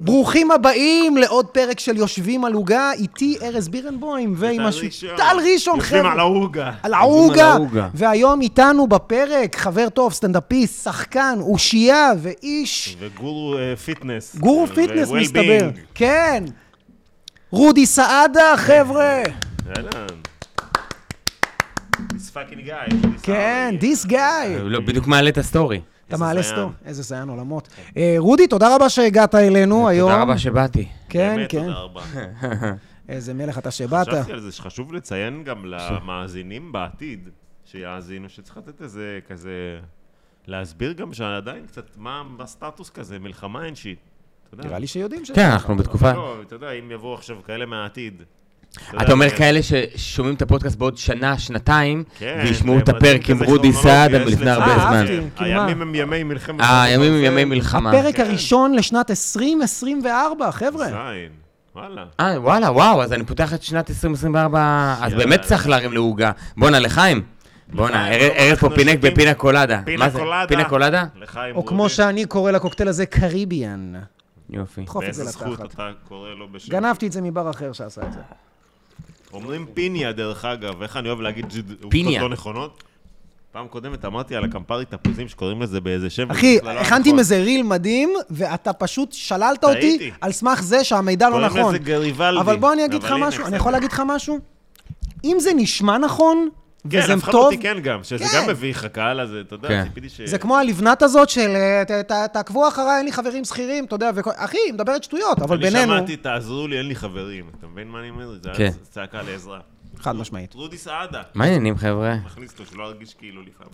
ברוכים הבאים לעוד פרק של יושבים על עוגה, איתי ארז בירנבוים ועם הש... ראשון. טל ראשון, יושבים חבר'ה. על העוגה. על העוגה. והיום איתנו בפרק חבר טוב, סטנדאפיסט, שחקן, אושייה ואיש וגורו אה, fitness. גורו fitness. מסתבר. כן. רודי סעדה, חבר'ה. אהלן. This fucking guy. this כן, guy. this guy. לא, בדיוק מעלה את ה story. אתה מעלה. סטור. איזה זיין עולמות. אה, רודי, תודה רבה שהגעת אלינו היום. תודה רבה שבאתי. כן, באמת, כן. תודה רבה. איזה מלך אתה שבאת. חשבתי על זה שחשוב לציין גם למאזינים בעתיד, שיאזינו, שצריך לתת איזה כזה... להסביר גם שעדיין קצת מה הסטטוס כזה, מלחמה אין שיט. נראה לי שיודעים ש... כן, אנחנו בתקופה... לא, אתה יודע, אם יבואו עכשיו כאלה מהעתיד. אתה אומר כן. כאלה ששומעים את הפודקאסט בעוד שנה, שנתיים, כן, וישמעו את הפרק עם רודי מלפני לציין. הרבה אה, זמן. כאילו מה? הימים הם ימי מלחמת... אה, הימים הם. ימי מלחמה. הפרק כן. הראשון לשנת 2024, חבר'ה. זין, וואלה. אה, וואלה, וואו, אז אני פותח את שנת 2024, אז. באמת צריך להרים לעוגה. בואנה, לחיים. בואנה, ארז- פה פינק בפינה קולדה. פינה מה זה? קולדה. פינה קולדה? לחיים או כמו. שאני קורא לקוקטייל הזה, קריביאן. יופי. דחוף את זה באיזה זכות לתחת. אתה קורא לו בשם? גנבתי את זה מבר אחר שעשה את זה. אומרים פיניה, דרך אגב, איך אני אוהב להגיד עובדות פיניה. לא נכונות? פעם קודמת אמרתי על הקמפרי תפוזים שקוראים לזה באיזה שם. אחי, לא הכנתי נכון. עם איזה ריל מדהים, ואתה פשוט שללת אותי. על סמך זה שהמידע לא קוראים נכון. לזה גריבלדי. אבל בוא אני אגיד לך משהו, אני. יכול להגיד לך משהו? אם זה נשמע נכון, כן, וזה אף אחד טוב, אותי כן גם, שזה כן. גם מביא לך קהל הזה, אתה יודע, כן. ציפיתי ש... זה כמו הלבנת הזאת של ת- ת- תעקבו אחריי, אין לי חברים שכירים, אתה יודע, וכל- אחי, היא מדברת שטויות, אבל בינינו... אני שמעתי, תעזרו לי, אין לי חברים. אתה מבין מה אני אומר? זה כן. היה צעקה לעזרה. חד משמעית. רודי סעדה. מה העניינים, חבר'ה? מכניס אותו, שלא ירגיש כאילו לפעמים.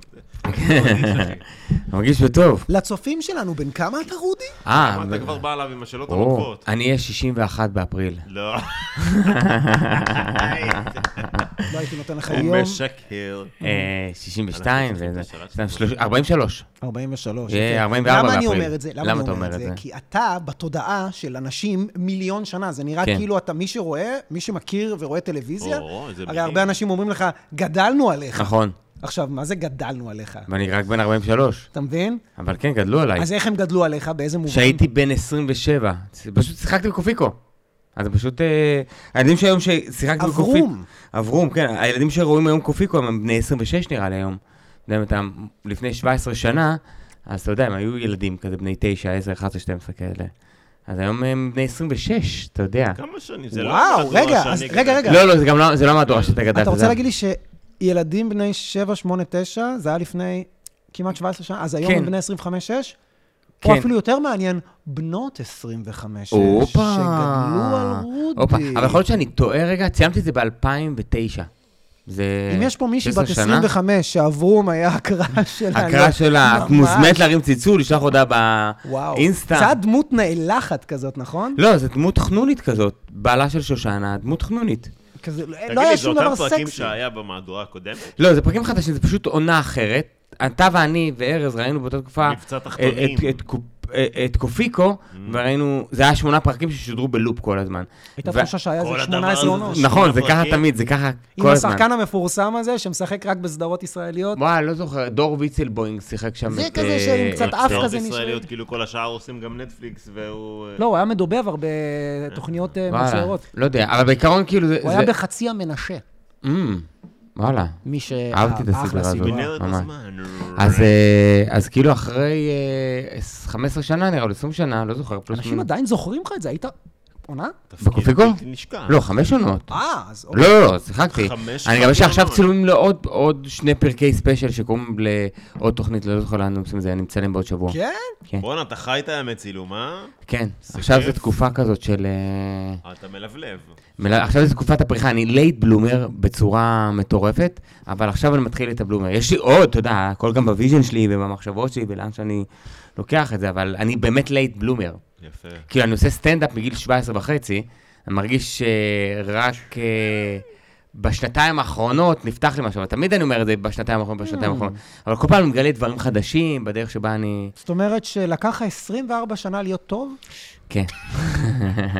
מרגיש בטוב. לצופים שלנו, בן כמה אתה, רודי? אה, אתה כבר בא אליו עם השאלות או, הנוקבות? אני אהיה 61 באפריל. לא. לא הייתי נותן לך הוא יום. משקר. אה, 62, אנחנו וזה... צריכים את השאלה שלוש- 43. 43. יהיה יפה. 44 למה אני באפריל. אומר את זה? למה אני אתה אומר את זה? זה? כי אתה בתודעה של אנשים מיליון שנה. זה נראה כן. כאילו אתה, מי שרואה, מי שמכיר ורואה טלוויזיה, הרי. הרבה אנשים אומרים לך, גדלנו עליך. נכון. עכשיו, מה זה גדלנו עליך? ואני רק בן 43. אתה מבין? אבל כן, גדלו עליי. אז איך הם גדלו עליך? באיזה מובן? כשהייתי בן 27, פשוט שיחקתי בקופיקו. אז פשוט, אה, הילדים שהיום ששיחקתי בקופיקו... אברום. אברום, כן. הילדים שרואים היום קופיקו הם בני 26 נראה לי היום. יודע, אתה לפני 17 שנה, אז אתה יודע, הם היו ילדים כזה בני 9, 10, 11, 12 כאלה. אז היום הם בני 26, אתה יודע. כמה שנים? זה לא וואו, מהדורה רגע, שאני אז. רגע, רגע. לא, לא, זה גם לא, זה לא מהדורה שאתה גדלת. אתה רוצה זה- להגיד לי שילדים בני 7, 8, 9, זה היה לפני כמעט 17 שנה, אז היום כן. הם בני 25, 6? כן. או אפילו יותר מעניין, בנות 25, 6, הופה. שגדלו על רודי. אבל יכול להיות שאני טועה רגע, ציימתי את זה ב-2009. זה... אם יש פה מישהי 16 בת שנה? 25 שאברום היה הקרא שלה. הקרא שלה, את. מוזמנת להרים ציצול, לשלוח הודעה וואו. באינסטה. היה דמות נאלחת כזאת, נכון? לא, זו דמות חנונית כזאת. בעלה של שושנה, דמות חנונית. כזה, לא תגיד היה לי, זה שום אותם דבר פרקים סקסי. שהיה במהדורה הקודמת? לא, זה פרקים חדשים, זה פשוט עונה אחרת. אתה ואני וארז ראינו באותה תקופה... מבצע תחתונים. את- את קופיקו, וראינו, זה היה שמונה פרקים ששודרו בלופ כל הזמן. הייתה תחושה שהיה איזה הדבר 18 הזה עונות. נכון, זה ככה. תמיד, זה ככה עם כל הזמן. השחקן המפורסם הזה, שמשחק רק בסדרות ישראליות. וואי, לא זוכר, דור ויצלבוינג שיחק שם זה כזה אה, שעם קצת אף כזה נשאר. ישראליות, כאילו כל השאר עושים גם נטפליקס, והוא... אה, לא, הוא היה מדובב הרבה תוכניות אה, מצוירות. לא יודע, אבל בעיקרון כאילו. הוא היה בחצי המנשה. וואלה. מי ש... אהבתי את הסדרה הזאת. ממש. הזמן. אז, אה, אז כאילו אחרי אה, 15 שנה נראה לי, 20 שנה, לא זוכר, אנשים. עדיין זוכרים לך את זה, היית... עונה? נשכח. לא, חמש עונות. אה, אז אוקיי. לא, לא, לא, שיחקתי. חמש אני גם יש עכשיו. צילומים לעוד עוד שני פרקי ספיישל שקוראים לעוד תוכנית, לא זוכר לאן עושים את זה, אני מצלם בעוד שבוע. כן? כן. בואנה, אתה חי את הימי צילום, אה? כן, עכשיו. זו תקופה כזאת של... אה, אתה מלבלב. מל- עכשיו זו תקופת הפריחה, אני late bloomer בצורה מטורפת, אבל עכשיו אני מתחיל את ה bloomer. יש לי עוד, אתה יודע, הכל גם ב vision שלי ובמחשבות שלי ולאן שאני לוקח את זה, אבל אני באמת late bloomer. יפה. כאילו, אני עושה סטנדאפ מגיל 17 וחצי, אני מרגיש שרק אה, בשנתיים האחרונות נפתח לי משהו, תמיד אני אומר את זה בשנתיים האחרונות, בשנתיים Mm. האחרונות. אבל כל פעם אני מגלה דברים חדשים בדרך שבה אני... זאת אומרת שלקח לך 24 שנה להיות טוב? כן.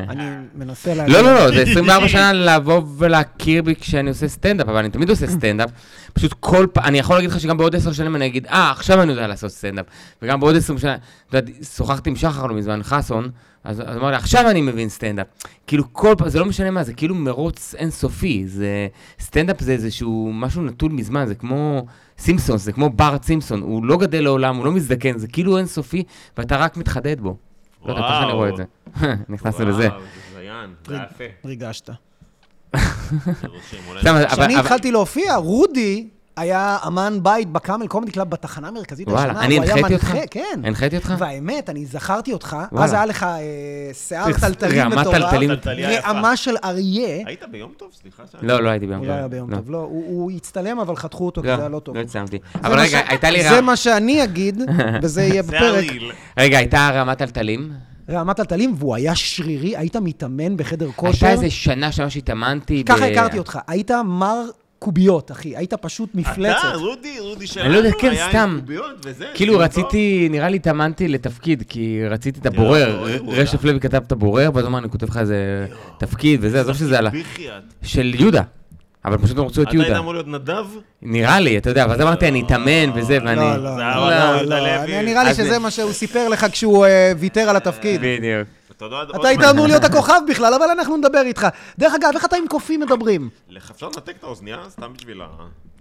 אני מנסה להגיד... לא, לא, לא, זה 24 שנה לבוא ולהכיר בי כשאני עושה סטנדאפ, אבל אני תמיד עושה סטנדאפ. פשוט כל פעם, אני יכול להגיד לך שגם בעוד עשר שנים אני אגיד, אה, עכשיו אני יודע לעשות סטנדאפ. וגם בעוד עשרים שנה, אתה יודע, שוחחתי עם שחר לא מזמן, חסון, אז אז אמר לי, עכשיו אני מבין סטנדאפ. כאילו כל פעם, זה לא משנה מה, זה כאילו מרוץ אינסופי. זה, סטנדאפ זה איזשהו משהו נטול זמן, זה כמו סימפסון, זה כמו בארט סימפסון, הוא לא גדל לעולם, הוא לא מזדקן, זה כאילו אינסופי, ואתה רק מתחדד בו. לא יודע, ככה אני רואה את זה. נכנסנו לזה. וואו, זה זיין, זה היה יפה. ריגשת. כשאני התחלתי להופיע, רודי היה אמן בית בקאמל קומדי קלאב בתחנה המרכזית וואלה, הישנה. אני הוא הנחיתי אותך? כן. הנחיתי אותך? והאמת, אני זכרתי אותך, וואלה. אז היה לך אה, שיער טלטלים מטורף, טלטלים. טלטליה יפה. רעמה של אריה. היית ביום טוב? סליחה. לא, לא הייתי ביום הוא טוב. לא היה ביום לא. טוב, לא. הוא הוא הצטלם, אבל חתכו אותו, כי זה היה לא טוב. לא הצטלמתי. זה אבל רגע, הייתה לי זה רעמה... מה שאני אגיד, וזה יהיה זה בפרק. רגע, הייתה רעמת טלטלים? רעמת טלטלים, והוא היה שרירי, היית מתאמן בחדר כושר. הייתה איזה שנה שממש התאמנתי. ב- ככה הכרתי אותך, היית מר קוביות, אחי, היית פשוט מפלצת. אתה, רודי, רודי שלנו, אני לא יודע, כן, היה עם סתם. קוביות וזה. כאילו טוב. רציתי, נראה לי התאמנתי לתפקיד, כי רציתי את הבורר. בורר, הוא רשף. לוי כתב את הבורר, ואז הוא אמר, אני כותב לך איזה תפקיד וזה, עזוב שזה על ה... בחייאת. של יהודה. אבל פשוט הם רצו את אתה היית יהודה. אמור להיות נדב? נראה לי, אתה יודע, ואז אמרתי, אני אתאמן וזה, ואני... לא, לא, זה לא, לא, לא, יהודה לא, לוי. אני- נראה לי אז- שזה מה שהוא סיפר לך כשהוא אה, ויתר על התפקיד. בדיוק. אתה היית? אמור להיות הכוכב בכלל, אבל אנחנו נדבר איתך. דרך אגב, איך אתה עם קופים מדברים? לך אפשר לנתק את האוזנייה? סתם בשביל ה...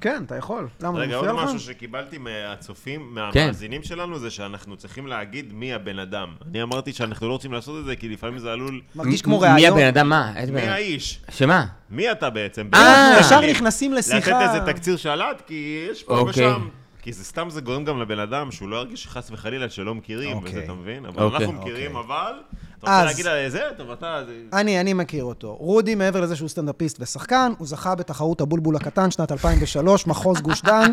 כן, אתה יכול. למה, זה רגע, עוד? משהו שקיבלתי מהצופים, כן. מהמאזינים שלנו, זה שאנחנו צריכים להגיד מי הבן אדם. אני אמרתי שאנחנו לא רוצים לעשות את זה, כי לפעמים זה עלול... מרגיש כמו מי ראיון. הבן אדם? מה? מי? האיש? שמה? מי אתה בעצם? אה, ישר. נכנסים לשיחה. לתת איזה תקציר שלט, כי יש פה אוקיי. ושם. כי זה סתם זה גורם גם לבן אדם שהוא לא ירגיש חס וחלילה שלא מכירים, אוקיי. וזה, אתה מבין? אבל אוקיי. אנחנו מכירים, אבל... אתה אז- רוצה להגיד על זה? טוב, אתה... זה- אני, אני מכיר אותו. רודי, מעבר לזה שהוא סטנדאפיסט ושחקן, הוא זכה בתחרות הבולבול הקטן שנת 2003, מחוז גוש דן.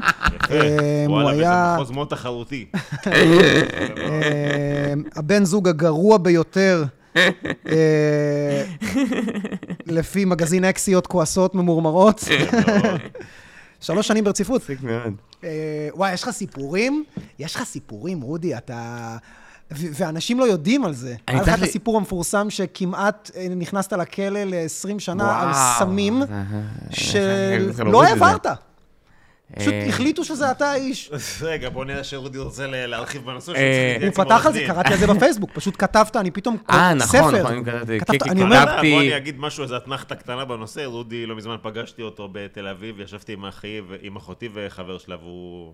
אה, הוא וואלה, היה וזה מחוז מאוד תחרותי. אה, הבן זוג הגרוע ביותר, אה, לפי מגזין אקסיות כועסות ממורמרות. שלוש שנים ברציפות. מצחיק מאוד. אה, וואי, יש לך סיפורים? יש לך סיפורים, רודי, אתה... ואנשים לא יודעים על זה. היה לך את הסיפור המפורסם שכמעט אה, נכנסת לכלא ל-20 שנה על. סמים, שלא? העברת. פשוט אה, החליטו שזה אתה האיש. רגע, בוא נראה שאודי רוצה להרחיב בנושא. אה, שהוא הוא צריך להתייעץ עם פתח על זה. קראתי על זה בפייסבוק, פשוט כתבת, אני פתאום... אה, נכון. נכון, אני כתבתי, כתבתי- בוא אני אגיד משהו, איזה אתנחתא קטנה בנושא. רודי, לא מזמן פגשתי אותו בתל אביב, ישבתי עם אחי, עם אחותי וחבר שלה, והוא...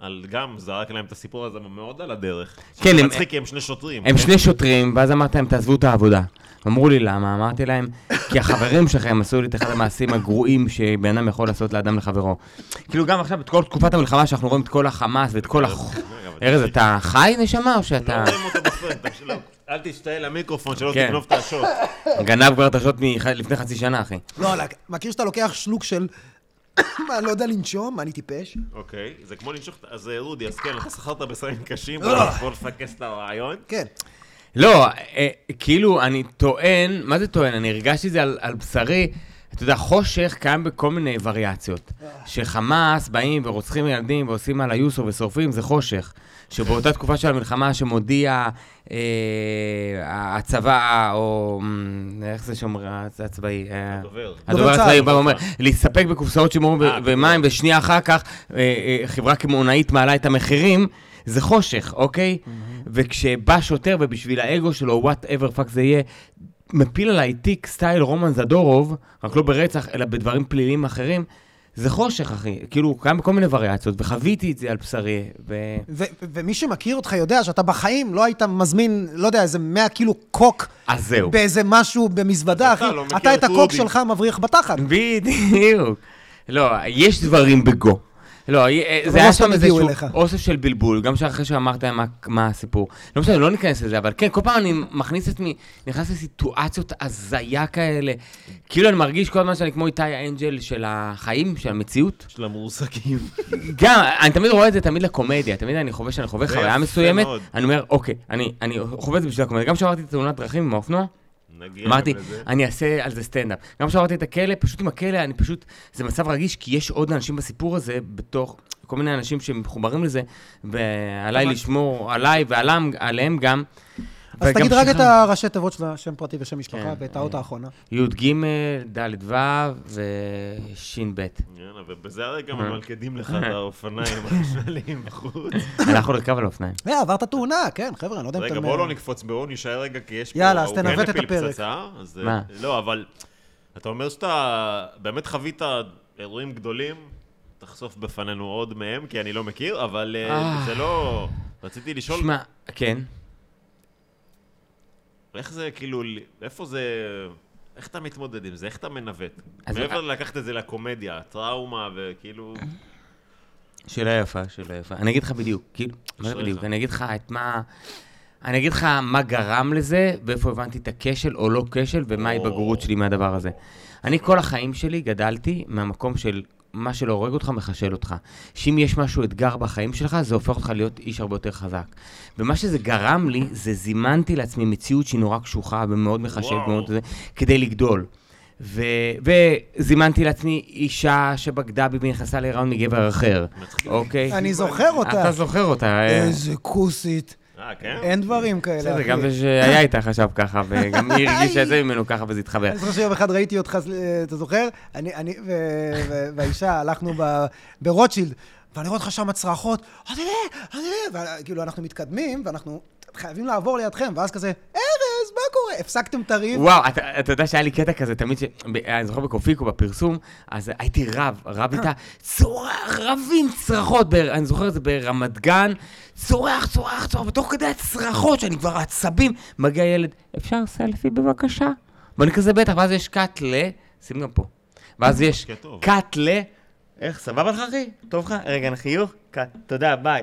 על גם זרק להם את הסיפור הזה מאוד על הדרך. כן, הם- מצחיק, כי הם שני שוטרים. הם שני שוטרים, ואז אמרתי להם, תעזבו את העבודה. אמרו לי למה, אמרתי להם, כי החברים שלכם עשו לי את אחד המעשים הגרועים שבן אדם יכול לעשות לאדם לחברו. כאילו גם עכשיו, בכל תקופת המלחמה, שאנחנו רואים את כל החמאס ואת כל הח... ארז, אתה חי נשמה או לא שאתה... רואים אותו תקשיב, לא, אל תשתעל למיקרופון, שלא כן. תגנוב את השוט. גנב כבר את השוט לפני חצי שנה, אחי. לא, לא, מכיר שאתה לוקח שלוק של... מה, לא יודע לנשום? מה, אני טיפש? אוקיי, זה כמו לנשוך, את- אז אה, רודי, אז כן, אתה שכרת בסמים קשים, לא. בוא נפקס את הרעיון. כן. לא, אה, כאילו, אני טוען, מה זה טוען? אני הרגשתי את זה על, על בשרי. אתה יודע, חושך קיים בכל מיני וריאציות. שחמאס באים ורוצחים ילדים ועושים על היוסו ושורפים, זה חושך. שבאותה תקופה של המלחמה שמודיע אה, הצבא, או אמ, איך זה שאומר הצבאי? אה, הדובר. הדובר דובר הצבאי צה"ל. בא ואומר, להסתפק בקופסאות שימור אה, ומים, ושנייה אחר כך אה, אה, חברה קמעונאית מעלה את המחירים, זה חושך, אוקיי? וכשבא שוטר ובשביל האגו שלו, whatever fuck זה יהיה, מפיל עליי תיק style רומן זדורוב, רק לא ברצח, אלא בדברים פליליים אחרים, זה חושך, אחי. כאילו, הוא קיים בכל מיני וריאציות, וחוויתי את זה על בשרי, ו... ו- ומי שמכיר אותך יודע שאתה בחיים לא היית מזמין, לא יודע, איזה 100 קילו קוק אז זהו. באיזה משהו במזוודה, אתה אחי. לא אתה את את הקוק רודי. שלך מבריח בתחת. בדיוק. לא, יש דברים בגו. לא, אה, אבל זה לא היה שם איזשהו. אוסף של בלבול, גם אחרי שאמרת מה, מה הסיפור. לא משנה, לא ניכנס לזה, אבל כן, כל פעם אני מכניס את עצמי, נכנס לסיטואציות הזיה כאלה. כאילו אני מרגיש כל הזמן שאני כמו איתי האנג'ל של החיים, של המציאות. של המורסקים. גם, אני תמיד רואה את זה תמיד לקומדיה, תמיד אני חווה שאני חווה חוויה מסוימת. אני אומר, אוקיי, אני, אני חווה את זה בשביל הקומדיה. גם כשעברתי את תאונת דרכים עם האופנוע, נגיע אמרתי, לזה. אני אעשה על זה סטנדאפ. גם כשעברתי את הכלא, פשוט עם הכלא, אני פשוט, זה מצב רגיש, כי יש עוד אנשים בסיפור הזה, בתוך כל מיני אנשים שמחוברים לזה, ועליי לשמור עליי ועליהם גם. אז תגיד רק את. הראשי תיבות של השם פרטי ושם משפחה כן, ואת האות אה, האחרונה. י"ג, ד' ו' וש"ב. יאללה, ובזה הרגע אה. ממלכדים לך את האופניים החשמליים בחוץ. הלכנו לרכב על אופניים. אה, עברת תאונה, כן, חבר'ה, אני לא יודע אם רגע, אתם... בואו לא נקפוץ, בואו נישאר רגע, כי יש פה... יאללה, אז תנווט את הפרק. מה? לא, אבל אתה אומר שאתה באמת חווית אירועים גדולים, תחשוף בפנינו עוד מהם, כי אני לא מכיר, אבל אה, אה. זה לא... רציתי לשאול, שמע, כן. איך זה, כאילו, איפה זה... איך אתה מתמודד עם זה? איך אתה מנווט? מעבר ללקחת את זה לקומדיה, טראומה וכאילו... שאלה יפה, שאלה יפה. אני אגיד לך בדיוק, כאילו, מה זה. בדיוק? אני אגיד לך את מה... אני אגיד לך מה גרם לזה, ואיפה הבנתי את הכשל או לא כשל, ומה. ההתבגרות שלי מהדבר הזה. אני כל החיים שלי גדלתי מהמקום של מה שלא הורג אותך, מחשל אותך. שאם יש משהו אתגר בחיים שלך, זה הופך אותך להיות איש הרבה יותר חזק. ומה שזה גרם לי, זה זימנתי לעצמי מציאות שהיא נורא קשוחה ומאוד מחשלת, וואו. ומאוד זה, כדי לגדול. ו... וזימנתי לעצמי אישה שבגדה בי ונכנסה להיריון מגבר אחר. אוקיי? אני זוכר אותה. אתה זוכר אותה. אה, איזה כוסית. אה, כן? אין דברים כאלה, בסדר. גם זה שהיה איתה חשב ככה, וגם היא הרגישה את זה ממנו ככה וזה התחבר. אני זוכר שיום אחד ראיתי אותך, אה, אתה זוכר? אני, אני ו- ו- והאישה, הלכנו ב- ברוטשילד, ואני רואה אותך שם צרחות, וכאילו אנחנו מתקדמים, ואנחנו חייבים לעבור לידכם, ואז כזה, ארז, מה קורה? הפסקתם את הריב? וואו, אתה, אתה יודע שהיה לי קטע כזה תמיד, ש... אני זוכר בקופיקו, בפרסום, אז הייתי רב, רב איתה, צורח, רבים צרחות, ב... אני זוכר את זה ברמת גן, צורח, צורח, צורח, ותוך כדי הצרחות, שאני כבר עצבים, מגיע ילד, אפשר סלפי בבקשה? ואני כזה בטח, ואז יש קאט ל... שים גם פה. ואז יש משקה טוב. קאט ל... איך, סבבה לך, אחי? טוב לך? רגע, חיוך? קאט, תודה, ביי.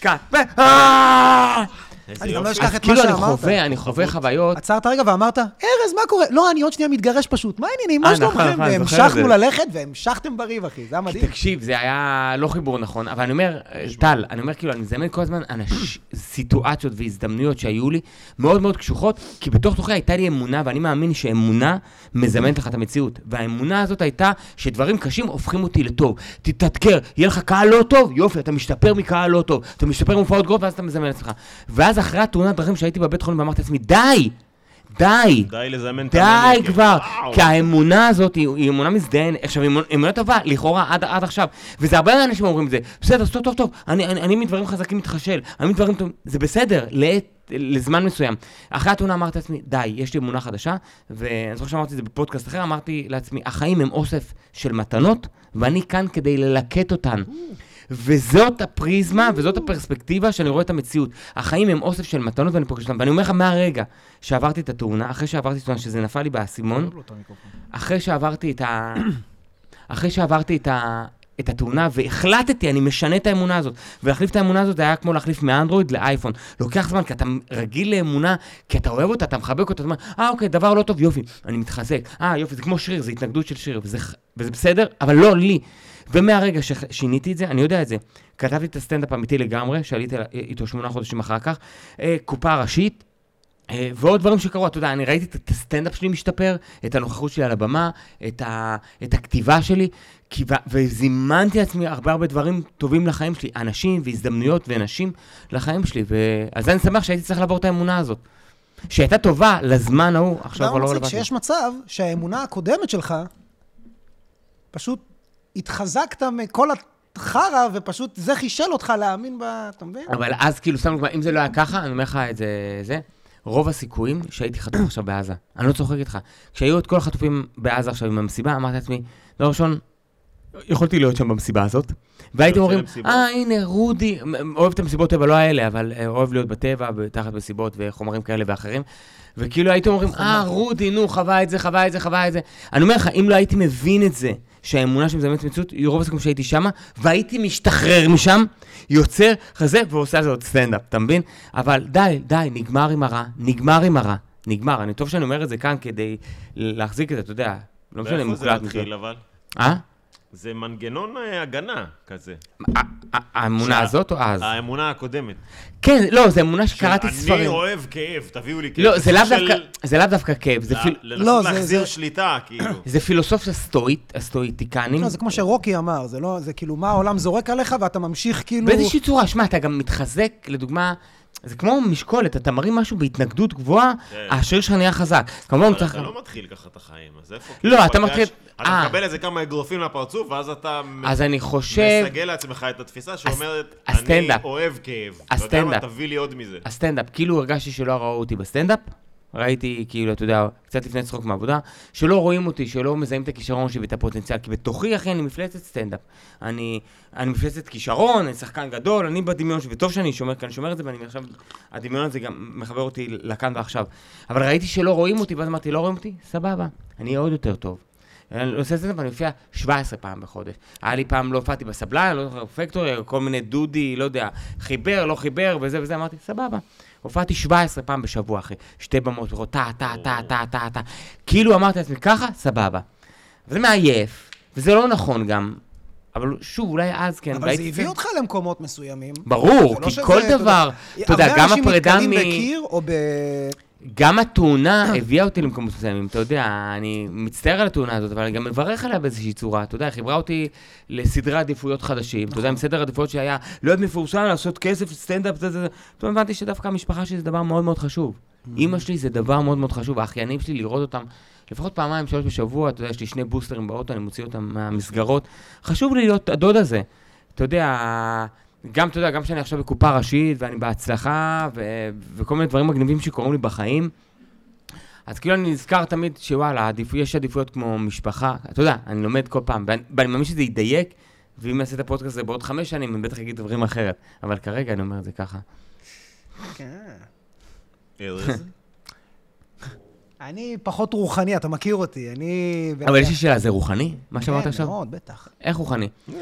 קאט. אה! אני גם לא. אשכח את מה כאילו אני שאמרת. חווה, אני חווה חוויות. עצרת רגע ואמרת, ארז, מה קורה? לא, אני עוד שנייה מתגרש פשוט, מה העניינים? אה, מה נכון, שלומכם? נכון, את והמשכנו. ללכת והמשכתם בריב, אחי, זה היה מדהים. תקשיב, זה היה לא חיבור נכון, אבל אני אומר, טל, אני אומר כאילו, אני מזמן כל הזמן. סיטואציות והזדמנויות שהיו לי מאוד מאוד קשוחות, כי בתוך תוכי הייתה לי אמונה, ואני מאמין שאמונה מזמנת לך את המציאות. והאמונה הזאת הייתה שדברים קשים הופכים אותי לטוב. תתתקר, יהיה לך קהל לא טוב, יופי, אתה משתפר מקהל לא טוב, אתה משתפר ממופעות גרועות, ואז אתה מזמן לעצמך. ואז אחרי התאונת דרכים שהייתי בבית חולים ואמרתי לעצמי, די! די! די לזמן את די המנקה. כבר. כי האמונה הזאת היא, היא אמונה מזדיינת, עכשיו היא אמונה- אמונה טובה, לכאורה עד, עד עכשיו, וזה הרבה אנשים אומרים את זה, בסדר, טוב, טוב, טוב, אני, אני, אני מדברים חזקים מתחשל, אני מדברים טובים, זה בסדר, לעת, לזמן מסוים. אחרי התאונה אמרתי לעצמי, די, יש לי אמונה חדשה, ואני זוכר שאמרתי את זה בפודקאסט אחר, אמרתי לעצמי, החיים הם אוסף של מתנות, ואני כאן כדי ללקט אותן. וזאת הפריזמה וזאת הפרספקטיבה שאני רואה את המציאות. החיים הם אוסף של מתנות ואני פוגש אותם. ואני אומר לך מהרגע שעברתי את התאונה, אחרי שעברתי את התאונה, שזה נפל לי באסימון, אחרי שעברתי את ה... אחרי שעברתי את ה... את התאונה, והחלטתי, אני משנה את האמונה הזאת. ולהחליף את האמונה הזאת היה כמו להחליף מאנדרואיד לאייפון. לוקח זמן, כי אתה רגיל לאמונה, כי אתה אוהב אותה, אתה מחבק אותה, אתה אומר, אה, אוקיי, דבר לא טוב, יופי, אני מתחזק. אה, יופי, זה כמו שריר, זה התנגדות של שריר, וזה, וזה בסדר, אבל לא לי. ומהרגע ששיניתי את זה, אני יודע את זה. כתבתי את הסטנדאפ האמיתי לגמרי, שעליתי איתו שמונה חודשים אחר כך, אה, קופה ראשית, אה, ועוד דברים שקרו, אתה יודע, אני ראיתי את הסטנדאפ שלי משתפר, את הנוכחות שלי על הבמה, את, ה, את הכתיבה שלי, כי, וזימנתי לעצמי הרבה הרבה דברים טובים לחיים שלי, אנשים והזדמנויות ונשים לחיים שלי, זה אני שמח שהייתי צריך לעבור את האמונה הזאת. שהייתה טובה לזמן ההוא, עכשיו כבר לא מצחיק רלוונטי. שיש מצב שהאמונה הקודמת שלך, פשוט התחזקת מכל החרא, ופשוט זה חישל אותך להאמין ב... אתה מבין? אבל אז כאילו, סתם דוגמא, אם זה לא היה ככה, אני אומר לך את זה, זה, רוב הסיכויים שהייתי חטוף עכשיו בעזה. אני לא צוחק איתך. כשהיו את כל החטופים בעזה עכשיו עם המסיבה, אמרתי לעצמי, דבר ראשון, יכולתי להיות שם במסיבה הזאת. והייתם אומרים? אה, הנה, רודי, אוהב את המסיבות טבע, לא האלה, אבל אה, אוהב להיות בטבע, תחת מסיבות וחומרים כאלה ואחרים. וכאילו הייתם אומרים, אה, רודי, נו, חווה את זה, חווה את זה, חווה את זה. אני אומר לך, אם לא הייתי מבין את זה, שהאמונה שמזמנת מציאות, יהיו רוב הסיכויים שהייתי שמה, והייתי משתחרר משם, יוצר כזה, ועושה על זה עוד סטנדאפ, אתה מבין? אבל די, די, נגמר עם הרע, נגמר עם הרע, נגמר. אני טוב שאני אומר את זה כאן כדי להחזיק את זה, אתה יודע, לא משנה, מאיפה זה מוקלט מתחיל מזה. אבל? אה? זה מנגנון אה, הגנה כזה. האמונה הזאת או אז? האמונה הקודמת. כן, לא, זה אמונה שקראתי ספרים. אוהב כאב, תביאו לי כאב. לא, זה לאו דווקא, כאב, זה ל- פיל- לא, לנסות זה- להחזיר שליטה, כאילו. זה פילוסופיה סטואית, הסטואיטיקנים. לא, זה כמו שרוקי אמר, זה לא, זה כאילו מה העולם זורק עליך ואתה ממשיך כאילו... באיזושהי צורה, שמע, אתה גם מתחזק, לדוגמה, זה כמו משקולת, אתה מרים משהו בהתנגדות גבוהה, כן. השריר שלך נהיה חזק. כמובן צריך... אתה לא מתחיל ככה את החיים, אז איפה... לא, כאילו אתה מתחיל- אתה אה. מקבל איזה כמה אגרופים לפרצוף, ואז אתה אז אני חושב... מסגל לעצמך את התפיסה שאומרת, אני. אוהב כאב. הסטנדאפ. תביא לי עוד מזה. הסטנדאפ, כאילו הרגשתי שלא ראו אותי בסטנדאפ. ראיתי, כאילו, אתה יודע, קצת לפני צחוק מהעבודה, שלא רואים אותי, שלא מזהים את הכישרון שלי ואת הפוטנציאל, כי בתוכי, אחי, אני מפלצת סטנדאפ. אני, אני מפלצת כישרון, אני שחקן גדול, אני בדמיון וטוב שאני שומר, כי אני שומר את זה, ואני עכשיו, הדמיון הזה גם מחבר אותי לכאן ועכשיו. אבל ראיתי שלא רואים אותי, ואז אמרתי, לא רואים אותי? סבבה, אני אהיה עוד יותר טוב. אני עושה סטנדאפ, אני מופיע 17 פעם בחודש. היה לי פעם, לא הופעתי בסבלן, לא זוכר, פקטורי, כל מיני דודי, לא יודע, חיבר, לא חיבר, וזה וזה, אמרתי, סבבה. הופעתי 17 פעם בשבוע, אחי. שתי במות, טה, טה, טה, טה, טה, טה. כאילו אמרתי לעצמי, ככה, סבבה. וזה מעייף, וזה לא נכון גם. אבל שוב, אולי אז כן. אבל זה הביא צעיר. אותך למקומות מסוימים. ברור, לא כי שזה, כל אתה יודע, דבר, אתה יודע, הרבה גם אנשים הפרידה נתקלים מ... בקיר או ב... גם התאונה הביאה אותי למקומות מסוימים, אתה יודע, אני מצטער על התאונה הזאת, אבל אני גם מברך עליה באיזושהי צורה, אתה יודע, חיברה אותי לסדרי עדיפויות חדשים, אתה יודע, עם סדר עדיפויות שהיה להיות מפורסם, לעשות כסף, סטנדאפ, זה, זה, זה, פתאום הבנתי שדווקא המשפחה שלי זה דבר מאוד מאוד חשוב. אימא שלי זה דבר מאוד מאוד חשוב, האחיינים שלי, לראות אותם לפחות פעמיים, שלוש בשבוע, אתה יודע, יש לי שני בוסטרים באוטו, אני מוציא אותם מהמסגרות. חשוב לי להיות הדוד הזה. אתה יודע, גם, אתה יודע, גם כשאני עכשיו בקופה ראשית, ואני בהצלחה, ו- וכל מיני דברים מגניבים שקורים לי בחיים, אז כאילו אני נזכר תמיד שוואלה, עדיפ... יש עדיפויות כמו משפחה, אתה יודע, אני לומד כל פעם, ואני, ואני מאמין שזה ידייק, ואם נעשה את הפודקאסט הזה בעוד חמש שנים, אני בטח אגיד דברים אחרת. אבל כרגע אני אומר את זה ככה. כן. ארז? אני פחות רוחני, אתה מכיר אותי, אני... אבל יש לי שאלה, זה רוחני? מה שאמרת כן, עכשיו? מאוד, בטח. איך רוחני? לא,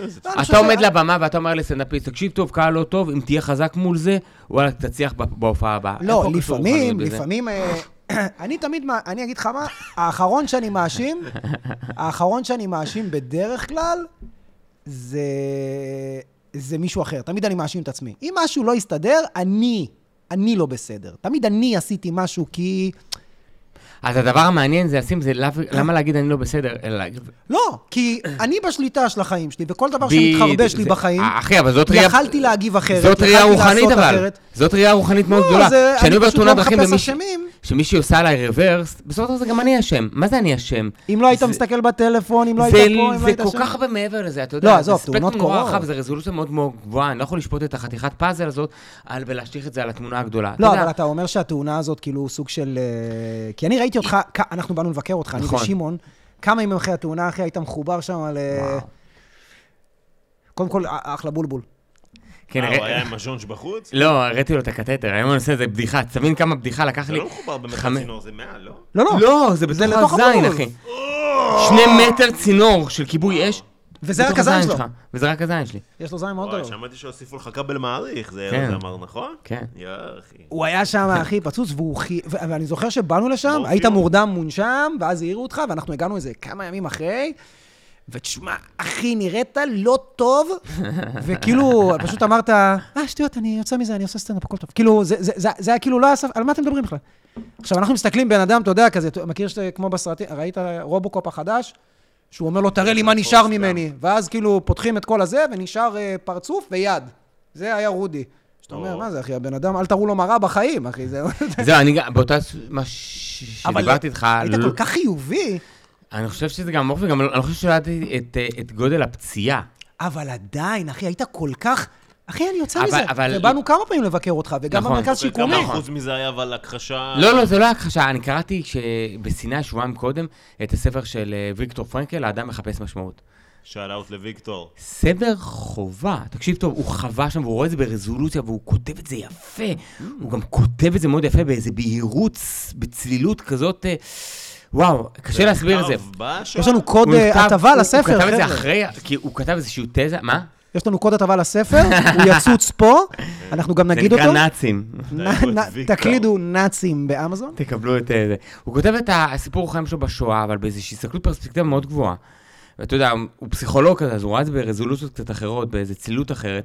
אתה עומד לבמה ואתה אומר לסטנדאפיסט, תקשיב טוב, קהל לא טוב, אם תהיה חזק מול זה, וואלה, תצליח ב- בהופעה הבאה. לא, לפעמים? לפעמים... אה, אני תמיד, מה- אני אגיד לך מה, האחרון שאני מאשים, האחרון שאני מאשים בדרך כלל, זה, זה מישהו אחר. תמיד אני מאשים את עצמי. אם משהו לא יסתדר, אני, אני לא בסדר. תמיד אני עשיתי משהו כי... אז הדבר המעניין זה לשים, זה למה להגיד אני לא בסדר, אלא להגיד... לא, כי אני בשליטה של החיים שלי, וכל דבר שמתחרבש לי זה- בחיים, אחי, אבל זאת ראייה... יכלתי להגיב אחרת, זאת ראייה רוחנית אבל. זאת ראייה רוחנית מאוד לא, גדולה. זה- כשאני פשוט תאונת לא דרכים. שמישהי עושה עליי רוורס, בסופו של דבר זה גם אני אשם. מה זה אני אשם? אם לא היית זה- מסתכל בטלפון, אם לא היית זה, פה, אם לא זה היית כל שם. כך הרבה מעבר לזה, אתה יודע, לא, עזוב, זה תאונות קורות. רחב, זה רזולוציה מאוד מאוד גבוהה, אני לא יכול לשפוט את החתיכת פאזל הזאת ולהשליך את זה על התמונה הגדולה. לא, אבל אתה אומר שהתאונה הזאת כאילו סוג של... אה, כי אני ראיתי אותך, כ- אנחנו באנו לבקר אותך, אני נכון. ושמעון, כמה ימים אחרי התאונה, אחי, היית מחובר שם ל... וואו. קודם כל, אחלה בולבול. כן, אה, הראי- הוא היה עם הז'ונג' בחוץ? לא, הראיתי לו את הקתטר, היום אני עושה איזה בדיחה, תבין כמה בדיחה לקח זה לי. לא מחובר באמת לצינור, זה מעל, לא? לא, לא. לא, זה זה בתוך הזין. אחי. שני מטר צינור של כיבוי אש. וזה רק הזין שלו. שלך, וזה רק הזין שלי. יש לו זין מאוד גדול. שמעתי שהוסיפו לך כבל מעריך, זה כן. ארז אמר, נכון? כן. הוא היה שם, אחי, פצוץ, והוא חי... ו- ואני זוכר שבאנו לשם? היית מורדם מונשם, ואז העירו אותך, ואנחנו הגענו איזה כמה ימים אחרי, ותשמע, אחי, נראית לא טוב, וכאילו, פשוט אמרת, אה, שטויות, אני יוצא מזה, אני עושה סטנדאפ, הכל טוב. כאילו, זה, זה, זה, זה היה כאילו לא היה סף, על מה אתם מדברים בכלל? עכשיו, אנחנו מסתכלים, בן אדם, אתה יודע, כזה, מכיר שאתה, כמו בסרטים, ראית רובוקופ החדש? שהוא אומר לו, תראה לי מה נשאר. ממני. ואז כאילו פותחים את כל הזה, ונשאר אה, פרצוף ויד. זה היה רודי. שאתה אומר, או. מה זה, אחי, הבן אדם, אל תראו לו מראה בחיים, אחי, זה... זהו, אני גם, באותה, מה שדיברתי איתך, היית לא- כל כך חיובי, אני חושב שזה גם אופי, גם אני חושב שידעתי אה, את גודל הפציעה. אבל עדיין, אחי, היית כל כך... אחי, אני יוצא אבל- מזה. אבל- ובאנו כמה פעמים לבקר אותך, וגם נכון. במרכז שיקומי. כמה אחוז מזה היה אבל הכחשה? לא, לא, זה לא הכחשה, אני קראתי בסיני שבועיים קודם את הספר של אה, ויקטור פרנקל, האדם מחפש משמעות. שאל אאוט לוויקטור. ספר חובה, תקשיב טוב, הוא חווה שם והוא רואה את זה ברזולוציה והוא כותב את זה יפה. הוא גם כותב את זה מאוד יפה באיזה בהירות, בצלילות כזאת, אה, וואו, קשה להסביר את זה. יש לנו קוד הוא אה, נכתב- הטבה הוא- לספר, הוא כתב את זה חבר'ה. אחרי, כי הוא כתב איזושהי תזה, מה? יש לנו קוד הטבה לספר, הוא יצוץ פה, אנחנו גם זה נגיד נקרא אותו. נאצים. נ- תקלידו את נ- ויקטור. תקלידו נאצים באמזון. תקבלו את אה, זה. הוא כותב את הסיפור החיים שלו בשואה, אבל באיזושהי הסתכלות פרספקטיבה מאוד גבוהה. ואתה יודע, הוא פסיכולוג כזה, אז הוא זה ברזולוציות קצת אחרות, באיזה צלילות אחרת.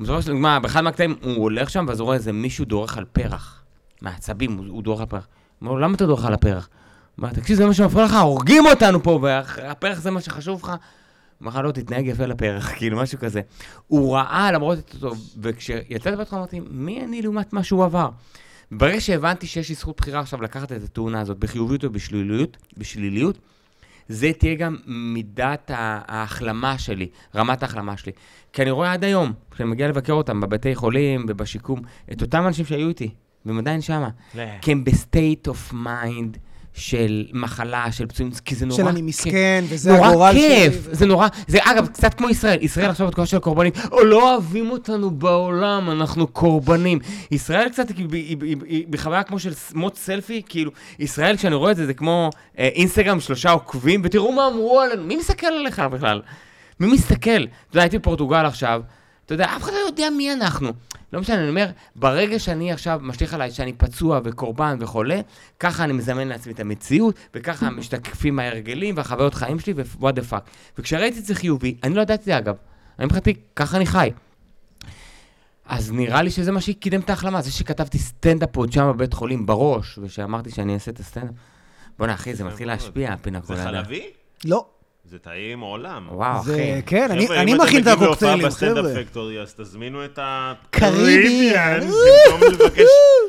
בסופו של דבר, באחד מהקטעים הוא הולך שם, ואז הוא רואה איזה מישהו דורך על פרח. מעצבים, הוא, הוא דורך על פרח. הוא אומר לו, למה אתה דורך על הפרח? הוא אומר, תקשיב, זה מה שמפריע לך, הורגים אותנו פה, והפרח זה מה שחשוב לך. לך, לא, תתנהג יפה לפרח, כאילו, משהו כזה. הוא ראה למרות את אותו, וכשיצאתי בהתחלה אמרתי, מי אני לעומת מה שהוא עבר? ברגע שהבנתי שיש לי זכות בחירה עכשיו לקחת את התאונה הזאת בחיוביות או בשליליות, בשליליות, זה תהיה גם מידת ההחלמה שלי, רמת ההחלמה שלי. כי אני רואה עד היום, כשאני מגיע לבקר אותם בבתי חולים ובשיקום, את אותם אנשים שהיו איתי, והם עדיין שמה. כי הם ב state of mind של מחלה, של פצועים, כי זה נורא של אני כיף. מסכן, וזה נורא הגורל שלי. כיף, ו- זה נורא, זה אגב, קצת כמו ישראל, ישראל עכשיו בתקופה של הקורבנים, או לא אוהבים אותנו בעולם, אנחנו קורבנים. ישראל קצת היא, היא, היא, היא בחוויה כמו של מוט סלפי, כאילו, ישראל כשאני רואה את זה, זה כמו אה, אינסטגרם שלושה עוקבים, ותראו מה אמרו עלינו, מי מסתכל עליך בכלל? מי מסתכל? אתה יודע, הייתי בפורטוגל עכשיו, אתה יודע, אף אחד לא יודע מי אנחנו. לא משנה, אני אומר, ברגע שאני עכשיו משליך עליי שאני פצוע וקורבן וחולה, ככה אני מזמן לעצמי את המציאות, וככה משתקפים ההרגלים והחוויות חיים שלי, ו what the fuck. וכשראיתי את זה חיובי, אני לא ידעתי את זה אגב. אני מבחינתי, ככה אני חי. אז נראה לי שזה מה שקידם את ההחלמה, זה שכתבתי סטנדאפ עוד שם בבית חולים בראש, ושאמרתי שאני אעשה את הסטנדאפ. בואנה, אחי, זה מתחיל להשפיע, הפינה זה. חלבי? לא. זה טעים עולם. וואו, זה, אחי. כן, אני- חבר'ה, אני אם מכין את אתם מגיעים הקוקטיילים, להופעה חבר'ה. בסטנדאפ פקטורי, אז תזמינו את ה... קריביאן. במקום לבקש,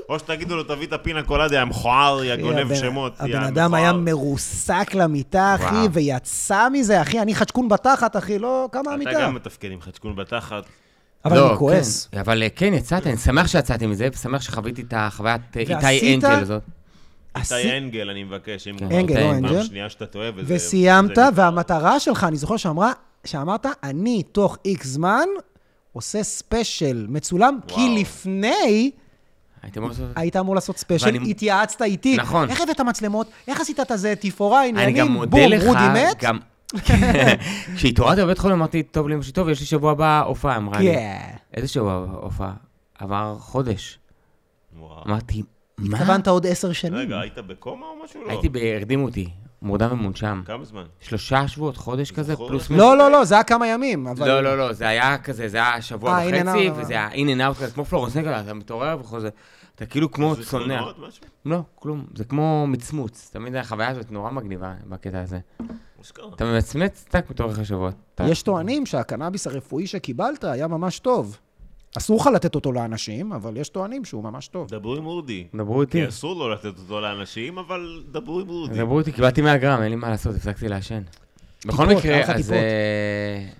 או שתגידו לו, תביא את הפינה קולדה, המכוער, יא גונב שמות. הבן אדם היה. מרוסק למיטה, אחי. ויצא מזה, אחי, אני חדשקון בתחת, אחי, לא, כמה אתה המיטה. גם מתפקד עם חדשקון בתחת. אבל לא, אני כועס. כן, אבל אה, כן, יצאתי, אני שמח שיצאתי מזה, ושמח שחוויתי את החוויית אה, איתי? אנג'ל הזאת. איתי אנגל, אני מבקש. אם כן. כבר אנגל, לא פעם אנגל. שנייה שאתה טועה, וזה... וסיימת. והמטרה שלך, אני זוכר שאמרה, שאמרת, אני תוך איקס זמן עושה ספיישל מצולם, כי. לפני הייתי אמור לעשות... היית אמור לעשות ספיישל, ואני- התייעצת איתי. נכון. איך הבאת מצלמות? איך עשית את הזה, תפאורה, אני גם עניינים, בום, רודי מת? גם... כשהתעוררתי בבית חולים אמרתי, טוב לאמא שלי, טוב, יש לי שבוע הבא הופעה, אמרה לי. איזה שבוע הופעה? עבר חודש. אמרתי, מה? התכוונת עוד עשר שנים. רגע, היית בקומה או משהו? לא. הייתי, ב- הרדימו אותי, מורדם ומונשם. כמה זמן? שלושה שבועות, חודש כזה, פלוס לך? מינוס. לא, לא, לא, זה היה כמה ימים, אבל... לא, לא, לא, זה היה כזה, זה היה שבוע אה, in and וחצי, out, וזה היה in and out כזה, כמו פלורנס נייטינגייל, אתה מתעורר וחוזר. אתה כאילו כמו צונח. זיכרונות, משהו? לא, כלום. זה כמו מצמוץ. תמיד החוויה הזאת נורא מגניבה בקטע הזה. אתה ממצמץ, טק, מתעורר אחרי שבועות. יש טוענים שהקנאביס הרפואי שקיבלת היה ממש טוב. אסור לך לתת אותו לאנשים, אבל יש טוענים שהוא ממש טוב. דברו עם אודי. דברו איתי. כי אסור לו לתת אותו לאנשים, אבל דברו עם אודי. דברו איתי, קיבלתי 100 גרם, אין לי מה לעשות, הפסקתי לעשן. בכל מקרה, אז... אה,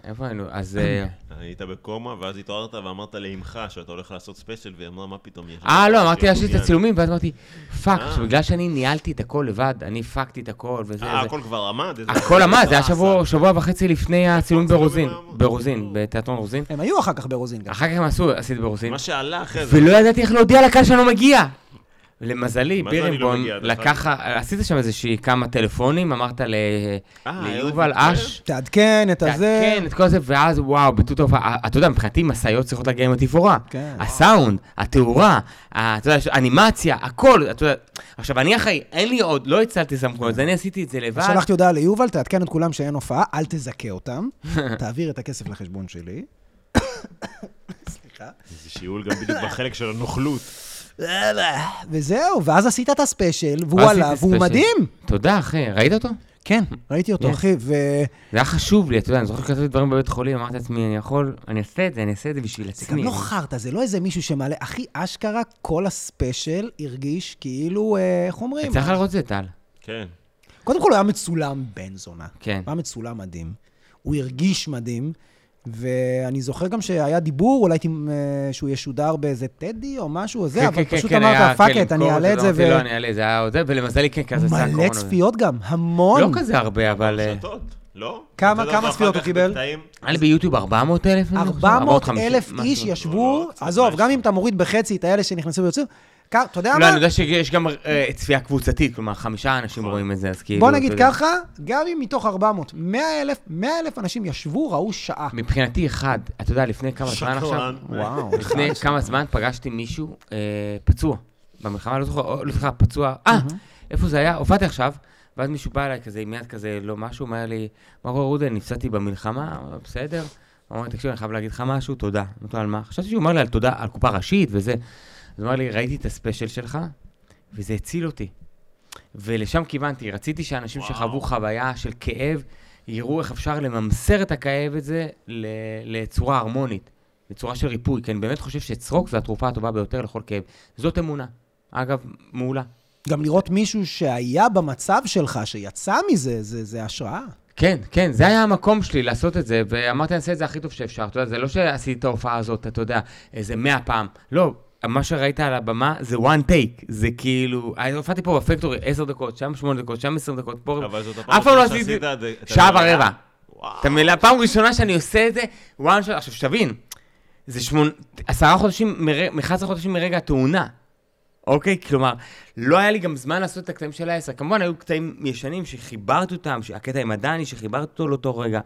איפה היינו? אז... אה, היית בקומה, ואז התעוררת ואמרת לאמך שאתה הולך לעשות ספיישל, והיא אמרה, מה פתאום יש? אה, לא, אמרתי לה שיש לי את עניין?" הצילומים, ואז אמרתי, fuck, אה. עכשיו בגלל שאני ניהלתי את הכל לבד, אני הפקתי את הכל וזה, אה, זה. הכל כבר עמד? הכל עמד, זה היה שבוע, וחצי לפני הצילומים הצילומים ברוזין? ברוזין, בתיאטרון רוזין. הם היו אחר כך ברוזין גם. אחר כך הם עשו, עשיתי ברוזין, מה שעלה אחרי זה. ולא ידעתי איך להודיע לקהל שאני לא מגיע. למזלי, אני לא בירנבוים מגיע? אתה לקח, עשית שם איזושהי כמה טלפונים, אמרת אה, ליובל אש? תעדכן את הזה. כן, את כל זה, ואז וואו, ההופעה, אתה יודע, מבחינתי משאיות צריכות להגיע עם התפאורה. כן. הסאונד, התאורה, אתה יודע, האנימציה, הכל, אתה יודע. עכשיו, אני אחראי, אין לי עוד, לא הצלתי סמכויות, אז אני עשיתי את זה לבד. שלחתי הודעה ליובל, תעדכן את כולם שאין הופעה, אל תזכה אותם, תעביר את הכסף לחשבון שלי. סליחה. זה שיעול גם בדיוק בחלק של הנוכלות. וזהו, ואז עשית את הספיישל, והוא עלה, והוא. מדהים. תודה, אחי, ראית אותו? כן, ראיתי אותו, Yes. אחי, ו... זה היה חשוב לי, אתה יודע, אני זוכר שכתבתי דברים בבית חולים, אמרתי לעצמי, אני יכול, אני אעשה את זה, אני אעשה את זה בשביל זה גם עצמי. לא חרטא, זה לא איזה מישהו שמעלה... אחי, אשכרה, כל הספיישל הרגיש כאילו, אה, איך אומרים? צריך לראות את זה, טל. כן. קודם כל, הוא היה מצולם בן זונה. כן. הוא היה מצולם מדהים. הוא הרגיש מדהים, ואני זוכר גם שהיה דיבור, אולי תים- אה, שהוא ישודר באיזה טדי או משהו, או זה, כן, אבל כן, פשוט כן, אמרת, fuck כן, את, אני אעלה את זה, אמרתי, לא, אני אעלה, זה היה עוד זה, ולמזלי כן, כזה זה היה קורונה. צפיות גם, המון. לא כזה הרבה, אבל... אה, לא? כמה- אתה כמה צפיות הוא קיבל? היה לי ביוטיוב 400 אלף? 400 אלף איש לא, ישבו, לא, קצת עזוב. גם אם אתה מוריד בחצי את האלה שנכנסו ויוצאו, כ- אתה יודע לא, מה? אני יודע שיש גם אה, צפייה קבוצתית, כלומר, חמישה אנשים נכון. רואים את זה, אז כאילו... בוא אתה נגיד יודע. ככה, גם אם מתוך 400, 100 אלף, 100 אלף אנשים ישבו, ראו שעה. מבחינתי אחד, אתה יודע, לפני כמה זמן עכשיו, שקרן. וואו. לפני כמה זמן פגשתי מישהו אה, פצוע במלחמה, לא זוכר, לא זוכר, פצוע, אה, איפה זה היה? הופעתי עכשיו, ואז מישהו בא אליי כזה עם יד כזה, לא משהו, אומר לי, מה קורה רודי, נפצעתי במלחמה, בסדר. הוא אמר לי, תקשיב, אני חייב להגיד לך משהו, תודה. אמרתי לו, על מה? חשבתי שהוא אומר לי על תודה, על קופה ראשית וזה. אז הוא אמר לי, ראיתי את הספיישל שלך, וזה הציל אותי. ולשם כיוונתי, רציתי שאנשים וואו. שחוו חוויה של כאב, יראו איך אפשר לממסר את הכאב הזה ל- לצורה הרמונית, לצורה של ריפוי, כי אני באמת חושב שצחוק זו התרופה הטובה ביותר לכל כאב. זאת אמונה. אגב, מעולה. גם לראות מישהו שהיה במצב שלך, שיצא מזה, זה, זה השראה. כן, כן, זה היה המקום שלי לעשות את זה, ואמרתי, אני אעשה את זה הכי טוב שאפשר. אתה יודע, זה לא שעשיתי את ההופעה הזאת, אתה יודע, איזה מאה פעם. לא, מה שראית על הבמה זה one take. זה כאילו, אני הופעתי פה בפקטורי עשר דקות, שם שמונה דקות, שם עשר דקות, פה... אבל זאת אף פעם לא הראשונה. שעשית את זה- שעה. ורבע. אתה מבין? הפעם ראשונה שאני עושה את זה, one shot, עכשיו שתבין, זה שמונה, עשרה חודשים, מר- מ-11 חודשים מרגע התאונה. אוקיי? כלומר, לא היה לי גם זמן לעשות את הקטעים של העשר. כמובן, היו קטעים ישנים שחיברתי אותם, הקטע עם הדני, שחיברתי אותו לאותו רגע.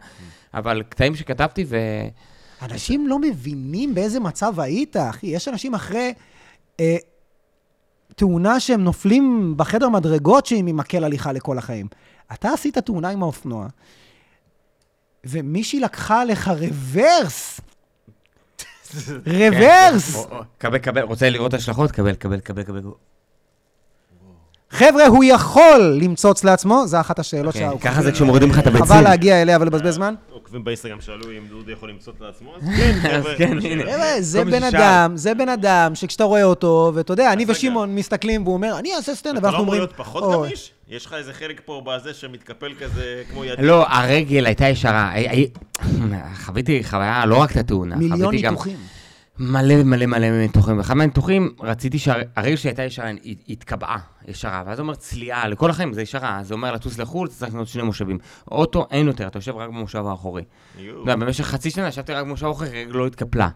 אבל קטעים שכתבתי ו... אנשים לא מבינים באיזה מצב היית, אחי. יש אנשים אחרי אה, תאונה שהם נופלים בחדר מדרגות שהיא ממקל הליכה לכל החיים. אתה עשית תאונה עם האופנוע, ומישהי לקחה לך רוורס. רוורס! קבל, קבל, רוצה לראות את ההשלכות? קבל, קבל, קבל, קבל. חבר'ה, הוא יכול למצוץ לעצמו? זו אחת השאלות כן, שהעוקבים- ככה זה כשמורידים לך את הביצים. חבל להגיע אליה ולבזבז זמן. עוקבים באינסטגרם שאלו אם דודי יכול למצוא לעצמו, אז כן, אז חבר'ה. כן, זה בן. אדם, זה בן אדם שכשאתה רואה אותו, ואתה יודע, אני. ושמעון מסתכלים, והוא אומר, אני אעשה סטנדאפ, אתה ואנחנו לא אמור אומרים... להיות פחות. גמיש? יש לך איזה חלק פה בזה שמתקפל כזה כמו יד... לא, הרגל הייתה ישרה. חוויתי חוויה, לא רק את התאונה. מיליון ניתוחים. מלא מלא מלא ניתוחים. ואחד מהניתוחים, רציתי שהרגל שלי הייתה ישרה, היא התקבעה ישרה. ואז אומר צליעה, לכל החיים זה ישרה. זה אומר לטוס לחו"ל, אתה צריך לקנות שני מושבים. אוטו, אין יותר, אתה יושב רק במושב האחורי. אתה יודע, במשך חצי שנה ישבתי רק במושב האחורי, הרגל לא התקפלה.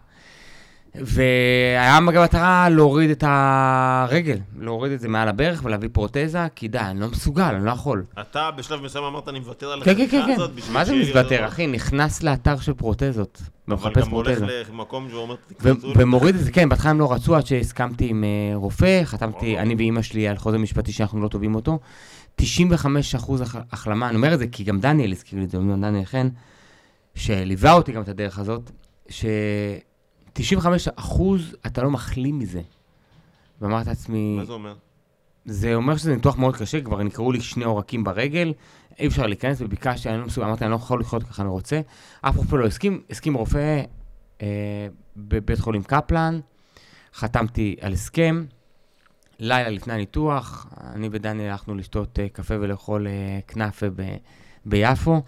והיה מטרה להוריד את הרגל, להוריד את זה מעל הברך ולהביא פרוטזה, כי די, אני לא מסוגל, אני לא יכול. אתה בשלב מסוים אמרת, אני מוותר על כן, כן, החלקה כן, הזאת כן. בשביל מה זה מתוותר, יותר אחי? נכנס לאתר של פרוטזות, אבל ומחפש גם הולך פרוטזה. למקום ואומר, ו- תקפצו לי. ומוריד את זה, כן, בהתחלה הם לא רצו עד שהסכמתי עם אה, רופא, חתמתי. אני ואימא שלי על חוזה משפטי שאנחנו לא תובעים אותו. 95 אחוז הח- החלמה, אני אומר את זה כי גם דניאל הזכיר לי את זה, גם דניאל חן, שליווה אותי גם את הדרך הזאת, ש-95 אחוז אתה לא מחלים מזה. ואמרתי לעצמי, מה זה אומר? זה אומר שזה ניתוח מאוד קשה, כבר נקראו לי שני עורקים ברגל, אי אפשר להיכנס, וביקשתי, אני לא מסוגל, אמרתי, אני לא יכול לחיות ככה, אני רוצה. אף רופא לא הסכים, הסכים רופא אה, בבית חולים קפלן, חתמתי על הסכם, לילה לפני הניתוח, אני ודני הלכנו לשתות אה, קפה ולאכול אה, כנאפה ב, ביפו,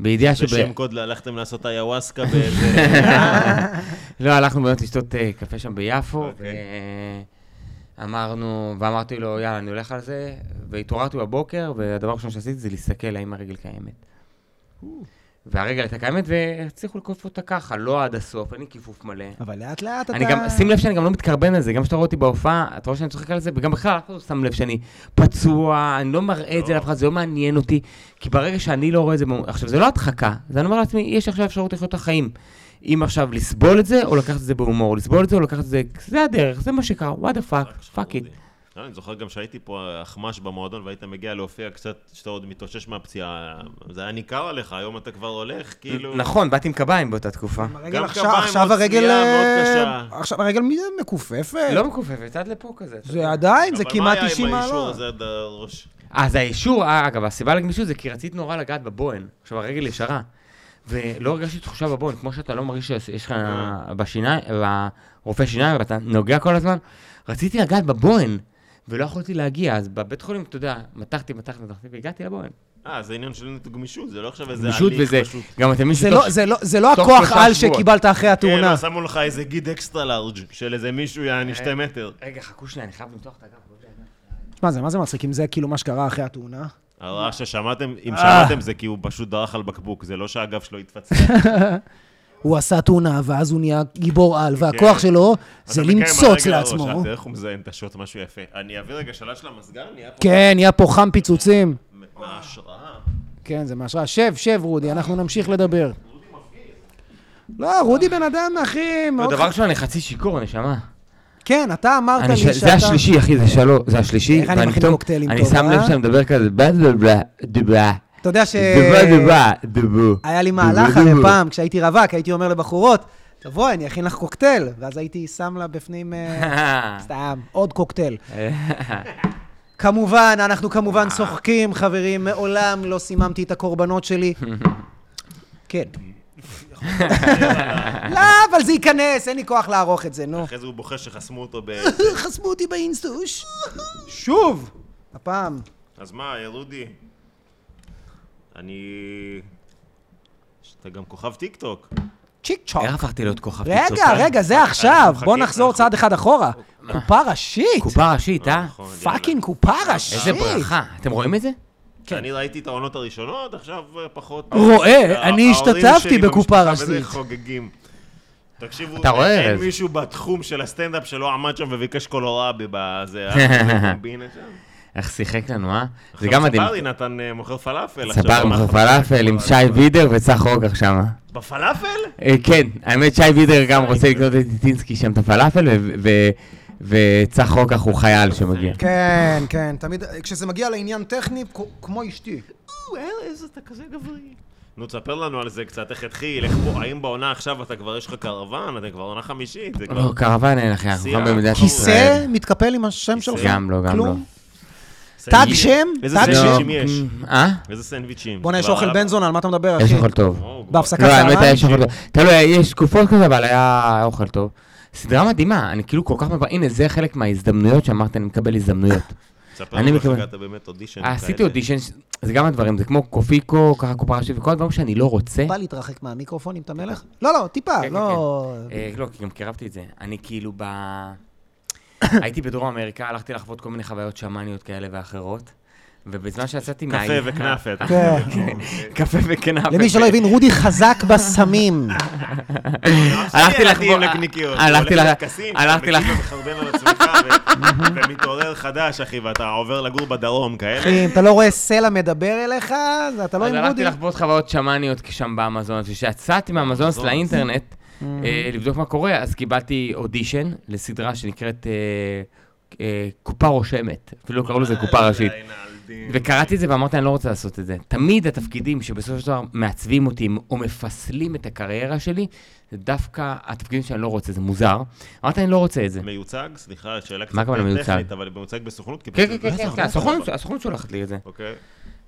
בידיעה שב... בשם קוד הלכתם לעשות איוואסקה באיזה... לא, הלכנו באמת לשתות אה, קפה שם ביפו, אוקיי. ואמרנו, ואמרתי לו, יאללה, אני הולך על זה, והתעוררתי בבוקר, והדבר הראשון שעשיתי זה להסתכל האם הרגל קיימת. והרגל הייתה קיימת, והצליחו לכופף אותה ככה, לא עד הסוף, אין לי כיפוף מלא. אבל לאט לאט אתה... אני גם, שים לב שאני גם לא מתקרבן על זה, גם כשאתה רואה אותי בהופעה, אתה רואה שאני צוחק על זה, וגם בכלל, אף אחד לא שם לב שאני פצוע, אני לא מראה את זה לא. לאף אחד, זה לא מעניין אותי, כי ברגע שאני לא רואה את זה, עכשיו, זה לא הדחקה, זה אני אומר לעצמי, יש עכשיו אפשרות לחיות את החיים. אם עכשיו לסבול את זה, או לקחת את זה בהומור, לסבול את זה, או לקחת את זה, זה הדרך, זה מה שקרה, what the fuck, fuck it. לא, אני זוכר גם שהייתי פה אחמ"ש במועדון והיית מגיע להופיע קצת, שאתה עוד מתאושש מהפציעה, זה היה ניכר עליך, היום אתה כבר הולך, כאילו... נכון, באתי עם קביים באותה תקופה. גם עכשיו, קביים עכשיו עוד הרגל... אה, מאוד קשה. עכשיו הרגל מי- מכופפת. לא מכופפת, עד לפה כזה. זה עדיין, זה כמעט 90 אבל מה היה עם האישור מעלות. הזה עד הראש? אז האישור, אה, אגב, הסיבה לגמישות זה כי רצית נורא לגעת בבוהן. עכשיו, הרגל ישרה. ולא הרגשתי תחושה בבוהן, כמו שאתה לא מרגיש שיש לך בשיניים, ברופא שיניים, ואתה נוגע כל הזמן. רציתי לגעת בבוהן, ולא יכולתי להגיע, אז בבית חולים, אתה יודע, מתחתי, מתחתי, מתחתי, והגעתי לבוהן. אה, זה עניין של גמישות, זה לא עכשיו איזה גמישות הליך וזה, פשוט. גם אתם מבינים זה שתוך- לא- זה לא- זה לא הכוח על. שקיבלת אחרי כן, התאונה. לא, שמו לך איזה גיד אקסטרה לארג' של איזה מישהו יעני שתי מטר. רגע, חכו שנייה, אני חייב למתוח את הגב. מה זה, מה זה מצחיק אם זה כאילו מה שקרה אחרי התאונה? הרעש ששמעתם, אם אה. שמעתם זה כי הוא פשוט דרך על בקבוק, זה לא שהגב שלו התפצל. הוא עשה תאונה, ואז הוא נהיה גיבור על, והכוח כן. שלו זה למצוץ לעצמו. אה, איך הוא מזיין את השוט, משהו יפה. אני אעביר רגע שלש למזגן, נהיה פה כן, נהיה פה חם פיצוצים. מההשראה. כן, זה מהשראה. שב, שב, רודי, אנחנו נמשיך לדבר. לא, רודי בן אדם, אחי. דבר ראשון, אני חצי שיכור, נשמה. כן, אתה אמרת אני לי שאתה... זה השלישי, אחי, זה שלוש, זה השלישי. איך אני מכין קוקטיילים אני טוב, שם לב אה? שאני מדבר כזה, בלה בלה בלה, דבלה. אתה יודע ש... דבלה דבלה, דבו. היה לי מהלך הרי פעם, כשהייתי רווק, הייתי אומר לבחורות, תבואי, אני אכין לך קוקטייל. ואז הייתי שם לה בפנים, אה, סתם, עוד קוקטייל. כמובן, אנחנו כמובן צוחקים, חברים, מעולם לא סיממתי את הקורבנות שלי. כן. לא, אבל זה ייכנס, אין לי כוח לערוך את זה, נו. אחרי זה הוא בוכה שחסמו אותו ב... חסמו אותי באינסטוש. שוב! הפעם. אז מה, רודי? אני... אתה גם כוכב טיק טוק. צ'יק צ'וק. איך הפכתי להיות כוכב רגע, טיק-טוק? רגע, זה עכשיו. בוא נחזור צעד אחד אחורה. קופה ראשית. קופה ראשית, אה? נכון. fucking קופה ראשית. איזה ברכה. אתם רואים את זה? כן. אני ראיתי את העונות הראשונות, עכשיו אה, פחות... רואה, אה, אני ההורים השתתפתי בקופה ראשית. חוגגים. תקשיבו, אתה רואה, אין? מישהו בתחום של הסטנדאפ שלא עמד שם וביקש קולורבי בזה, אה, קומבינה שם. איך שיחק לנו, אה? זה גם מדהים. סברי נתן אה, מוכר פלאפל. עכשיו, סבר אמר- עם פלאפל עם שי וידר וצח רוגר שם. בפלאפל? אה, כן, האמת שי וידר גם רוצה לקנות את טיטינסקי שם את הפלאפל, וצח רוקח הוא חייל שמגיע. כן, כן, תמיד, כשזה מגיע לעניין טכני, כמו אשתי. או, ארז, אתה כזה גברי. נו, תספר לנו על זה קצת, איך התחיל, איך פה, האם בעונה עכשיו אתה כבר, יש לך קרוון, אתה כבר עונה חמישית, זה כבר... לא, קרוון אין אחי, אנחנו. גם במדינת? ישראל. כיסא מתקפל עם השם שלך? גם לא, גם? לא. תג שם? איזה? שם? סנדוויצ'ים יש? אה? איזה סנדוויצ'ים? בוא'נה, יש כבר אוכל בן זונה, על מה אתה מדבר, יש אחי? אוכל טוב. או, בהפסקת לא, האמת? יש אוכל טוב. תלוי, יש תקופות כזה, אבל היה אוכל טוב. סדרה מדהימה, אני כאילו כל כך מבוא, הנה, זה חלק מההזדמנויות שאמרת, אני מקבל הזדמנויות. תספר אני לנו איך מקבל- הגעת באמת אודישן. אה, עשיתי אודישן, זה גם הדברים, זה כמו קופיקו, ככה קופה ראשית, וכל הדברים שאני לא רוצה. בא להתרחק מהמיקרופון, אם אתה מלך? לא, לא, טיפה, כן, לא... אה, לא, כי גם קירבתי את זה. אני כאילו ב... הייתי בדרום אמריקה, הלכתי לחוות כל מיני חוויות שמאניות כאלה ואחרות, ובזמן שיצאתי מה... קפה וכנאפה. אתה- כן. קפה וכנאפה. למי שלא הבין, רודי חזק בסמים. הלכתי לחבור-. הלכתי הולך ל- לטקסים, הלכתי אתה ל- מגיב ומחרבן על עצמך, ומתעורר חדש, אחי, ואתה עובר לגור בדרום, כאלה. אחי, אם אתה לא רואה סלע מדבר אליך, אז אתה לא אז עם הלכתי רודי. לחוות חוויות שמאניות שם באמזונס, וכשיצאתי מהאמזונס אמזונס. לאינטרנט, אה, לבדוק מה קורה, אז קיבלתי אודישן לסדרה שנקראת אה, אה, קופה רושמת, אפילו לא קראו לזה קופה ראשית. איי, נעלדים. וקראתי את זה ואמרתי, אני לא רוצה לעשות את זה. תמיד התפקידים שבסופו של דבר מעצבים אותי או מפסלים את הקריירה שלי, זה דווקא התפקידים שאני לא רוצה, זה מוזר. אמרתי, אני לא רוצה את זה. מיוצג? סליחה, שאלה קצת? טכנית, אבל מיוצג בסוכנות? כן, כן, כן, כן, הסוכנות- הסוכנות שולחת לי את זה. אוקיי.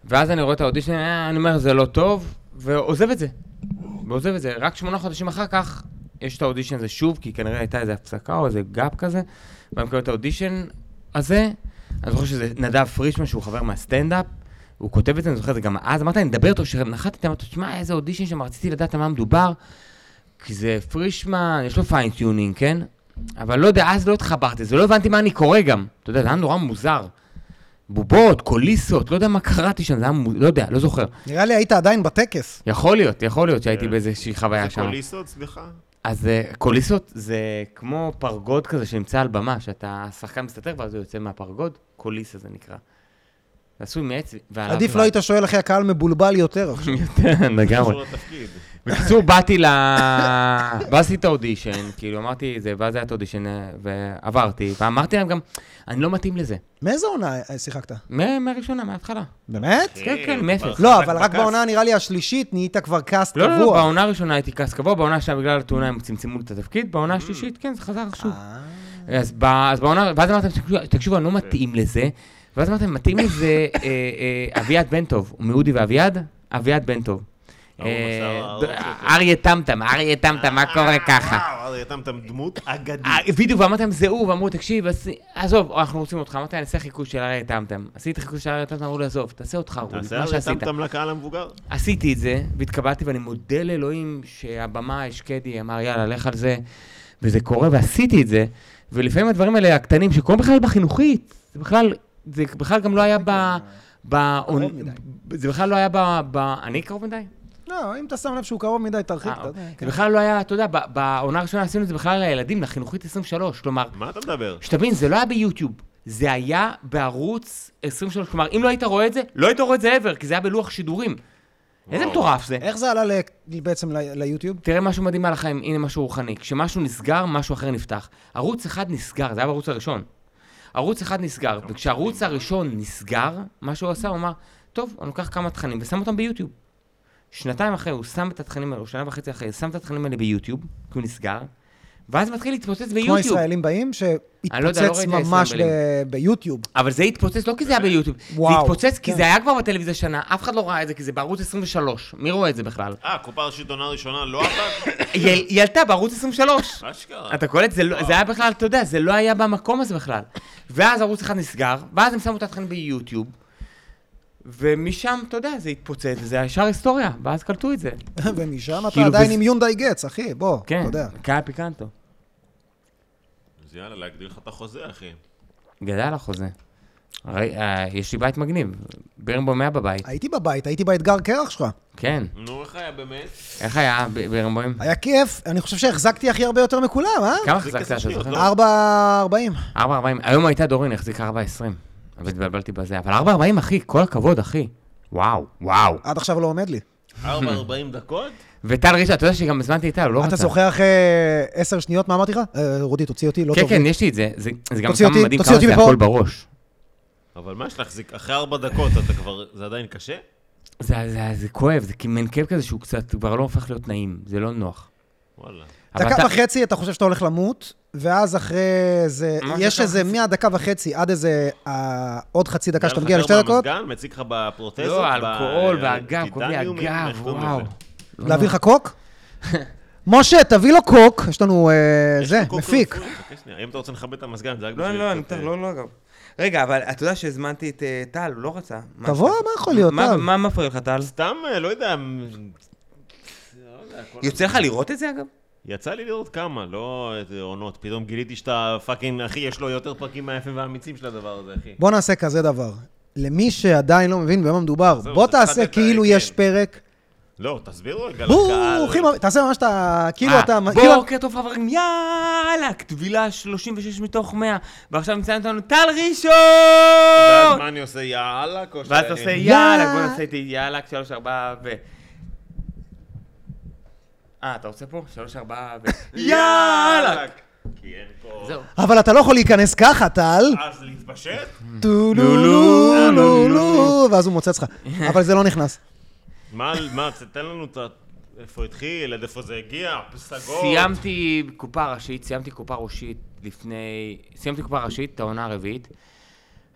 ואז אני רואה את האודישן, אה, אני אומר, זה לא טוב, ועוזב את זה. ועוזב את זה. רק שמונה חודשים אחר כך, יש את האודישן הזה שוב, כי כנראה הייתה איזו הפסקה או איזה gap כזה, ואני מקבל את האודישן הזה, אני זוכר שזה נדב פרישמן, שהוא חבר מהסטנדאפ, הוא כותב את זה, אני זוכר את זה גם אז, אמרתי, אני אדבר איתו, כשנחתתי, אמרתי, תשמע, איזה אודישן שם, רציתי לדעת על מה מדובר, כי זה פרישמן, יש לו fine tuning, כן? אבל לא יודע, אז לא התחברתי, זה לא הבנתי מה אני קורא גם. אתה יודע, זה היה נורא מוזר. בובות, קוליסות, לא יודע מה קראתי שם, זה היה, מו- לא יודע, לא זוכר. נראה לי היית עדיין בטקס. יכול להיות, יכול להיות שהייתי כן. באיזושהי חוויה זה שם. קוליסות, סליחה? אז אה, קוליסות זה כמו פרגוד כזה שנמצא על במה, שאתה שחקן מסתתר ואז הוא יוצא מהפרגוד, קוליסה זה נקרא. זה עשוי מעץ. ועליו עדיף זה- לא היית שואל אחי הקהל מבולבל יותר עכשיו. לגמרי. בקיצור, באתי ל... ואז עשיתי את האודישן, כאילו אמרתי זה, ואז היה את האודישן אה, ועברתי, ואמרתי להם גם, אני לא מתאים לזה. מאיזה עונה אה, שיחקת? מה- מהראשונה, מההתחלה. באמת? כן, כן, מאפס. לא, חזק אבל רק. בעונה נראה לי השלישית נהיית כבר cast לא, לא, לא, קבוע. בעונה הראשונה הייתי cast קבוע, בעונה השנייה בגלל התאונה הם צמצמו את התפקיד, בעונה השלישית, כן, זה חזר שוב. אה. אז, ב, אז בעונה, ואז אמרתם, תקשיבו, תקשיבו, אני לא מתאים לזה. ואז אמרתם, מתאים לזה אה, אה, אביעד בן טוב, מאודי ואביעד? אביעד בן טוב. אה. אריה טמטם, אריה טמטם, מה קורה ככה? וואו, אריה טמטם דמות אגדית. אה, בדיוק, ואמרתי להם, זה הוא, ואמרו, תקשיב, עזוב, אנחנו רוצים אותך. אמרתי, אני אעשה חיקוי של אריה טמטם. עשיתי חיקוי של אריה טמטם, אמרו לי, עזוב, תעשה אותך, רולי, תעשה מה אריה שעשית. טמטם לקהל המבוגר. עשיתי את זה, והתקבלתי, ואני מודה לאלוהים שהבמאי, שקדי, אמר, יאללה, לך על זה, וזה קורה, ועשיתי את זה, ולפעמים הדברים האלה הקטנים, שקורים בכלל בחינוכית, זה בכלל, זה בכלל גם לא היה ב... זה בכלל לא היה. ב... אני קרוב מדי? לא, אם אתה שם לב שהוא קרוב מדי, תרחיק. אה, יודע, זה כן. בכלל לא היה, אתה יודע, בעונה הראשונה עשינו את זה בכלל לילדים, לחינוכית 23, כלומר, מה אתה מדבר? שתבין, זה לא היה ביוטיוב, זה היה בערוץ 23, כלומר, אם לא היית רואה את זה, לא היית רואה את זה ever, כי זה היה בלוח שידורים. איזה. מטורף זה. איך זה עלה ל- בעצם ל- ליוטיוב? תראה משהו מדהים על החיים, הנה משהו רוחני. כשמשהו נסגר, משהו אחר נפתח. ערוץ אחד נסגר, זה היה בערוץ הראשון. ערוץ אחד נסגר, וכשהערוץ הראשון נסגר, מה שהוא עשה, הוא אמר, טוב, אני לוקח כמה תכנים ושם אותם ביוטיוב. שנתיים אחרי, הוא שם את התכנים האלו, שנה וחצי אחרי, שם את התכנים האלה ביוטיוב, כי הוא נסגר, ואז מתחיל להתפוצץ כמו ביוטיוב. ישראלים באים, לא לא שהתפוצץ ראיתי ממש. ב- ביוטיוב. אבל זה התפוצץ לא כי זה היה ביוטיוב. זה וואו, התפוצץ כי כן. זה היה כבר בטלוויזיה שנה, אף אחד לא ראה את זה, כי זה בערוץ 23. מי רואה את זה בכלל? אה, קופה ראשית עונה ראשונה לא עבד? היא היא עלתה בערוץ 23. אשכרה. אתה קולט? זה, לא, זה היה בכלל, אתה יודע, זה לא היה במקום הזה בכלל. ואז ערוץ אחד נסגר, ואז הם שמו את התכנים ביוטיוב, ומשם, אתה יודע, זה התפוצץ, וזה ישר היסטוריה, ואז קלטו את זה. ומשם אתה כאילו, עדיין עם יונדאי גץ, אחי, בוא, כן, אתה יודע. קאיה פיקנטו. אז יאללה, להגדיל לך את החוזה, אחי. גדל החוזה. אה, יש לי בית מגניב, בירנבוים היה בבית, הייתי בבית, הייתי באתגר קרח שלך. כן. נו, איך היה באמת? איך היה ב- בירנבוים? היה כיף, אני חושב שהחזקתי הכי הרבה יותר מכולם, אה? כמה החזקת, עשר אתה שניות, זוכר? לא? 4.40. 4.40, היום הייתה דורין, החזיקה 4.20. אבל התבלבלתי בזה, אבל 4.40 אחי, כל הכבוד אחי. וואו, וואו. עד עכשיו לא עומד לי. 4-40 דקות? וטל רישה, אתה יודע שגם הזמנתי איתה, הוא לא רצה. אתה זוכר אחרי עשר שניות מה אמרתי לך? אה, רודי, תוציא אותי, לא כן, טוב. כן, לי. יש לי את זה. זה זה גם כמה מדהים תוציא כמה אותי זה. הכל בראש. אבל מה יש להחזיק? אחרי 4 דקות אתה כבר... זה עדיין קשה? זה, זה, זה כואב, זה מין כאב כזה שהוא קצת כבר לא הופך להיות נעים, זה לא נוח. וואלה. דקה אתה- וחצי אתה חושב שאתה הולך למות, ואז אחרי זה, יש איזה? מהדקה וחצי עד איזה אה, עוד חצי דקה שאתה היה לך מגיע לשתי דקות, מהמזגן, מציג לך בפרוטזות? לא, האלכוהול והגב, לי טיטניומים, הגב, וואו. לא להביא. לך קוק? משה, תביא לו קוק, יש לנו, אה, זה, מפיק. אם אתה רוצה לכבד את המזגן, זה רק לא, בשביל לא, אני קצת, אתן, אה, לא, לא, גם. רגע, אבל אתה יודע שהזמנתי את אה, טל, הוא לא רצה. תבוא, מה יכול להיות, מה- טל? מה מפריע לך, טל? סתם, לא יודע... לא כל יוצא לך לראות את זה, אגב? יצא לי לראות כמה, לא איזה עונות. פתאום גיליתי שאתה fucking, אחי, יש לו יותר פרקים מהיפים והאמיצים של הדבר הזה, אחי. בוא נעשה כזה דבר. למי שעדיין לא מבין במה מדובר, בוא תעשה כאילו ה- יש כן. פרק. לא, תסבירו רגע לקהל. תעשה ממש את ה... כאילו אה, אתה... כאילו- בוקר טוב חברים, יאללה, טבילה 36 מתוך 100, ועכשיו נמצא אותנו טל ראשון! ואז מה אני עושה, יאללה? ואז אתה עושה יאללה. בוא נעשה איתי יאללה, שלוש, ארבע ו... אה, אתה רוצה פה? שלוש, ארבע ו... יאללה! כי אין פה... זהו. אבל אתה לא יכול להיכנס ככה, טל. אז להתפשט? טו לו לו לו לו, ואז הוא מוצץ לך. אבל זה לא נכנס. מה, מה, תן לנו את ה... איפה התחיל, עד איפה זה הגיע, פסגות. סיימתי קופה ראשית, סיימתי קופה ראשית לפני... סיימתי קופה ראשית, את העונה הרביעית.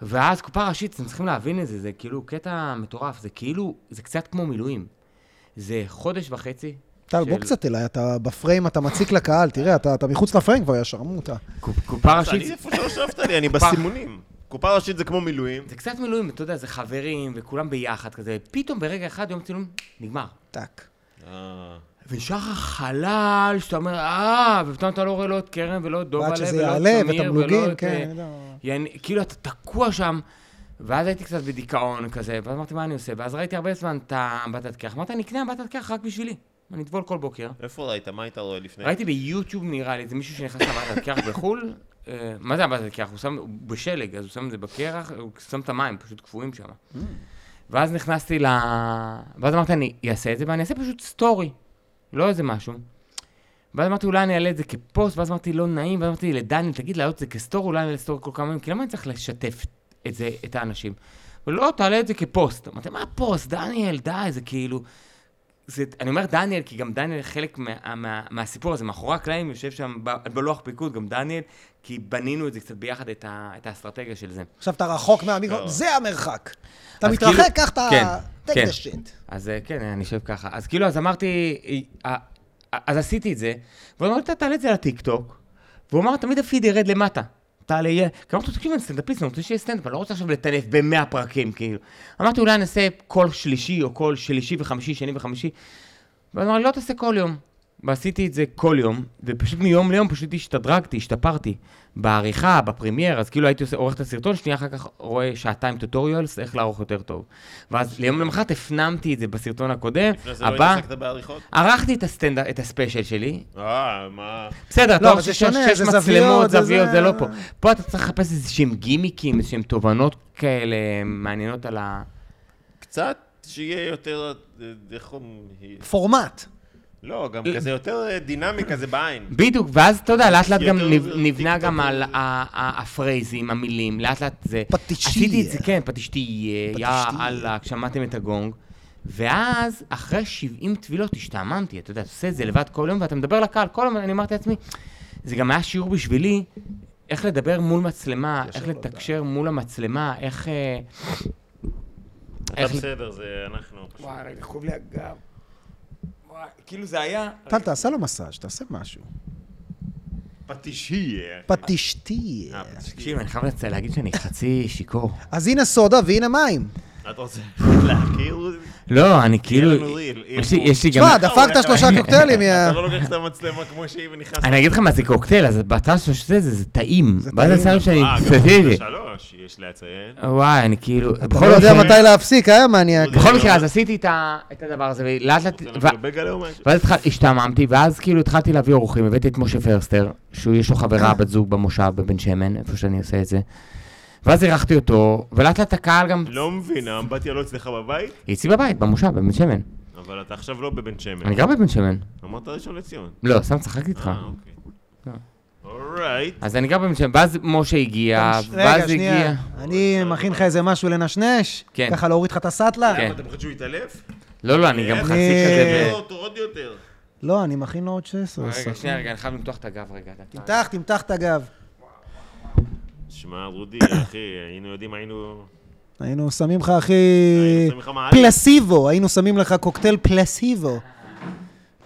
ואז קופה ראשית, אתם צריכים להבין את זה, זה כאילו קטע מטורף, זה כאילו, זה קצת כמו מילואים. זה חודש וחצי. טל, בוא קצת אליי, אתה בפריים, אתה מציק לקהל, תראה, אתה אתה מחוץ לפריים כבר, שרמוטה. קופ- קופה ראשית, אני איפה שלא שרפת לי, אני בסימונים. קופה ראשית זה כמו מילואים. זה קצת מילואים, אתה יודע, זה חברים, וכולם ביחד כזה. פתאום ברגע אחד, יום צילום, נגמר. טאק. אה, ונשאר לך חלל, שאתה אומר, אה, ופתאום אתה לא רואה לא את קרן ולא את דובלה ועד ולא שזה את יעלה, סמיר ולא ותמלוגים, את... כן, אה. יעני, כאילו אתה תקוע שם, ואז הייתי קצת בדיכאון כזה, ואז אמרתי, מה אני עושה? ואז ראיתי הרבה זמן את האמבטת קרח, אמרתי, אני אקנה אמבטת קרח רק בשבילי. אני אטבול כל בוקר. איפה ראית? מה היית רואה לפני? ראיתי ביוטיוב נראה לי, זה מישהו שנכנס לאמבטת קרח בחו"ל, אה, מה זה אמבטת קרח? הוא שם, הוא בשלג, אז הוא שם את זה בקרח, הוא שם את המים, פשוט קפואים שם. ואז נכנסתי ל... ואז אמרתי, אני אעשה את זה, ואני אעשה פשוט סטורי, לא איזה משהו. ואז אמרתי, אולי אני אעלה את זה כפוסט, ואז אמרתי, לא נעים, ואז אמרתי לדניאל, תגיד, להעלות את זה כסטורי, אולי אני אעלה סטורי כל כמה ימים, כי למה אני צריך לשתף את זה, את האנשים? ולא, תעלה את זה כפוסט. אמרתי, מה פוסט, דניאל, די, זה כאילו... זה, אני אומר דניאל, כי גם דניאל חלק מה, מה, מהסיפור הזה, מאחורי הקלעים יושב שם ב- בלוח פיקוד, גם דניאל, כי בנינו את זה קצת ביחד, את, ה, את האסטרטגיה של זה. עכשיו אתה רחוק מהמיקרופון, זה המרחק. אתה אז מתרחק, כאילו- קח את ה... כן, כן. אז אה, כן, אני יושב ככה. אז כאילו, אז אמרתי, אה, אה, אז עשיתי את זה, והוא אמר, "אתה תעלה את זה לטיקטוק, והוא אמר, תמיד הפיד ירד למטה. תעלה, יהיה... כי אמרתי לו, תקשיב, אני סטנדאפיסט, אני רוצה שיהיה סטנדאפ, אני לא רוצה עכשיו לטנף במאה פרקים, כאילו. אמרתי, אולי נעשה כל שלישי, או כל שלישי וחמישי, שני וחמישי. ואז אמר לי, לא תעשה כל יום. ועשיתי את זה כל יום, ופשוט מיום ליום פשוט השתדרגתי, השתפרתי. בעריכה, בפרמייר, אז כאילו הייתי עורך את הסרטון, שנייה אחר כך רואה שעתיים tutorials, איך לערוך יותר טוב. ואז ליום למחרת הפנמתי את זה בסרטון הקודם, לפני זה לא הבא, התעסקת בעריכות? ערכתי את הסטנד, את הספיישל שלי. אה, מה... בסדר, אתה לא, לא זה שונה, זה מצלמות, זוויות, זה זוויות, זה- זה לא פה. פה אתה צריך לחפש איזה שהם גימיקים, איזה שהם תובנות כאלה מעניינות על ה... קצת שיהיה יותר... אה, איך אומרים? פורמט. לא, גם כזה יותר אה, דינמי כזה בעין. בדיוק, ואז אתה יודע, לאט לאט גם נבנה גם על הפרייזים, המילים, לאט לאט זה... פטישיה. עשיתי את זה, כן, פטישתי, יא פטישתיה. אללה, שמעתם את הגונג. ואז, אחרי 70 טבילות, השתעממתי, אתה יודע, אתה עושה את זה לבד כל יום, ואתה מדבר לקהל, כל יום אני אמרתי לעצמי, זה גם היה שיעור בשבילי, איך לדבר מול מצלמה, איך לו לתקשר מול המצלמה, איך... אה, אתה בסדר, זה אנחנו. וואי, רגע, חוב לי הגב. כאילו זה היה... טל, תעשה לו מסאז', תעשה משהו. פטישייה. פטישתי. אה. תקשיב, אני חייב להגיד שאני חצי שיכור. אז הנה סודה והנה מים. אתה רוצה להכיר? לא, אני כאילו... יש לי- יש לי גם... תשמע, דפקת שלושה קוקטיילים, יא... אתה לא לוקח את המצלמה כמו שהיא ונכנס... אני אגיד לך מה זה קוקטייל, אז שלו שזה, זה זה טעים. זה. אני שם שאני אה, גם. שלוש, יש לציין. וואי, אני כאילו... אתה בכל לא יודע מתי להפסיק, אה, מניאק? בכל מקרה, אז עשיתי את הדבר הזה, ולאט לאט... זה? ואז השתעממתי, ואז כאילו התחלתי להביא אורחים, הבאתי את משה פרסטר, שהוא יש לו חברה, בת זוג במושב בבן שמן, איפה שאני עושה את זה. ואז אירחתי אותו, ולאט לאט הקהל גם... לא מבין, האמבטיה לא אצלך בבית? היא אצלי בבית, במושב, בבן שמן. אבל אתה עכשיו לא בבן שמן. אני גר בבן שמן. אמרת ראשון לציון. לא, סתם צחקתי איתך. אה, אוקיי. אורייט. אז אני גר בבן שמן, ואז משה הגיע, רגע, ואז שנייה. הגיע... אני מכין לך איזה משהו לנשנש? כן. ככה להוריד לך את הסאטלה? כן. אתה מפחד שהוא יתעלף? לא, לא, אני גם? חצי אני- כזה לא, אותו עוד יותר. לא, אני מכין לו עוד 16. ב... רגע, שנייה, רגע, אני חייב למתוח את הגב רגע. תמתח, תמתח את הגב. שמע, רודי, אחי, היינו יודעים, היינו... היינו שמים לך, אחי, היינו שמים לך מעלית. פלסיבו, היינו שמים לך קוקטייל פלסיבו.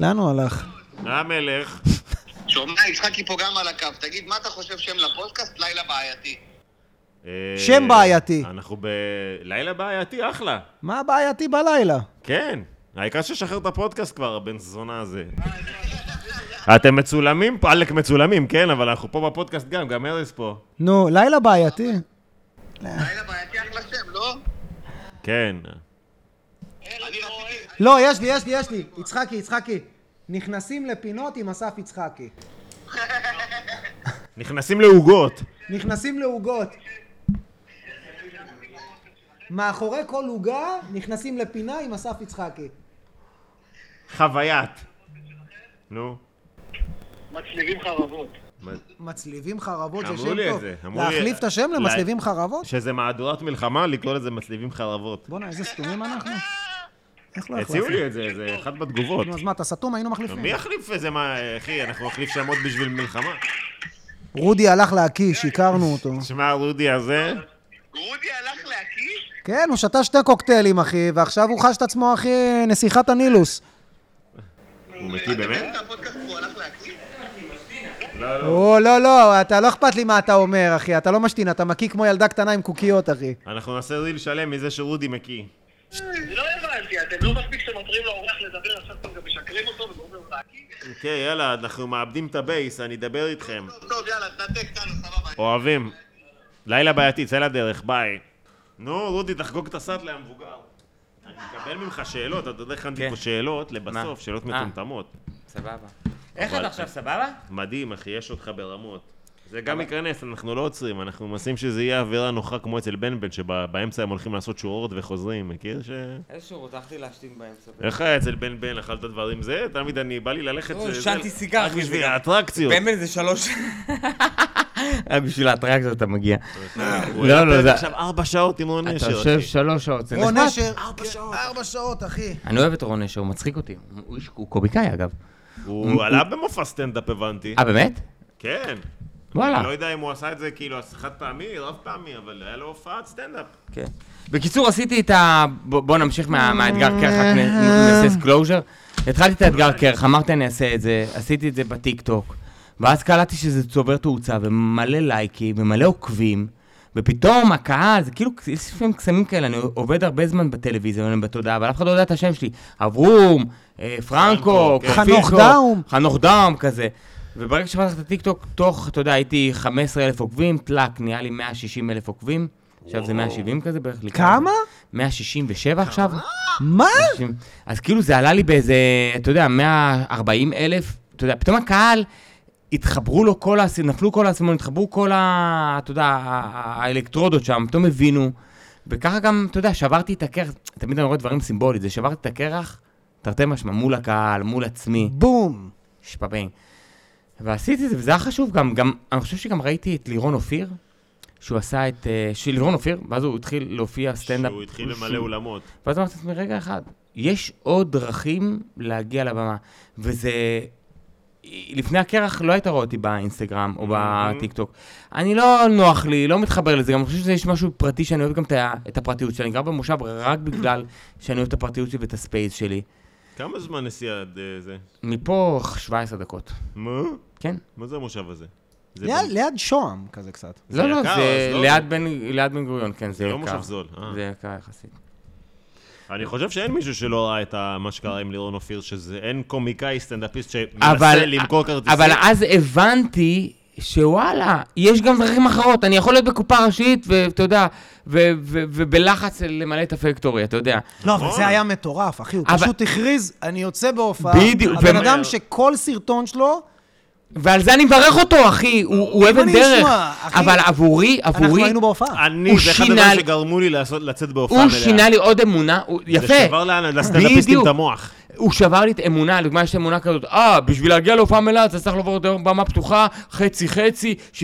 לאן הוא הלך? המלך. שומע, יצחקי פה גם על הקו. תגיד, מה אתה חושב שם לפודקאסט? לילה בעייתי. אה, שם בעייתי. אנחנו בלילה בעייתי, אחלה. מה הבעייתי בלילה? כן. העיקר ששחרר את הפודקאסט כבר, הבן זונה הזה. אתם מצולמים, פה, עלק מצולמים, כן, אבל אנחנו פה בפודקאסט גם, גם ארז פה. נו, לילה בעייתי. לילה בעייתי אחלה שם, לא? כן. רציתי... לא, יש לי, יש לי, יש לי. יצחקי, יצחקי. נכנסים לפינות עם אסף יצחקי. נכנסים לעוגות. נכנסים לעוגות. מאחורי כל עוגה נכנסים לפינה עם אסף יצחקי. חוויית. נו. מצליבים חרבות. מצליבים חרבות זה אמרו שם לי את טוב. זה, אמרו לי- להחליף את השם למצליבים חרבות? שזה מהדורת מלחמה, לקרוא לזה מצליבים חרבות. בואנה, איזה סתומים אנחנו. איך לא הציעו לי את זה, זה אחד בתגובות. נו, אז מה, אתה סתום? היינו מחליפים. מי יחליף איזה מה, אחי, אנחנו נחליף שמות בשביל מלחמה. רודי הלך להקיש, הכרנו אותו. שמע, רודי הזה, רודי הלך להקיש? כן, הוא שתה שתי קוקטיילים, אחי, ועכשיו הוא חש את עצמו, אחי, נסיכת הנילוס. הוא מקיא באמת? את הפודקאסט הוא הלך להקיא? לא, לא. או, לא, לא, אתה לא אכפת לי מה אתה אומר, אחי, אתה לא משתין, אתה מקיא כמו ילדה קטנה עם קוקיות, אחי. אנחנו נעשה ריל שלם מזה שרודי מקיא. לא הבנתי, אתם לא מספיק שאתם מפריעים לאורח לדבר, עכשיו אתם גם משכרים אותו וגורמים לו להקיא? אוקיי, יאללה, אנחנו מאבדים את ה base, אני אדבר איתכם. טוב, יאללה, תנתק, תנו, סבבה. אוהבים. לילה בעייתי, צא לדרך, ביי. נו, רודי, תחגוג את הסאטלה המבוגר. אני מקבל ממך שאלות, אתה יודע, הכנתי כן. פה שאלות לבסוף? שאלות אה. מטומטמות. סבבה. איך אתה עכשיו, סבבה? מדהים, אחי, יש אותך ברמות. זה גם ייכנס, אנחנו לא עוצרים, אנחנו מנסים שזה יהיה אווירה נוחה כמו אצל בן בן, שבאמצע הם הולכים לעשות שורות וחוזרים, מכיר ש... איזה שירות, הלכתי להשתין באמצע. איך היה אצל בן בן, אכלת דברים זה? תמיד אני, בא לי ללכת... לא, זה- סיגר רק בשביל. האטרקציות. בן בן זה שלוש... רק בשביל האטרקציות אתה מגיע. לא, לא, זה- עכשיו ארבע שעות עם רון אתה נשר, יושב אחי. שלוש שעות, זה רון. נשר, ארבע שעות, אחי. אני אוהב את רון נשר, הוא מצחיק אותי. הוא קומיקאי אגב. הוא עלה במופע סטנדאפ, הבנתי. אה, באמת? כן. וואלה. אני לא יודע אם הוא עשה את זה כאילו חד פעמי, רב פעמי, אבל היה לו הופעת סטנדאפ. כן. בקיצור, עשיתי את ה... בוא בוא נמשיך מה- מהאתגר קרח, רק נ- נעשה closure. התחלתי את האתגר קרח, אמרתי אני אעשה את זה, עשיתי את זה בטיקטוק, ואז קלטתי שזה צובר תאוצה, ומלא לייקים, ומלא עוקבים, ופתאום הקהל, זה כאילו, יש לפעמים קסמים כאלה, אני עובד הרבה זמן בטלוויזיה, ואני בתודעה, אבל אף אחד לא יודע את השם שלי. אברום, אה, פרנקו, פרנקו, כן. חנוך קופיטו, דאום. חנוך דאום כזה. וברגע שפתחתי את הטיקטוק, תוך, אתה יודע, הייתי 15,000 עוקבים, טלאק, נהיה לי 160,000 עוקבים. עכשיו זה 170 כזה בערך. כמה? 167 עכשיו. מה? 160. אז כאילו זה עלה לי באיזה, אתה יודע, 140 אלף, אתה יודע, פתאום הקהל, התחברו לו כל האס... נפלו כל האסימון, התחברו כל ה... אתה יודע, האלקטרודות שם, פתאום הבינו. וככה גם, אתה יודע, שברתי את הקרח, תמיד אני רואה דברים סימבולית, זה שברתי את הקרח, תרתי משמע, מול הקהל, מול עצמי. בום. שפבינג. ועשיתי את זה, וזה היה חשוב גם, גם, אני חושב שגם ראיתי את לירון אופיר, שהוא עשה את, אה, של לירון אופיר, ואז הוא התחיל להופיע סטנדאפ. שהוא התחיל למלא שהוא- אולמות. ואז אמרתי לעצמי, רגע אחד, יש עוד דרכים להגיע לבמה, וזה... לפני הקרח לא היית רואה אותי באינסטגרם או בטיקטוק. אני לא נוח לי, לא מתחבר לזה, גם אני חושב שיש משהו פרטי שאני אוהב גם את הפרטיות שלי. אני גר במושב רק בגלל שאני אוהב את הפרטיות שלי ואת הספייס שלי. כמה זמן נסיעה עד אה, זה? מפה 17 דקות. מה? כן. מה זה המושב הזה? זה ליד- שוהם כזה קצת. לא, לא, יקר, זה לא- ליד בן- גוריון, כן, זה זה לא יקר. מושב זול. אה. זה יקר יחסית. אני חושב שאין מישהו שלא ראה את מה שקרה עם לירון אופיר, שזה אין קומיקאי סטנדאפיסט אבל, שמנסה למכור כרטיסים. אבל אז הבנתי שוואלה, יש גם דרכים אחרות. אני יכול להיות בקופה ראשית, ואתה יודע, ובלחץ למלא את הפקטורי, אתה יודע. לא, אבל נכון. זה היה מטורף, אחי, הוא אבל- פשוט הכריז, אני יוצא בהופעה. בדיוק, הבן אדם שכל סרטון שלו, ועל זה אני מברך אותו, אחי, הוא, הוא אבן אני דרך. אבל עבורי, אנחנו עבורי, היינו בהופעה. אני, הוא זה אחד הדברים שגרמו לי לצאת בהופעה הוא מלאה. שינה לי עוד אמונה, הוא, יפה. זה שבר לסטנדאפיסטים. את המוח. הוא שבר לי את אמונה, לדוגמה יש אמונה כזאת, אה, בשביל להגיע להופעה מלאה אתה צריך לעבור דרך במה פתוחה, חצי חצי, 70-30,